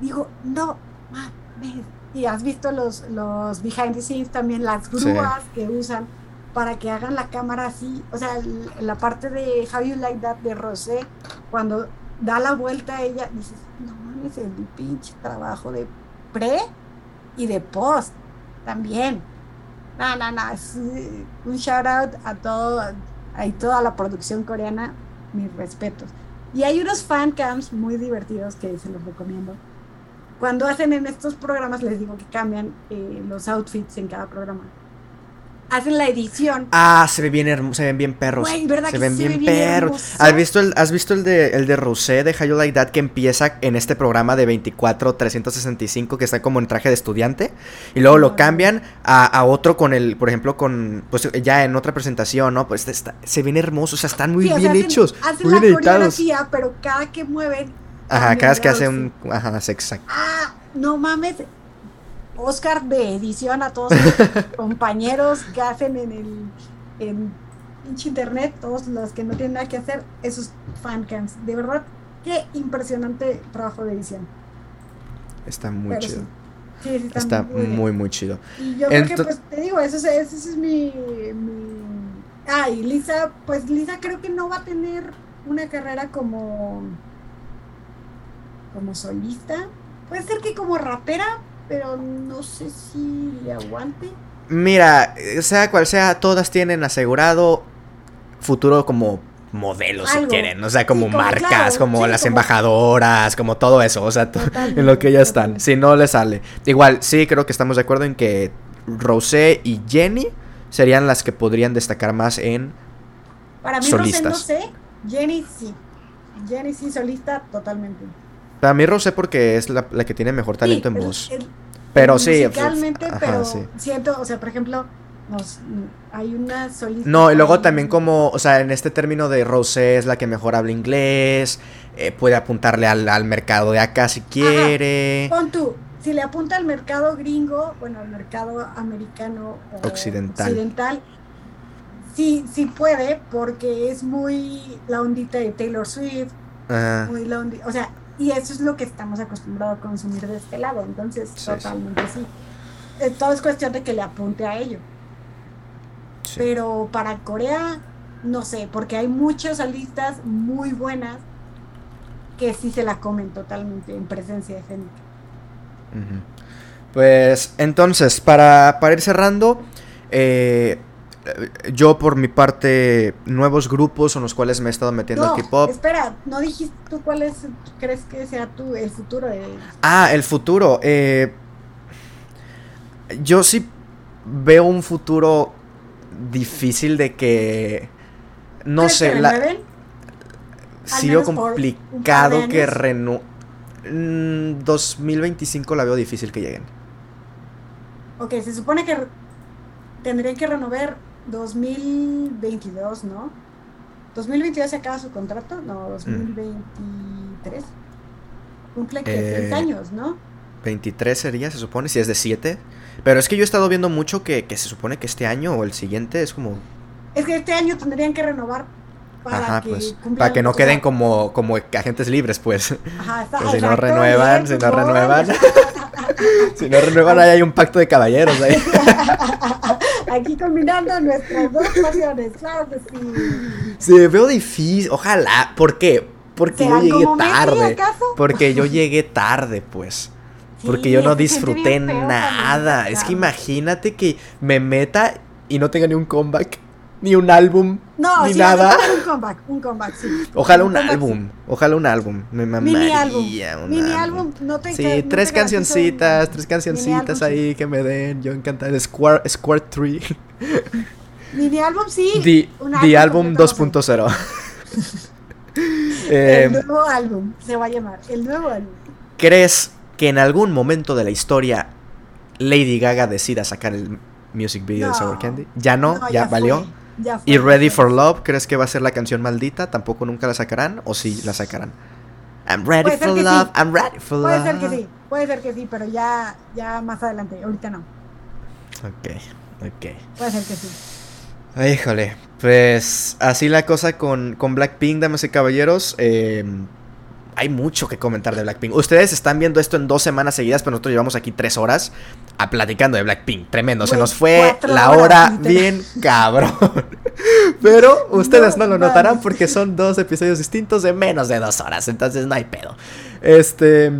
Digo, no mames, y has visto los, los behind the scenes también, las grúas que usan para que hagan la cámara así, o sea, la parte de How You Like That de Rosé, cuando da la vuelta a ella, dices, no mames, el pinche trabajo de pre y de post también. No, no, no, es un shout out a todo, a toda la producción coreana, mis respetos. Y hay unos fan cams muy divertidos que se los recomiendo. Cuando hacen en estos programas, les digo que cambian eh, los outfits en cada programa hacen la edición. Ah, se ve bien se ven bien perros. ¿verdad se ven bien, perros. ¿Has visto el has visto el de el de Rosé de How You Like That que empieza en este programa de 24 365 que está como en traje de estudiante y luego lo cambian a, otro con el, por ejemplo, con pues ya en otra presentación, ¿no? Pues está, se ven hermosos, o sea, están muy bien hechos, hacen muy la coreografía, pero cada que mueven Ajá, cada vez que hace un ajá, exacto. Ah, no mames, Oscar de edición a todos [laughs] los compañeros que hacen en el en internet, todos los que no tienen nada que hacer, esos fancams. De verdad, qué impresionante trabajo de edición. Está muy chido. Sí. está, muy, muy, chido. Y yo creo que, pues, te digo, ese, ese, es mi, mi... Ah, y Lisa, pues Lisa creo que no va a tener una carrera como... como solista. Puede ser que como rapera, pero no sé si le aguante. Mira, sea cual sea, todas tienen asegurado futuro como modelos si quieren, o sea, como, marcas, como las embajadoras, como todo eso, o sea, [laughs] en lo que ya están, si no le sale. Igual, sí, creo que estamos de acuerdo en que Rosé y Jenny serían las que podrían destacar más en Para mí solistas. no sé, Jenny sí. Jenny sí solista totalmente. Para mí Rosé porque es la, que tiene mejor talento en voz. pero sí. Musicalmente, pero siento, o sea, por ejemplo, hay una solista. No, y luego también como, o sea, en este término de Rosé es la que mejor habla inglés, eh, puede apuntarle al, mercado de acá si quiere. Pon tú, si le apunta al mercado gringo, bueno, al mercado americano occidental. occidental sí, sí puede, porque es muy la ondita de Taylor Swift, muy la ondita, o sea, y eso es lo que estamos acostumbrados a consumir de este lado. Entonces, totalmente sí. Eh, todo es cuestión de que le apunte a ello. Pero para Corea, no sé, porque hay muchas alistas muy buenas que sí se la comen totalmente en presencia escénica. Pues entonces, para, para ir cerrando, eh, yo por mi parte, nuevos grupos en los cuales me he estado metiendo no, al K-pop. Espera, no dijiste tú cuál es, crees que sea tú, el futuro de... Ah, el futuro. Eh, yo sí veo un futuro difícil de que... No sé, que la... Sí veo complicado que renu... 2025 mm, la veo difícil que lleguen. Ok, se supone que tendrían que renovar 2022, ¿no? 2022 se acaba su contrato, no, 2023. Cumple que eh, años, ¿no? 23 sería, se supone, si es de 7. Pero es que yo he estado viendo mucho que, se supone que este año o el siguiente es como... Es que este año tendrían que renovar para que pues, para que no queden como, como agentes libres, pues. Ajá, [laughs] pues si no renuevan, si no renuevan. [laughs] si no renuevan, ahí hay un pacto de caballeros ahí. [laughs] Aquí combinando nuestras dos pasiones, claro que sí. Sí, veo difícil, ojalá. ¿Por qué? Porque yo llegué tarde. Porque yo llegué tarde, pues. Porque yo no disfruté nada. Es que imagínate que me meta y no tenga ni un comeback ni un álbum, no, ni nada. Un comeback, un comeback, sí. Ojalá un, álbum, ojalá un álbum. Me Mini álbum. Mini álbum, no te Sí, tres cancioncitas, tres cancioncitas ahí que me den. Yo encantado. Square, Square 3. Mini álbum, sí. The, the álbum 2.0. [laughs] el eh, nuevo álbum se va a llamar. El nuevo álbum. ¿Crees que en algún momento de la historia Lady Gaga decida sacar el music video de Sour Candy? ¿Ya no? ¿Ya, valió? ¿Y Ready for Love? ¿Crees que va a ser la canción maldita? ¿Tampoco nunca la sacarán? ¿O sí la sacarán? I'm ready for love, I'm ready for love. Puede ser que sí, puede ser que sí, pero ya, ya más adelante, ahorita no. Ok, ok. Puede ser que sí. Híjole, pues así la cosa con, con Blackpink, damas y caballeros. Eh, hay mucho que comentar de Blackpink. Ustedes están viendo esto en dos semanas seguidas, pero nosotros llevamos aquí tres horas a platicando de Blackpink. Tremendo. Se nos fue la hora bien cabrón. [laughs] pero ustedes no, lo notarán porque son dos episodios distintos de menos de dos horas. Entonces no hay pedo. Este.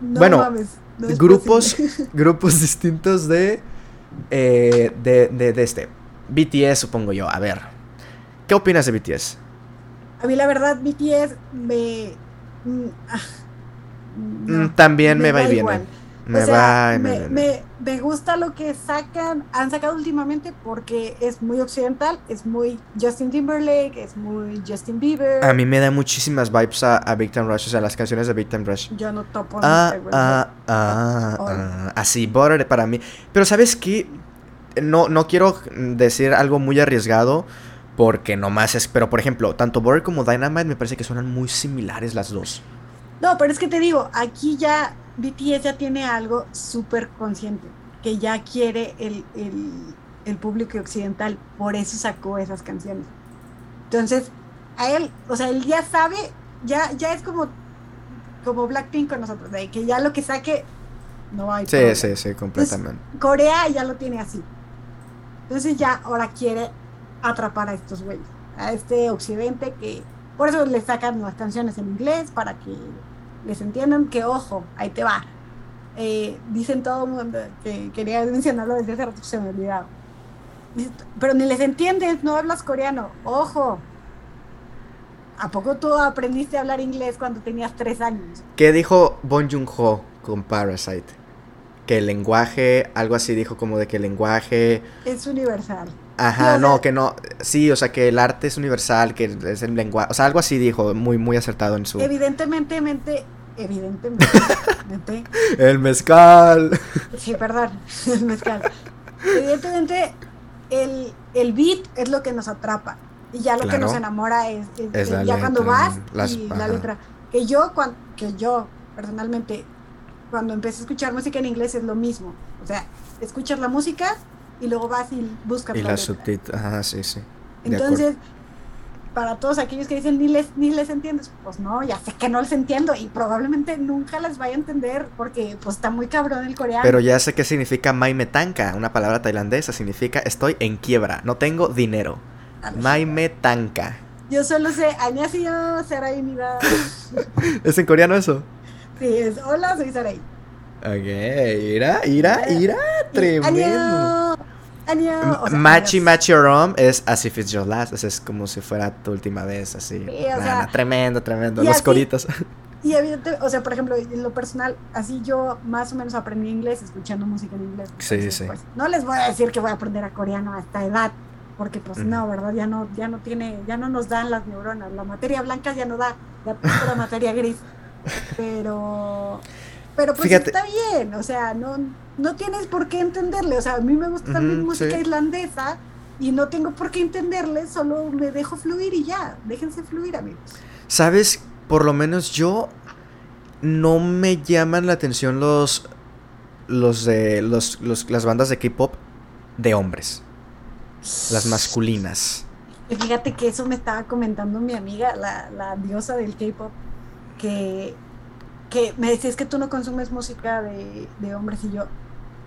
bueno, grupos, [laughs] grupos distintos de, eh, de, de, de este. BTS, supongo yo. A ver. ¿Qué opinas de BTS? A mí la verdad BTS me... Mm, ah, mm, también me, va y viene. Me va me, me, me, gusta lo que sacan, han sacado últimamente porque es muy occidental, es muy Justin Timberlake, es muy Justin Bieber. A mí me da muchísimas vibes a, a Big Time Rush, o sea, las canciones de Big Time Rush. Yo no topo. Ah, ah, ah, ah, así, Butter para mí. Pero ¿sabes qué? No, no quiero decir algo muy arriesgado, porque nomás es. Pero por ejemplo, tanto Border como Dynamite me parece que suenan muy similares las dos. No, pero es que te digo, aquí ya BTS ya tiene algo súper consciente. Que ya quiere el, el, público occidental. Por eso sacó esas canciones. Entonces, a él, o sea, él ya sabe, ya, ya es como, como Blackpink con nosotros, de que ya lo que saque no hay. Sí, sí, sí, completamente. Corea ya lo tiene así. Entonces ya ahora quiere atrapar a estos güeyes, a este occidente que por eso les sacan las canciones en inglés para que les entiendan que ojo, ahí te va. Eh, dicen todo el mundo que quería mencionarlo desde hace rato se me olvidado. Pero ni les entiendes, no hablas coreano. Ojo. ¿A poco tú aprendiste a hablar inglés cuando tenías tres años? ¿Qué dijo Bon Joon-ho con Parasite? Que el lenguaje, algo así dijo como de que el lenguaje... Es universal. Ajá, no, que no. Sí, o sea, que el arte es universal, que es el lenguaje. O sea, algo así dijo, muy, muy acertado en su. Evidentemente, evidentemente. [laughs] el mezcal. Sí, perdón, [laughs] el mezcal. Evidentemente, el, el beat es lo que nos atrapa. Y ya lo que nos enamora es, ya cuando vas y la letra. Que yo, cuando, que yo, personalmente, cuando empecé a escuchar música en inglés es lo mismo. O sea, escuchas la música y luego vas y buscas. Y la subtítulos, ajá, sí, sí. Entonces, para todos aquellos que dicen ni les, ni les entiendes, pues no, ya sé que no les entiendo y probablemente nunca les vaya a entender porque pues está muy cabrón el coreano. Pero ya sé qué significa Maimetanka, una palabra tailandesa, significa estoy en quiebra, no tengo dinero. Maimetanka. Yo solo sé Añasio Sarai [laughs] ¿Es en coreano eso? Sí, es hola, soy Sarai. Ok, ira, ira, ira, tremendo. Año, Machi Machi Rom es As If It's Your Last, es como si fuera tu última vez, así. tremendo, tremendo, los coritos. Y evidente, o sea, por ejemplo, en lo personal, así yo más o menos aprendí inglés escuchando música en inglés. Sí, sí. Pues, no les voy a decir que voy a aprender a coreano a esta edad, porque pues no, ¿verdad? Ya no, ya no tiene, ya no nos dan las neuronas, la materia blanca ya no da, ya la materia gris. Pero pero pues está bien, o sea, no, no tienes por qué entenderle. O sea, a mí me gusta también música irlandesa y no tengo por qué entenderle, solo me dejo fluir y ya. Déjense fluir, amigos. Sabes, por lo menos yo no me llaman la atención los los de los, los las bandas de K-pop de hombres. Las masculinas. Fíjate que eso me estaba comentando mi amiga, la, la diosa del K-pop, que que me decías que tú no consumes música de, hombres y yo,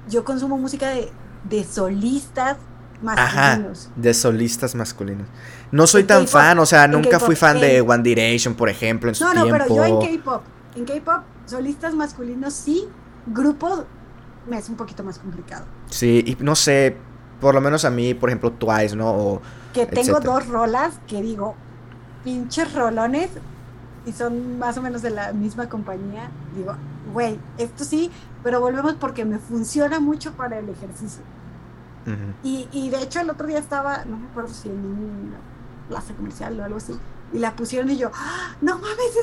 yo consumo música de, solistas masculinos. de solistas masculinos. No soy tan fan, o sea, nunca fui fan de One Direction, por ejemplo, en su no, No, pero yo en K-pop, en K-pop, solistas masculinos sí, grupos me es un poquito más complicado. Sí, y no sé, por lo menos a mí, por ejemplo, Twice, ¿no? O, que tengo dos rolas que digo, pinches rolones, y son más o menos de la misma compañía, digo, güey, esto sí, pero volvemos porque me funciona mucho para el ejercicio. y, y, de hecho el otro día estaba, no me acuerdo si en una plaza comercial o algo así, y la pusieron y yo, ¡Ah, no mames,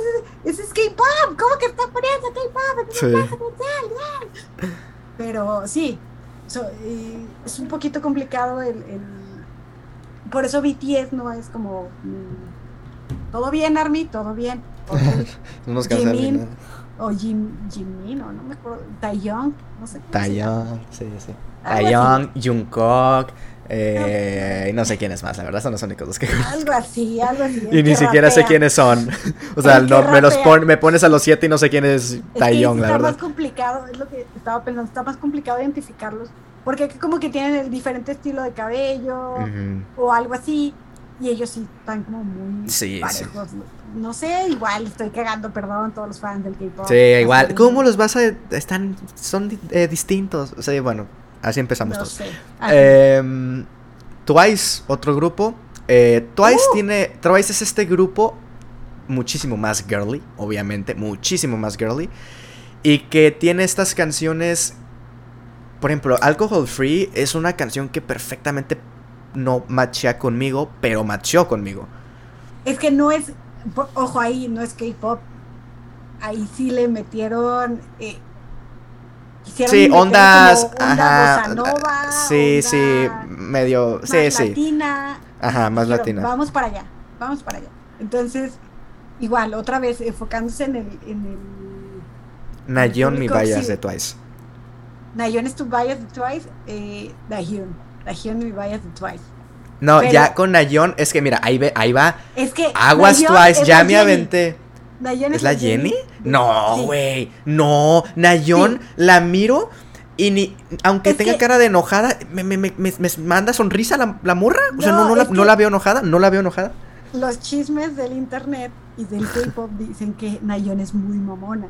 ese, es K-pop, ¿cómo que está poniendo K-pop sí. plaza comercial? Pero sí, es un poquito complicado el, el, Por eso BTS no es como... Mm, todo bien, Army, todo bien [laughs] no nos Jimin, o Jim, Jimin, o no me acuerdo, Taeyong, no sé. Taeyong, sí, sí. Taeyong, Jungkook, Eh, y no sé quién es más, la verdad, son los únicos dos que Algo así, algo así. Y ni siquiera sé quiénes son. O sea, no, me los me pones a los siete y no sé quién es Taeyong, la verdad. Está más complicado, es lo que estaba pensando, está más complicado identificarlos. Porque como que tienen el diferente estilo de cabello o algo así. Y ellos sí están como muy sí, parejos. No sé, igual estoy cagando, perdón, todos los fans del K-pop. Sí, igual. ¿Cómo los vas a.? Están. Son eh, distintos. O sea, bueno, así empezamos todos. Em, Twice, otro grupo. Eh, Twice uh. tiene. Twice es este grupo muchísimo más girly, obviamente. Muchísimo más girly. Y que tiene estas canciones. Por ejemplo, Alcohol Free es una canción que perfectamente no machea conmigo, pero macheó conmigo. Es que no es, ojo ahí, no es K-pop. Ahí sí le metieron. Eh, sí, ondas. ajá, nova, sí, sí, medio. Más sí, sí. Latina. Ajá, más latina. Vamos para allá, vamos para allá. Entonces, igual, otra vez enfocándose en el. En el Nayon, mi bias de Twice. Nayon es tu bias de Twice. Eh, Nayeon y Bias de Twice. No, ya con Nayon, es que mira, ahí, ve, ahí va. Es que. Aguas Twice, ya me aventé. ¿Es, la Jenny? No, güey. No, Nayon la miro y ni. Aunque tenga cara de enojada, me, me, me, me manda sonrisa la, la morra. O sea, no, no, la, no la veo enojada, no la veo enojada. Los chismes del internet y del K-pop dicen que Nayon es muy mamona.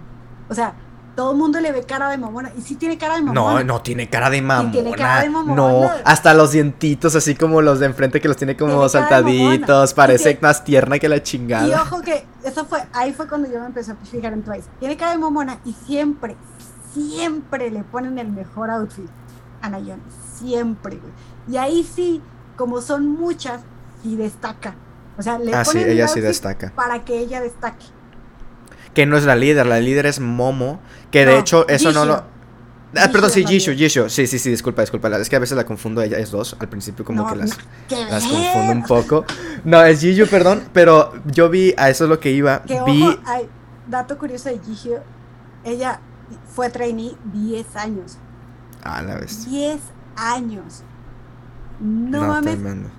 O sea, todo el mundo le ve cara de mamona. Y sí tiene cara de mamona. No, no tiene cara de mamona. tiene cara de mamona. No, hasta los dientitos, así como los de enfrente que los tiene como saltaditos. Parece más tierna que la chingada. Y ojo que eso fue, ahí fue cuando yo me empecé a fijar en Twice. Tiene cara de mamona y siempre, siempre le ponen el mejor outfit a Nayon. Siempre, güey. Y ahí sí, como son muchas, sí destaca. O sea, le ah, ponen sí, ella sí destaca. Para que ella destaque que no es la líder, la líder es Momo, que de hecho eso no lo... Ah, perdón, sí, Jishu, Jishu. Sí, sí, sí, disculpa, disculpa. Es que a veces la confundo, ella es dos. Al principio como que las, las confundo un poco. No, es Jishu, perdón, pero yo vi, a eso es lo que iba. vi... dato curioso de Jishu, ella fue trainee 10 años. Ah, la vez. 10 años. No, no mames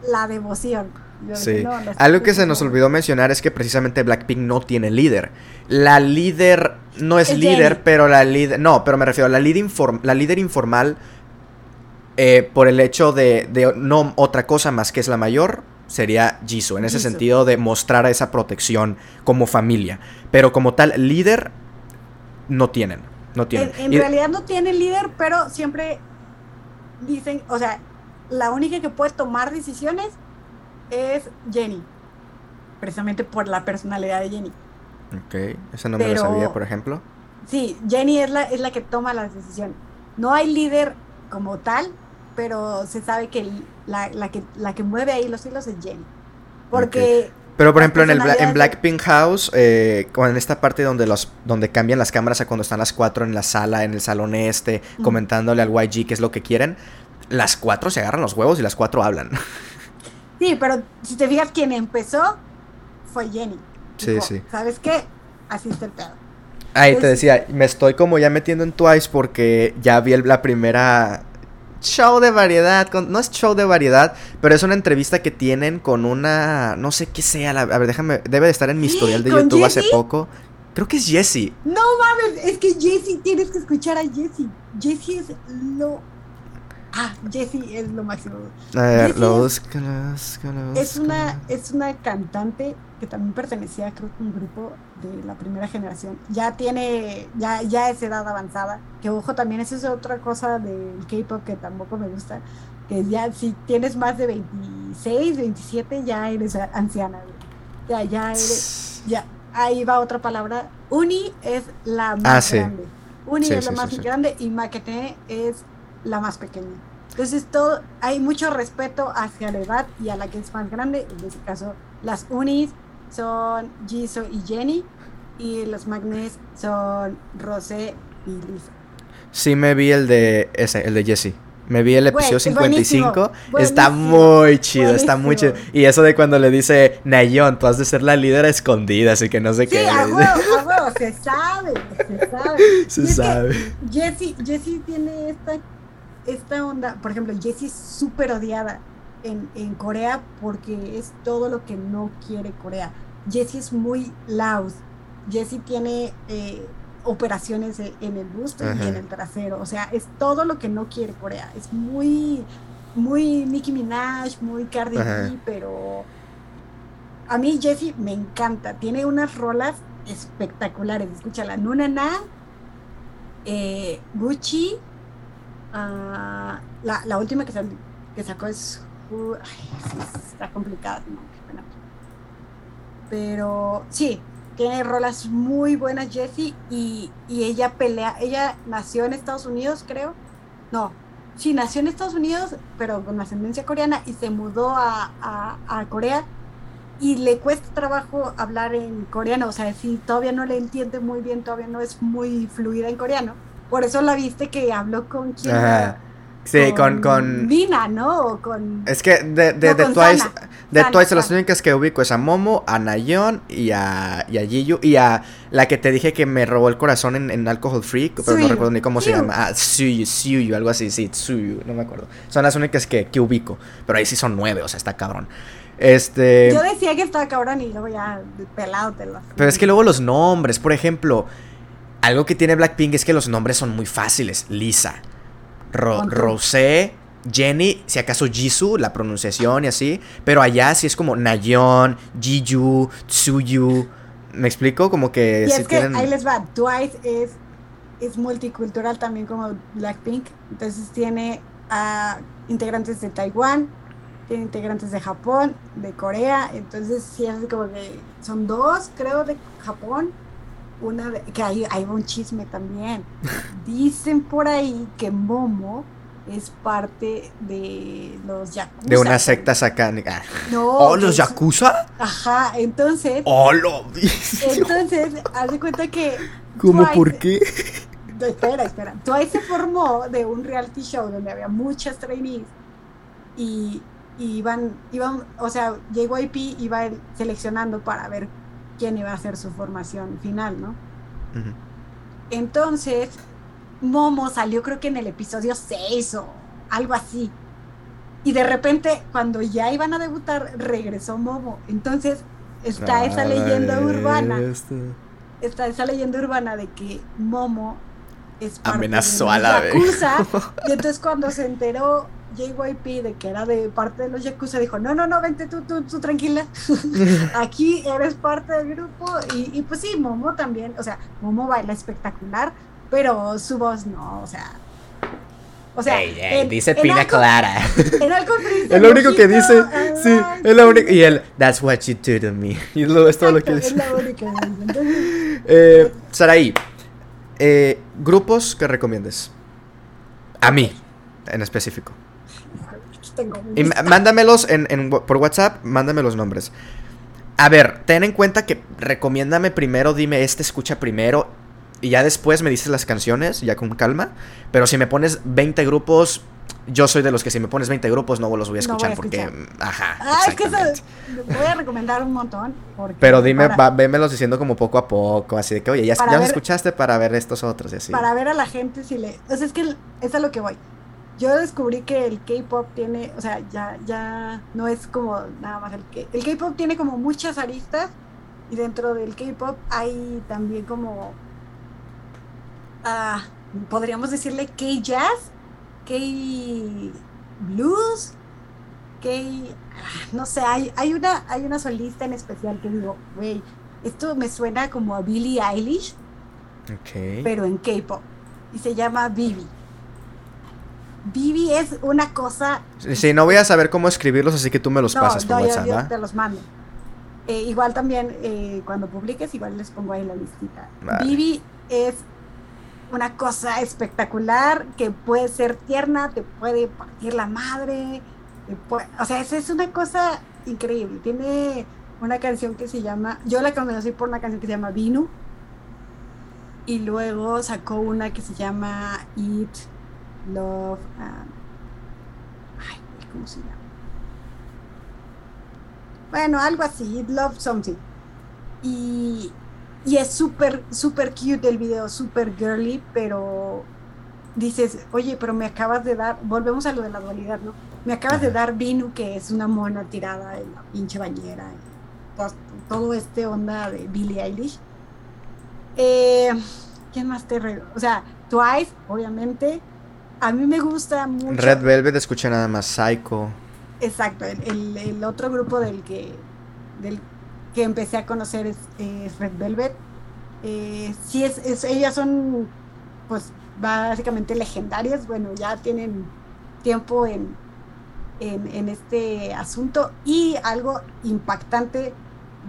la devoción. Sí. Algo que se nos olvidó mencionar es que precisamente Blackpink no tiene líder. La líder no es, líder, pero la líder. No, pero me refiero a la líder, la líder informal. Eh, por el hecho de, no otra cosa más que es la mayor, sería Jisoo. En ese sentido de mostrar esa protección como familia. Pero como tal, líder no tienen. No tienen. En, realidad no tienen líder, pero siempre dicen, o sea, la única que puede tomar decisiones es Jenny. Precisamente por la personalidad de Jenny. Ok, eso no me lo sabía, por ejemplo. Sí, Jenny es la, es la que toma las decisiones. No hay líder como tal, pero se sabe que la, que la que mueve ahí los hilos es Jenny. Porque. Pero por ejemplo en el en Blackpink House, eh, en esta parte donde los donde cambian las cámaras a cuando están las cuatro en la sala, en el salón este, comentándole al YG qué es lo que quieren, las cuatro se agarran los huevos y las cuatro hablan. [laughs] Sí, pero si te fijas, quien empezó fue Jenny. Sí, sí. ¿Sabes qué? Así está el pedo. Ahí te decía, me estoy como ya metiendo en Twice porque ya vi la primera show de variedad, no es show de variedad, pero es una entrevista que tienen con una, no sé qué sea, a ver, déjame, debe de estar en mi historial de YouTube hace poco. Creo que es Jessie. No mames, es que Jessie, tienes que escuchar a Jessie. Jessie es lo Ah, Jessie es lo máximo. Es una, es una cantante que también pertenecía, creo que un grupo de la primera generación. Ya tiene, ya, ya es edad avanzada. Que ojo, también esa es otra cosa del K-pop que tampoco me gusta. Que ya si tienes más de 26, 27, ya eres anciana. Ya, ya eres, [sniffs] ya. Ahí va otra palabra. Uni es la más ah, grande. Uni es la más grande y Maquete es la más pequeña. Entonces todo, hay mucho respeto hacia la edad y a la que es más grande. En este caso, las unis son Jisoo y Jenny y los magnes son Rosé y Lisa. Sí me vi el de ese, el de Jessie. Me vi el episodio 55. Está muy chido, está muy chido. Y eso de cuando le dice, Nayon, tú has de ser la líder escondida, así que no sé qué. A huevo, a huevo, se sabe, se sabe. [laughs] Se sabe. Jessie, Jessie tiene esta esta onda, por ejemplo, Jessie es súper odiada en, en, Corea porque es todo lo que no quiere Corea. Jessie es muy loud. Jessie tiene eh, operaciones en el busto y en el trasero. O sea, es todo lo que no quiere Corea. Es muy, muy Nicki Minaj, muy Cardi B, pero a mí Jessie me encanta. Tiene unas rolas espectaculares. Escúchala, Nunana, eh, Gucci, uh, la, la, última que, sacó es... Está complicada. Pero sí, tiene rolas muy buenas Jessie y, y, ella pelea, ella nació en Estados Unidos creo, no, sí, nació en Estados Unidos pero con ascendencia coreana y se mudó a, a, a Corea y le cuesta trabajo hablar en coreano, o sea, si todavía no le entiende muy bien, todavía no es muy fluida en coreano. Por eso la viste que habló con quien. Sí, con, con, Vina, ¿no? con, es que de, de, de Twice, de Twice las únicas que ubico es a Momo, a Nayeon y a, y a y a la que te dije que me robó el corazón en, en Alcohol Freak, pero no recuerdo ni cómo se llama. Ah, Suyu, Suyu, algo así, sí, Suyu, no me acuerdo. Son las únicas que, que ubico, pero ahí sí son nueve, o sea, está cabrón. Este. Yo decía que estaba cabrón y luego ya pelado te lo. Pero es que luego los nombres, por ejemplo, algo que tiene Blackpink es que los nombres son muy fáciles. Lisa, Rosé, Jenny, si acaso Jisoo, la pronunciación y así. Pero allá sí es como Nayeon, Jiju, Tsuyu. ¿Me explico? Como que. Y es que ahí les va. Twice es, es multicultural también como Blackpink. Entonces tiene a integrantes de Taiwán, tiene integrantes de Japón, de Corea, entonces sí es como que son dos, creo, de Japón, una de, que hay, hay un chisme también. Dicen por ahí que Momo es parte de los Yakuza. De una secta satánica. No. ¿Oh, los Yakuza? Ajá, entonces. ¡Oh, lo Entonces, haz de cuenta que. ¿Cómo por qué? Espera, espera. Twice se formó de un reality show donde había muchas trainees y y iban, iban, o sea, JYP iba seleccionando para ver quién iba a hacer su formación final, ¿no? Entonces, Momo salió creo que en el episodio 6 o algo así. Y de repente, cuando ya iban a debutar, regresó Momo. Entonces, está esa leyenda urbana. Está esa leyenda urbana de que Momo es parte Amenazó a la vez. Y entonces cuando se enteró JYP de que era de parte de los Yakuza dijo, no, no, no, vente tú, tú, tú tranquila, [laughs] aquí eres parte del grupo y, pues sí, Momo también, o sea, Momo baila espectacular, pero su voz no, o sea... O sea, dice Pina Clara. Es [laughs] lo único que dice, sí, es lo único. Y él, that's what you do to me. [laughs] Y es todo lo que dice. Es lo eh, Saraí, eh, grupos que recomiendes. A mí, en específico y mándamelos en, por WhatsApp, mándame los nombres. A ver, ten en cuenta que recomiéndame primero, dime este escucha primero y ya después me dices las canciones, ya con calma. Pero si me pones 20 grupos, yo soy de los que si me pones 20 grupos no los voy a escuchar, porque... Ajá. Ah, es que voy a recomendar un montón. Pero dime, vémelos diciendo como poco a poco, así de que, oye, ya, ya los escuchaste para ver estos otros y así. Para ver a la gente si le... O sea, es que es a lo que voy yo descubrí que el K-pop tiene, o sea, ya, ya no es como nada más el K. El K-pop tiene como muchas aristas y dentro del K-pop hay también como, ah, podríamos decirle K-jazz, K-blues, K, ah, no sé, hay, hay, una, hay una solista en especial que digo, güey, esto me suena como a Billie Eilish, pero en K-pop y se llama Bibi. Vivi es una cosa. Sí, no voy a saber cómo escribirlos, así que tú me los pasas por WhatsApp. Yo, te los mando. Eh, igual también eh, cuando publiques, igual les pongo ahí la listita. Vivi es una cosa espectacular que puede ser tierna, te puede partir la madre. o sea, es, una cosa increíble. Tiene una canción que se llama. Yo la conocí por una canción que se llama Vinu. Y luego sacó una que se llama It Love. Um, ay, ¿cómo se llama? Bueno, algo así, Love Something. Y, y es súper, súper cute el video, súper girly, pero dices, oye, pero me acabas de dar, volvemos a lo de la dualidad, ¿no? Me acabas de dar Vinu, que es una mona tirada en la pinche bañera, todo, este onda de Billie Eilish. Eh, ¿Quién más te re... O sea, Twice, obviamente. A mí me gusta mucho. Red Velvet escuché nada más Psycho. Exacto, el, otro grupo del que, del que empecé a conocer es, Red Velvet. Eh, sí, es, ellas son, pues, básicamente legendarias. Bueno, ya tienen tiempo en, en, este asunto. Y algo impactante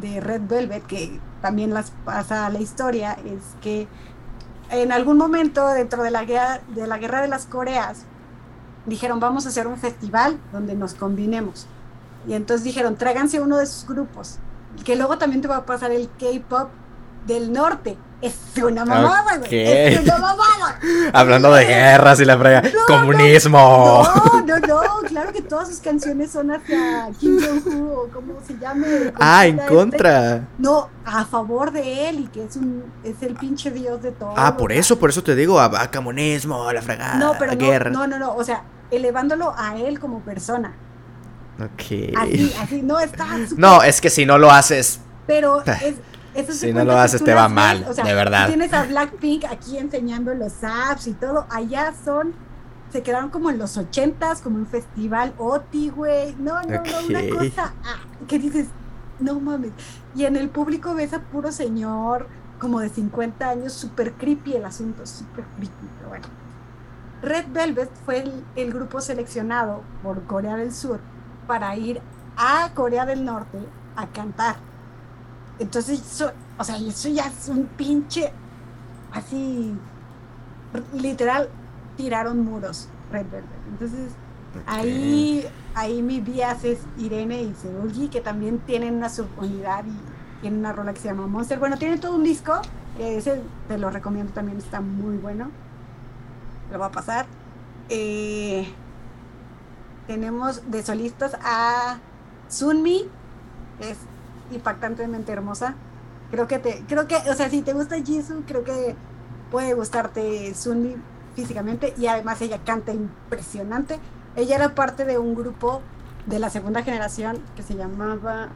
de Red Velvet, que también las pasa a la historia, es que en algún momento dentro de la guerra de, la guerra de las Coreas, dijeron, vamos a hacer un festival donde nos combinemos. Y entonces dijeron, tráiganse uno de sus grupos, que luego también te va a pasar el K-Pop del norte. Es una mamada, güey. Es una mamada. [laughs] Hablando de guerras y la frega. Comunismo. No, no, no, Claro que todas sus canciones son hacia Kim Jong-un o como se llame. Ah, en contra. No, a favor de él y que es un es el pinche dios de todo. Ah, por eso, por eso te digo, a, comunismo, a la fregada, no, pero guerra. No, no, no, o sea, elevándolo a él como persona. Ok. Así, así, no está. [laughs] No, es que si no lo haces. Pero es, si no lo haces te va mal, de verdad. Tienes a Blackpink aquí enseñando los apps y todo. Allá son, se quedaron como en los ochentas, como un festival OTI, güey. No, no, no, una cosa ah, que dices, no mames. Y en el público ves a puro señor como de 50 años, súper creepy el asunto, súper creepy, pero bueno. Red Velvet fue el, el, grupo seleccionado por Corea del Sur para ir a Corea del Norte a cantar. Entonces, eso, o sea, eso ya es un pinche, así, literal, tiraron muros Red Velvet. Entonces, ahí, ahí mi vías es Irene y Seulgi, que también tienen una subunidad y tienen una rola que se llama Monster. Bueno, tienen todo un disco, ese te lo recomiendo también, está muy bueno. Lo va a pasar. Eh, tenemos de solistas a Sunmi, es impactantemente hermosa. Creo que te, creo que, o sea, si te gusta Jisoo, creo que puede gustarte Sunmi físicamente y además ella canta impresionante. Ella era parte de un grupo de la segunda generación que se llamaba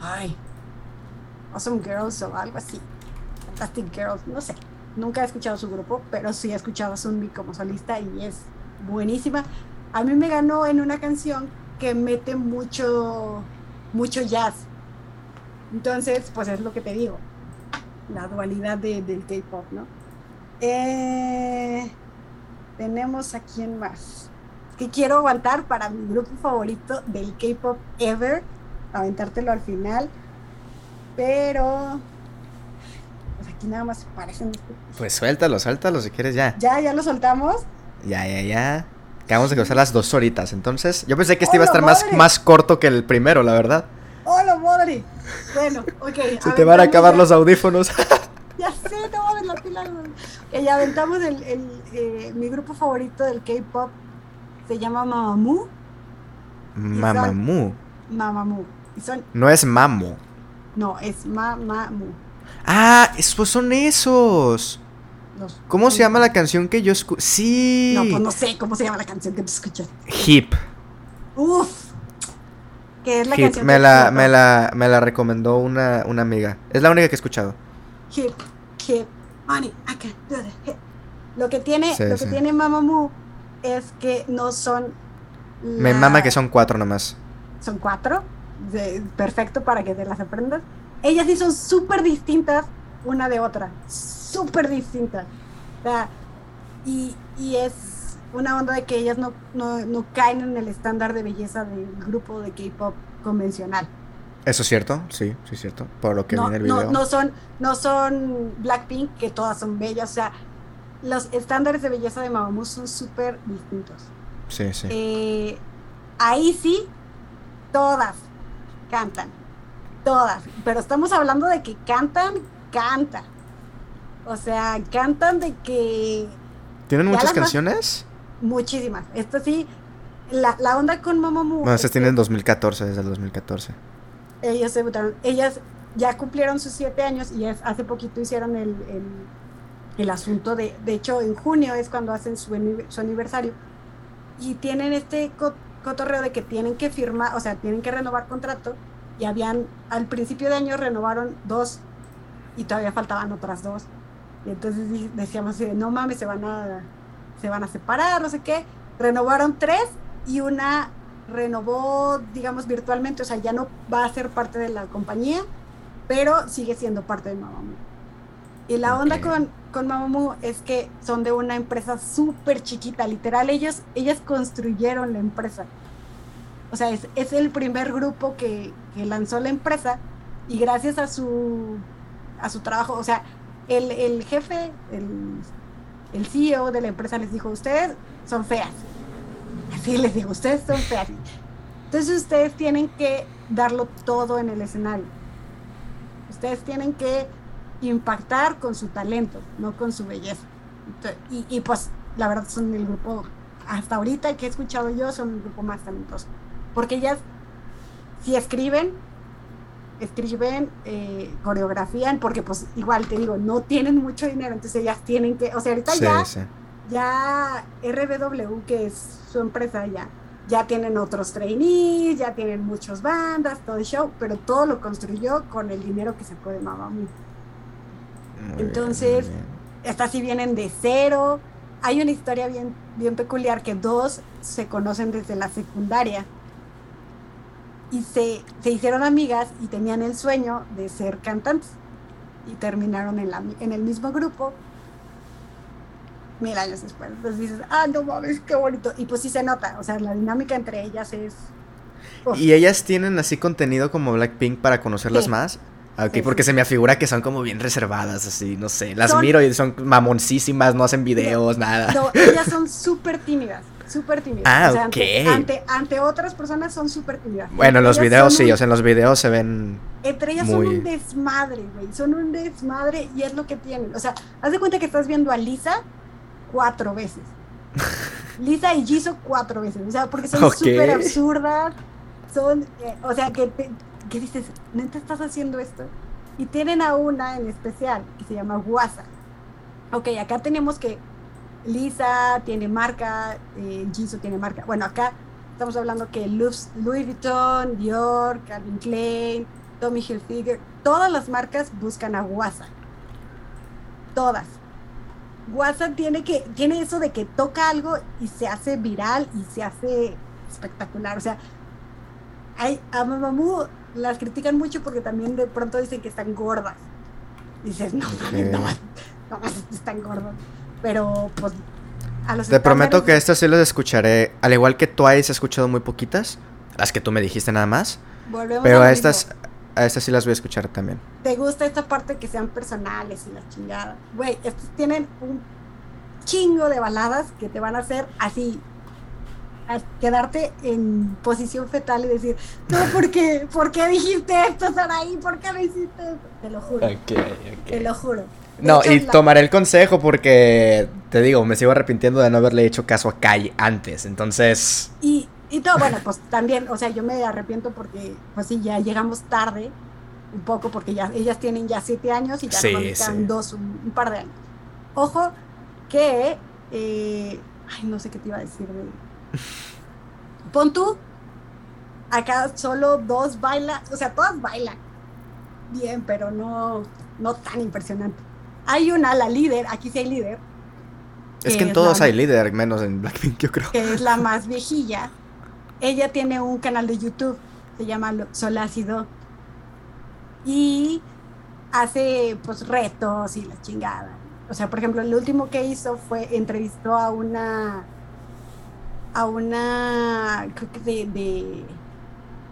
ay Awesome Girls o algo así. Fantastic Girls, no sé. Nunca he escuchado su grupo, pero sí he escuchado a Sunmi como solista y es buenísima. A mí me ganó en una canción que mete mucho mucho jazz entonces, pues es lo que te digo, la dualidad del K-Pop, ¿no? Eh, tenemos a quién más. Que quiero aguantar para mi grupo favorito del K-Pop ever, aventártelo al final, pero pues aquí nada más parecen. Pues suéltalo, suéltalo si quieres ya. Ya, ya lo soltamos. Ya, ya, ya. Acabamos de cruzar las dos horitas, entonces yo pensé que este iba a estar más, más corto que el primero, la verdad. ¡Hola, madre! Bueno, ok. [laughs] Se te van a acabar los [laughs] audífonos. [laughs] ya sé, no mames, la pila. Y aventamos el, el eh, mi grupo favorito del K-pop. Se llama Mamamoo. Mamamoo. Mamamoo. No es Mamo. No, es Mamamoo. Ah, pues son esos. ¿Cómo se llama la canción que yo escuché? Sí. No, pues no sé cómo se llama la canción que tú escuchas. Hip. Uf que es la canción me, la, me, la, me la recomendó una, una amiga. Es la única que he escuchado. Hip, hip, money, I can do the hip. Lo que tiene, lo que tiene Mamamoo es que no son. Me mama que son cuatro nomás. Son cuatro. perfecto para que te las aprendas. Ellas sí son súper distintas una de otra. Súper distintas. O sea, y, y es una onda de que ellas no, no, caen en el estándar de belleza del grupo de K-pop convencional. Eso es cierto, sí, sí es cierto, por lo que no, viene el video. No, son, no son Blackpink, que todas son bellas, o sea, los estándares de belleza de Mamamoo son súper distintos. Sí, sí. Eh, ahí sí, todas cantan, todas, pero estamos hablando de que cantan, cantan. O sea, cantan de que... ¿Tienen muchas canciones? Muchísimas. Esto sí, la, la onda con Mamamoo. Bueno, se tiene en 2014, desde el 2014. Ellos debutaron. Ellas ya cumplieron sus siete años y hace poquito hicieron el, el asunto de, de hecho en junio es cuando hacen su, su aniversario y tienen este cotorreo de que tienen que firmar, o sea, tienen que renovar contrato y habían, al principio de año renovaron dos y todavía faltaban otras dos. Y entonces decíamos, no mames, se van a, se van a separar, no sé qué. Renovaron tres y una renovó, digamos, virtualmente, o sea, ya no va a ser parte de la compañía, pero sigue siendo parte de Mamamoo. Y la onda con, con Mamamoo es que son de una empresa súper chiquita, literal, ellos, ellas construyeron la empresa. O sea, es, es el primer grupo que, que, lanzó la empresa y gracias a su, a su trabajo, o sea, el, el jefe, el, el CEO de la empresa les dijo, ustedes son feas. Así les digo, ustedes son feas. Entonces ustedes tienen que darlo todo en el escenario. Ustedes tienen que impactar con su talento, no con su belleza. y, pues la verdad son el grupo, hasta ahorita que he escuchado yo, son el grupo más talentoso. Porque ellas, si escriben, escriben, eh, coreografían, porque pues igual te digo, no tienen mucho dinero, entonces ellas tienen que, o sea, ahorita ya, ya RBW, que es su empresa ya, ya tienen otros trainees, ya tienen muchas bandas, todo el show, pero todo lo construyó con el dinero que sacó de Mamamoo. Entonces, estas sí vienen de cero. Hay una historia bien, bien peculiar que dos se conocen desde la secundaria y se, se hicieron amigas y tenían el sueño de ser cantantes y terminaron en, la, en el mismo grupo mil años después. Entonces dices, ah, no mames, qué bonito. Y pues sí se nota, o sea, la dinámica entre ellas es... ¿Y ellas tienen así contenido como Blackpink para conocerlas más? Ah, ok, porque se me afigura que son como bien reservadas, así, no sé. Las miro y son mamoncísimas, no hacen videos, nada. No, ellas son [laughs] súper tímidas súper tímidas. Ah, ok. Ante, ante, otras personas son súper tímidas. Bueno, en los videos sí, o sea, en los videos se ven. Entre ellas son un desmadre, güey. Son un desmadre y es lo que tienen. O sea, haz de cuenta que estás viendo a Lisa cuatro veces. [laughs] Lisa y Jisoo cuatro veces. O sea, porque son súper absurdas. Son, eh, o sea, que, que dices, ¿neta estás haciendo esto? Y tienen a una en especial que se llama Guasa. Ok, acá tenemos que Lisa tiene marca, eh, Jisoo tiene marca. Bueno, acá estamos hablando que Louis, Vuitton, Dior, Calvin Klein, Tommy Hilfiger, todas las marcas buscan a Guasa. Todas. Guasa tiene que tiene eso de que toca algo y se hace viral y se hace espectacular. O sea, hay, a Mamamoo las critican mucho porque también de pronto dicen que están gordas. Dices, no, no, no, no, están gordas pero pues a los Te prometo que estas sí las escucharé, al igual que Twice he escuchado muy poquitas, las que tú me dijiste nada más. pero a, estas a estas sí las voy a escuchar también. ¿Te gusta esta parte que sean personales y la chingada? Güey, estos tienen un chingo de baladas que te van a hacer así a quedarte en posición fetal y decir, no, [laughs] ¿por qué? ¿Por qué dijiste esto, Saraí? ¿Por qué me hiciste esto? Te lo juro. Te lo juro. No, y tomaré el consejo porque, te digo, me sigo arrepintiendo de no haberle hecho caso a Kai antes, entonces... Y, y todo, bueno, pues también, o sea, yo me arrepiento porque, pues sí, ya llegamos tarde, un poco, porque ya ellas tienen ya siete años y ya sí, quedan dos, un, par de años. Ojo que, eh, ay, no sé qué te iba a decir de... [laughs] Pon tú, acá solo dos bailan, o sea, todas bailan bien, pero no, no tan impresionante. Hay una, la líder, aquí sí hay líder. Es que en todos hay líder, menos en Blackpink, yo creo. Que es la [laughs] más viejilla. Ella tiene un canal de YouTube, se llama Solácido. Y hace pues retos y la chingada. O sea, por ejemplo, el último que hizo fue entrevistó a una a una creo que de, de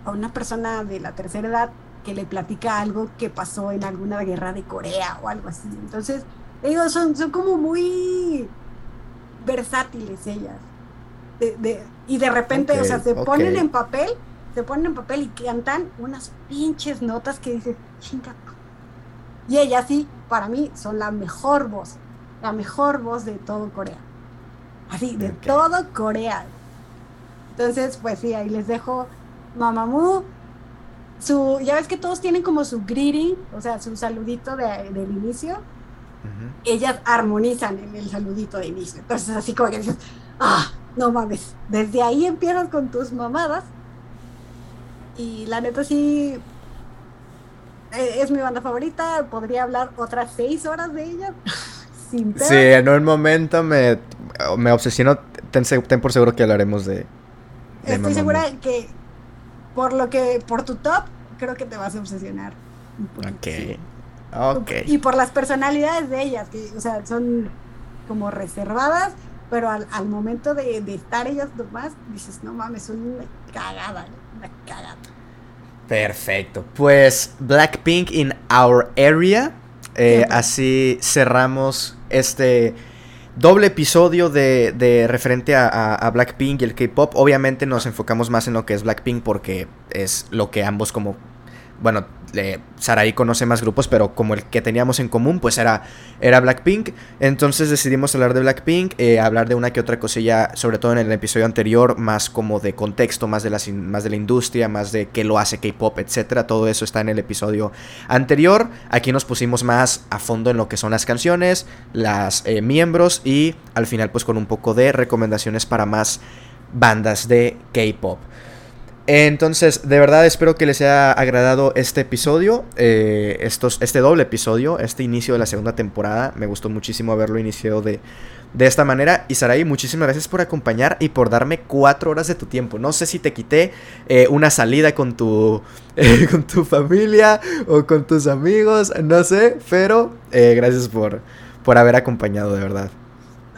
a una persona de la tercera edad que le platica algo que pasó en alguna guerra de Corea o algo así. Entonces, ellos son, son como muy versátiles ellas. y de repente, o sea, se ponen en papel, se ponen en papel y cantan unas pinches notas que dices, chinga. Y ellas sí, para mí, son la mejor voz, la mejor voz de todo Corea. Así, de todo Corea. Entonces, pues sí, ahí les dejo Mamamoo su, ya ves que todos tienen como su greeting, o sea, su saludito de, del inicio. ellas armonizan en el saludito de inicio. Entonces, así como que dices, ah, no mames, desde ahí empiezas con tus mamadas. Y la neta sí, e, es mi banda favorita, podría hablar otras seis horas de ella. [laughs] Sin sí, en un momento me, me obsesionó, ten, ten, por seguro que hablaremos de... Estoy segura que por lo que, por tu top, creo que te vas a obsesionar. Ok. Ok. Y por las personalidades de ellas, que, o sea, son como reservadas, pero al, momento de, estar ellas nomás, dices, no mames, son una cagada, una cagada. Perfecto. Pues Blackpink in Our Area. Eh, así cerramos este doble episodio de, referente a, a, Blackpink y el K-Pop. Obviamente nos enfocamos más en lo que es Blackpink porque es lo que ambos como bueno, eh, Saraí conoce más grupos, pero como el que teníamos en común, pues era, era Blackpink. Entonces decidimos hablar de Blackpink, eh, hablar de una que otra cosilla, sobre todo en el episodio anterior, más como de contexto, más de la, más de la industria, más de qué lo hace K-pop, etcétera. Todo eso está en el episodio anterior. Aquí nos pusimos más a fondo en lo que son las canciones, las eh, miembros y al final, pues con un poco de recomendaciones para más bandas de K-pop. Entonces, de verdad espero que les haya agradado este episodio, eh, estos, este doble episodio, este inicio de la segunda temporada. Me gustó muchísimo haberlo iniciado de, de esta manera. Y Saraí, muchísimas gracias por acompañar y por darme cuatro horas de tu tiempo. No sé si te quité eh, una salida con tu, [laughs] con tu familia o con tus amigos, no sé, pero eh, gracias por, por haber acompañado, de verdad.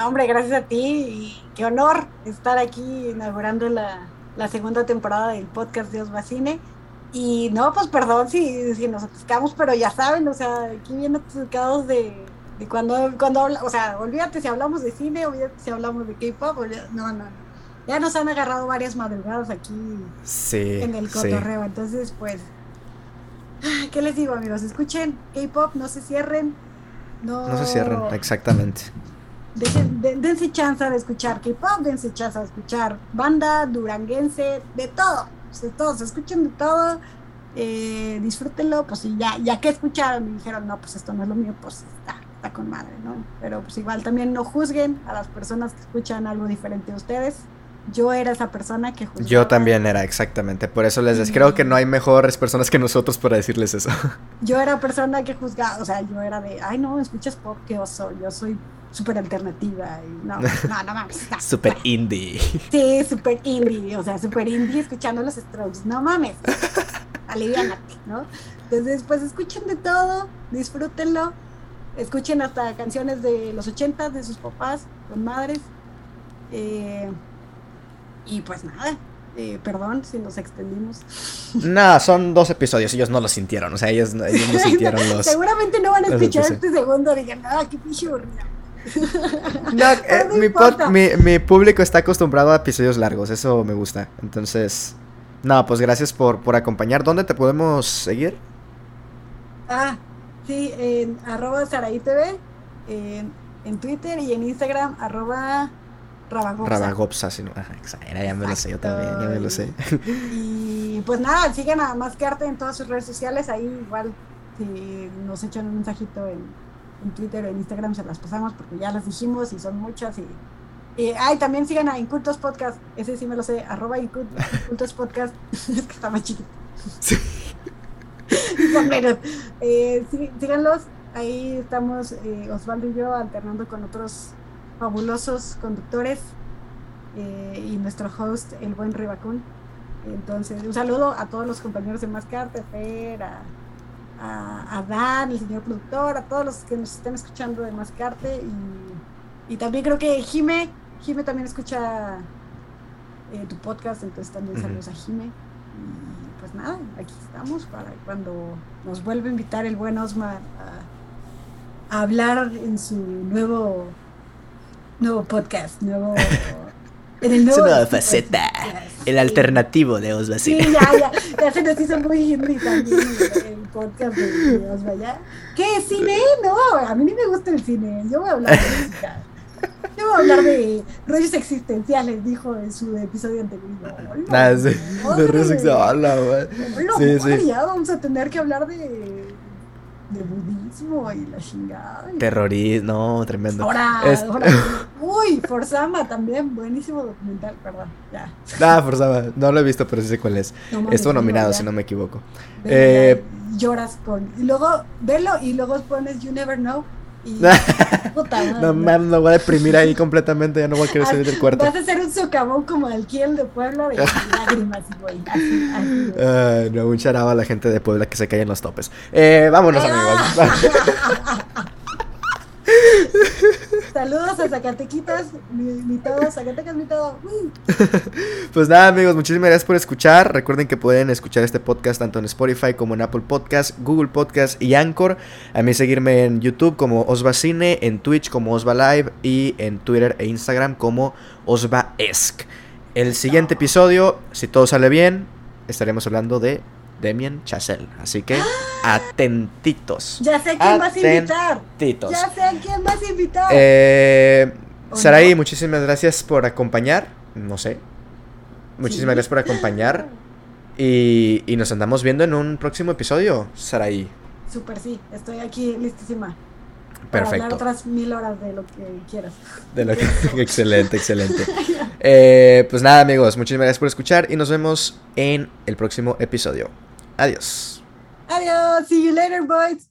hombre, gracias a ti y qué honor estar aquí inaugurando la la segunda temporada del podcast Dios Vacine. Y no, pues perdón si, si nos atascamos, pero ya saben, o sea, aquí vienen atascados de, de cuando, cuando o sea, olvídate si hablamos de cine, olvídate si hablamos de K-pop, no, no, no. Ya nos han agarrado varias madrugadas aquí en el cotorreo, entonces pues, ¿qué les digo amigos? Escuchen K-pop, no se cierren. No, no se cierren, exactamente dense chance de escuchar K-pop, dense chance de escuchar banda, duranguense, de todo, de todo, se escuchen de todo, eh, disfrútenlo, pues y ya, ya que escucharon y dijeron, no, pues esto no es lo mío, pues está, está con madre, ¿no? Pero pues igual también no juzguen a las personas que escuchan algo diferente a ustedes. Yo era esa persona que juzgaba. Yo también era, exactamente. Por eso les creo que no hay mejores personas que nosotros para decirles eso. [laughs] Yo era persona que juzgaba, o sea, yo era de, ay no, escuchas pop, qué oso, yo soy súper alternativa. Y no, no, [laughs] no mames. Súper indie. Sí, súper indie. O sea, súper indie escuchando los strokes. No mames. [laughs] Aliviánate, ¿no? Entonces, pues escuchen de todo, disfrútenlo. Escuchen hasta canciones de los ochentas de sus papás, con madres. Eh, y pues nada, eh, perdón si nos extendimos. No, son dos episodios, ellos no lo sintieron, o sea, ellos, no sintieron [laughs] los... Seguramente no van a escuchar este segundo, digan, ah, qué picho no, [laughs] eh, mi, mi, público está acostumbrado a episodios largos, eso me gusta. Entonces, no, pues gracias por, por acompañar. ¿Dónde te podemos seguir? Ah, sí, en arroba TV, en, Twitter y en Instagram, arroba Rabagopsa. Rabagopsa, sí, no, ya me lo sé, yo también, ya me lo sé. Y pues nada, sigan a Más que Arte en todas sus redes sociales, ahí igual si nos echan un mensajito en en Twitter o en Instagram se las pasamos porque ya las dijimos y son muchas. Y, ay, también sigan a Incultos Podcast, ese sí me lo sé, arroba Incultos Podcast, [laughs] es que está más chiquito. Sí. [laughs] eh, síganlos, ahí estamos eh, Osvaldo y yo alternando con otros fabulosos conductores eh, y nuestro host, el buen Ribacún. Entonces, un saludo a todos los compañeros de Mascarte, Fer, a a, Dan, el señor productor, a todos los que nos estén escuchando de Mascarte y, y también creo que Jime, Jime también escucha eh, tu podcast, entonces también saludos a Jime. Y pues nada, aquí estamos para cuando nos vuelva a invitar el buen Osmar a, a hablar en su nuevo nuevo podcast, nuevo [laughs] en el nuevo nueva faceta. El alternativo de Osva. Sí, ya, ya. Ya se nos hizo muy indie también el podcast de Osva, ¿ya? ¿Qué? ¿Cine? No, a mí ni me gusta el cine. Yo voy a hablar de música. Yo voy a hablar de rollos existenciales, dijo en su episodio anterior. Nada, sí. De rollos existenciales, Sí, sí. Ya vamos a tener que hablar de de budismo y la chingada. Terrorismo, no, tremendo. Ahora, ahora. Uy, Forzama también, buenísimo documental, perdón, ya. Ah, Forzama, no lo he visto, pero sí sé cuál es. Estuvo nominado, si no me equivoco. eh, lloras con. Y luego, velo y luego pones You Never Know [laughs] no mames, me voy a deprimir ahí completamente, ya no voy a querer salir del cuarto. Vas a hacer un socavón como el Kiel de Puebla de [laughs] lágrimas, güey. no, un charaba a la gente de Puebla que se cae en los topes. Eh, vámonos, amigos. [laughs] Saludos a Zacatequitas, mi, todo, Zacatecas, mi todo. [laughs] pues nada, amigos, muchísimas gracias por escuchar. Recuerden que pueden escuchar este podcast tanto en Spotify como en Apple Podcast, Google Podcast y Anchor. A mí seguirme en YouTube como Osva Cine, en Twitch como Osva Live y en Twitter e Instagram como Osva Esc. El siguiente episodio, si todo sale bien, estaremos hablando de Demian Chazelle. Así que atentitos. Ya sé quién vas a invitar. Ya sé a quién vas a invitar. Eh, Saraí, muchísimas gracias por acompañar. No sé. Muchísimas gracias por acompañar. [laughs] Y, y, nos andamos viendo en un próximo episodio, Saraí. Súper, sí. Estoy aquí listísima. Perfecto. Para otras mil horas de lo que quieras. De lo que... [laughs] excelente, excelente. [laughs] Eh, pues nada, amigos, muchísimas gracias por escuchar y nos vemos en el próximo episodio. Adiós. Adiós. See you later, boys.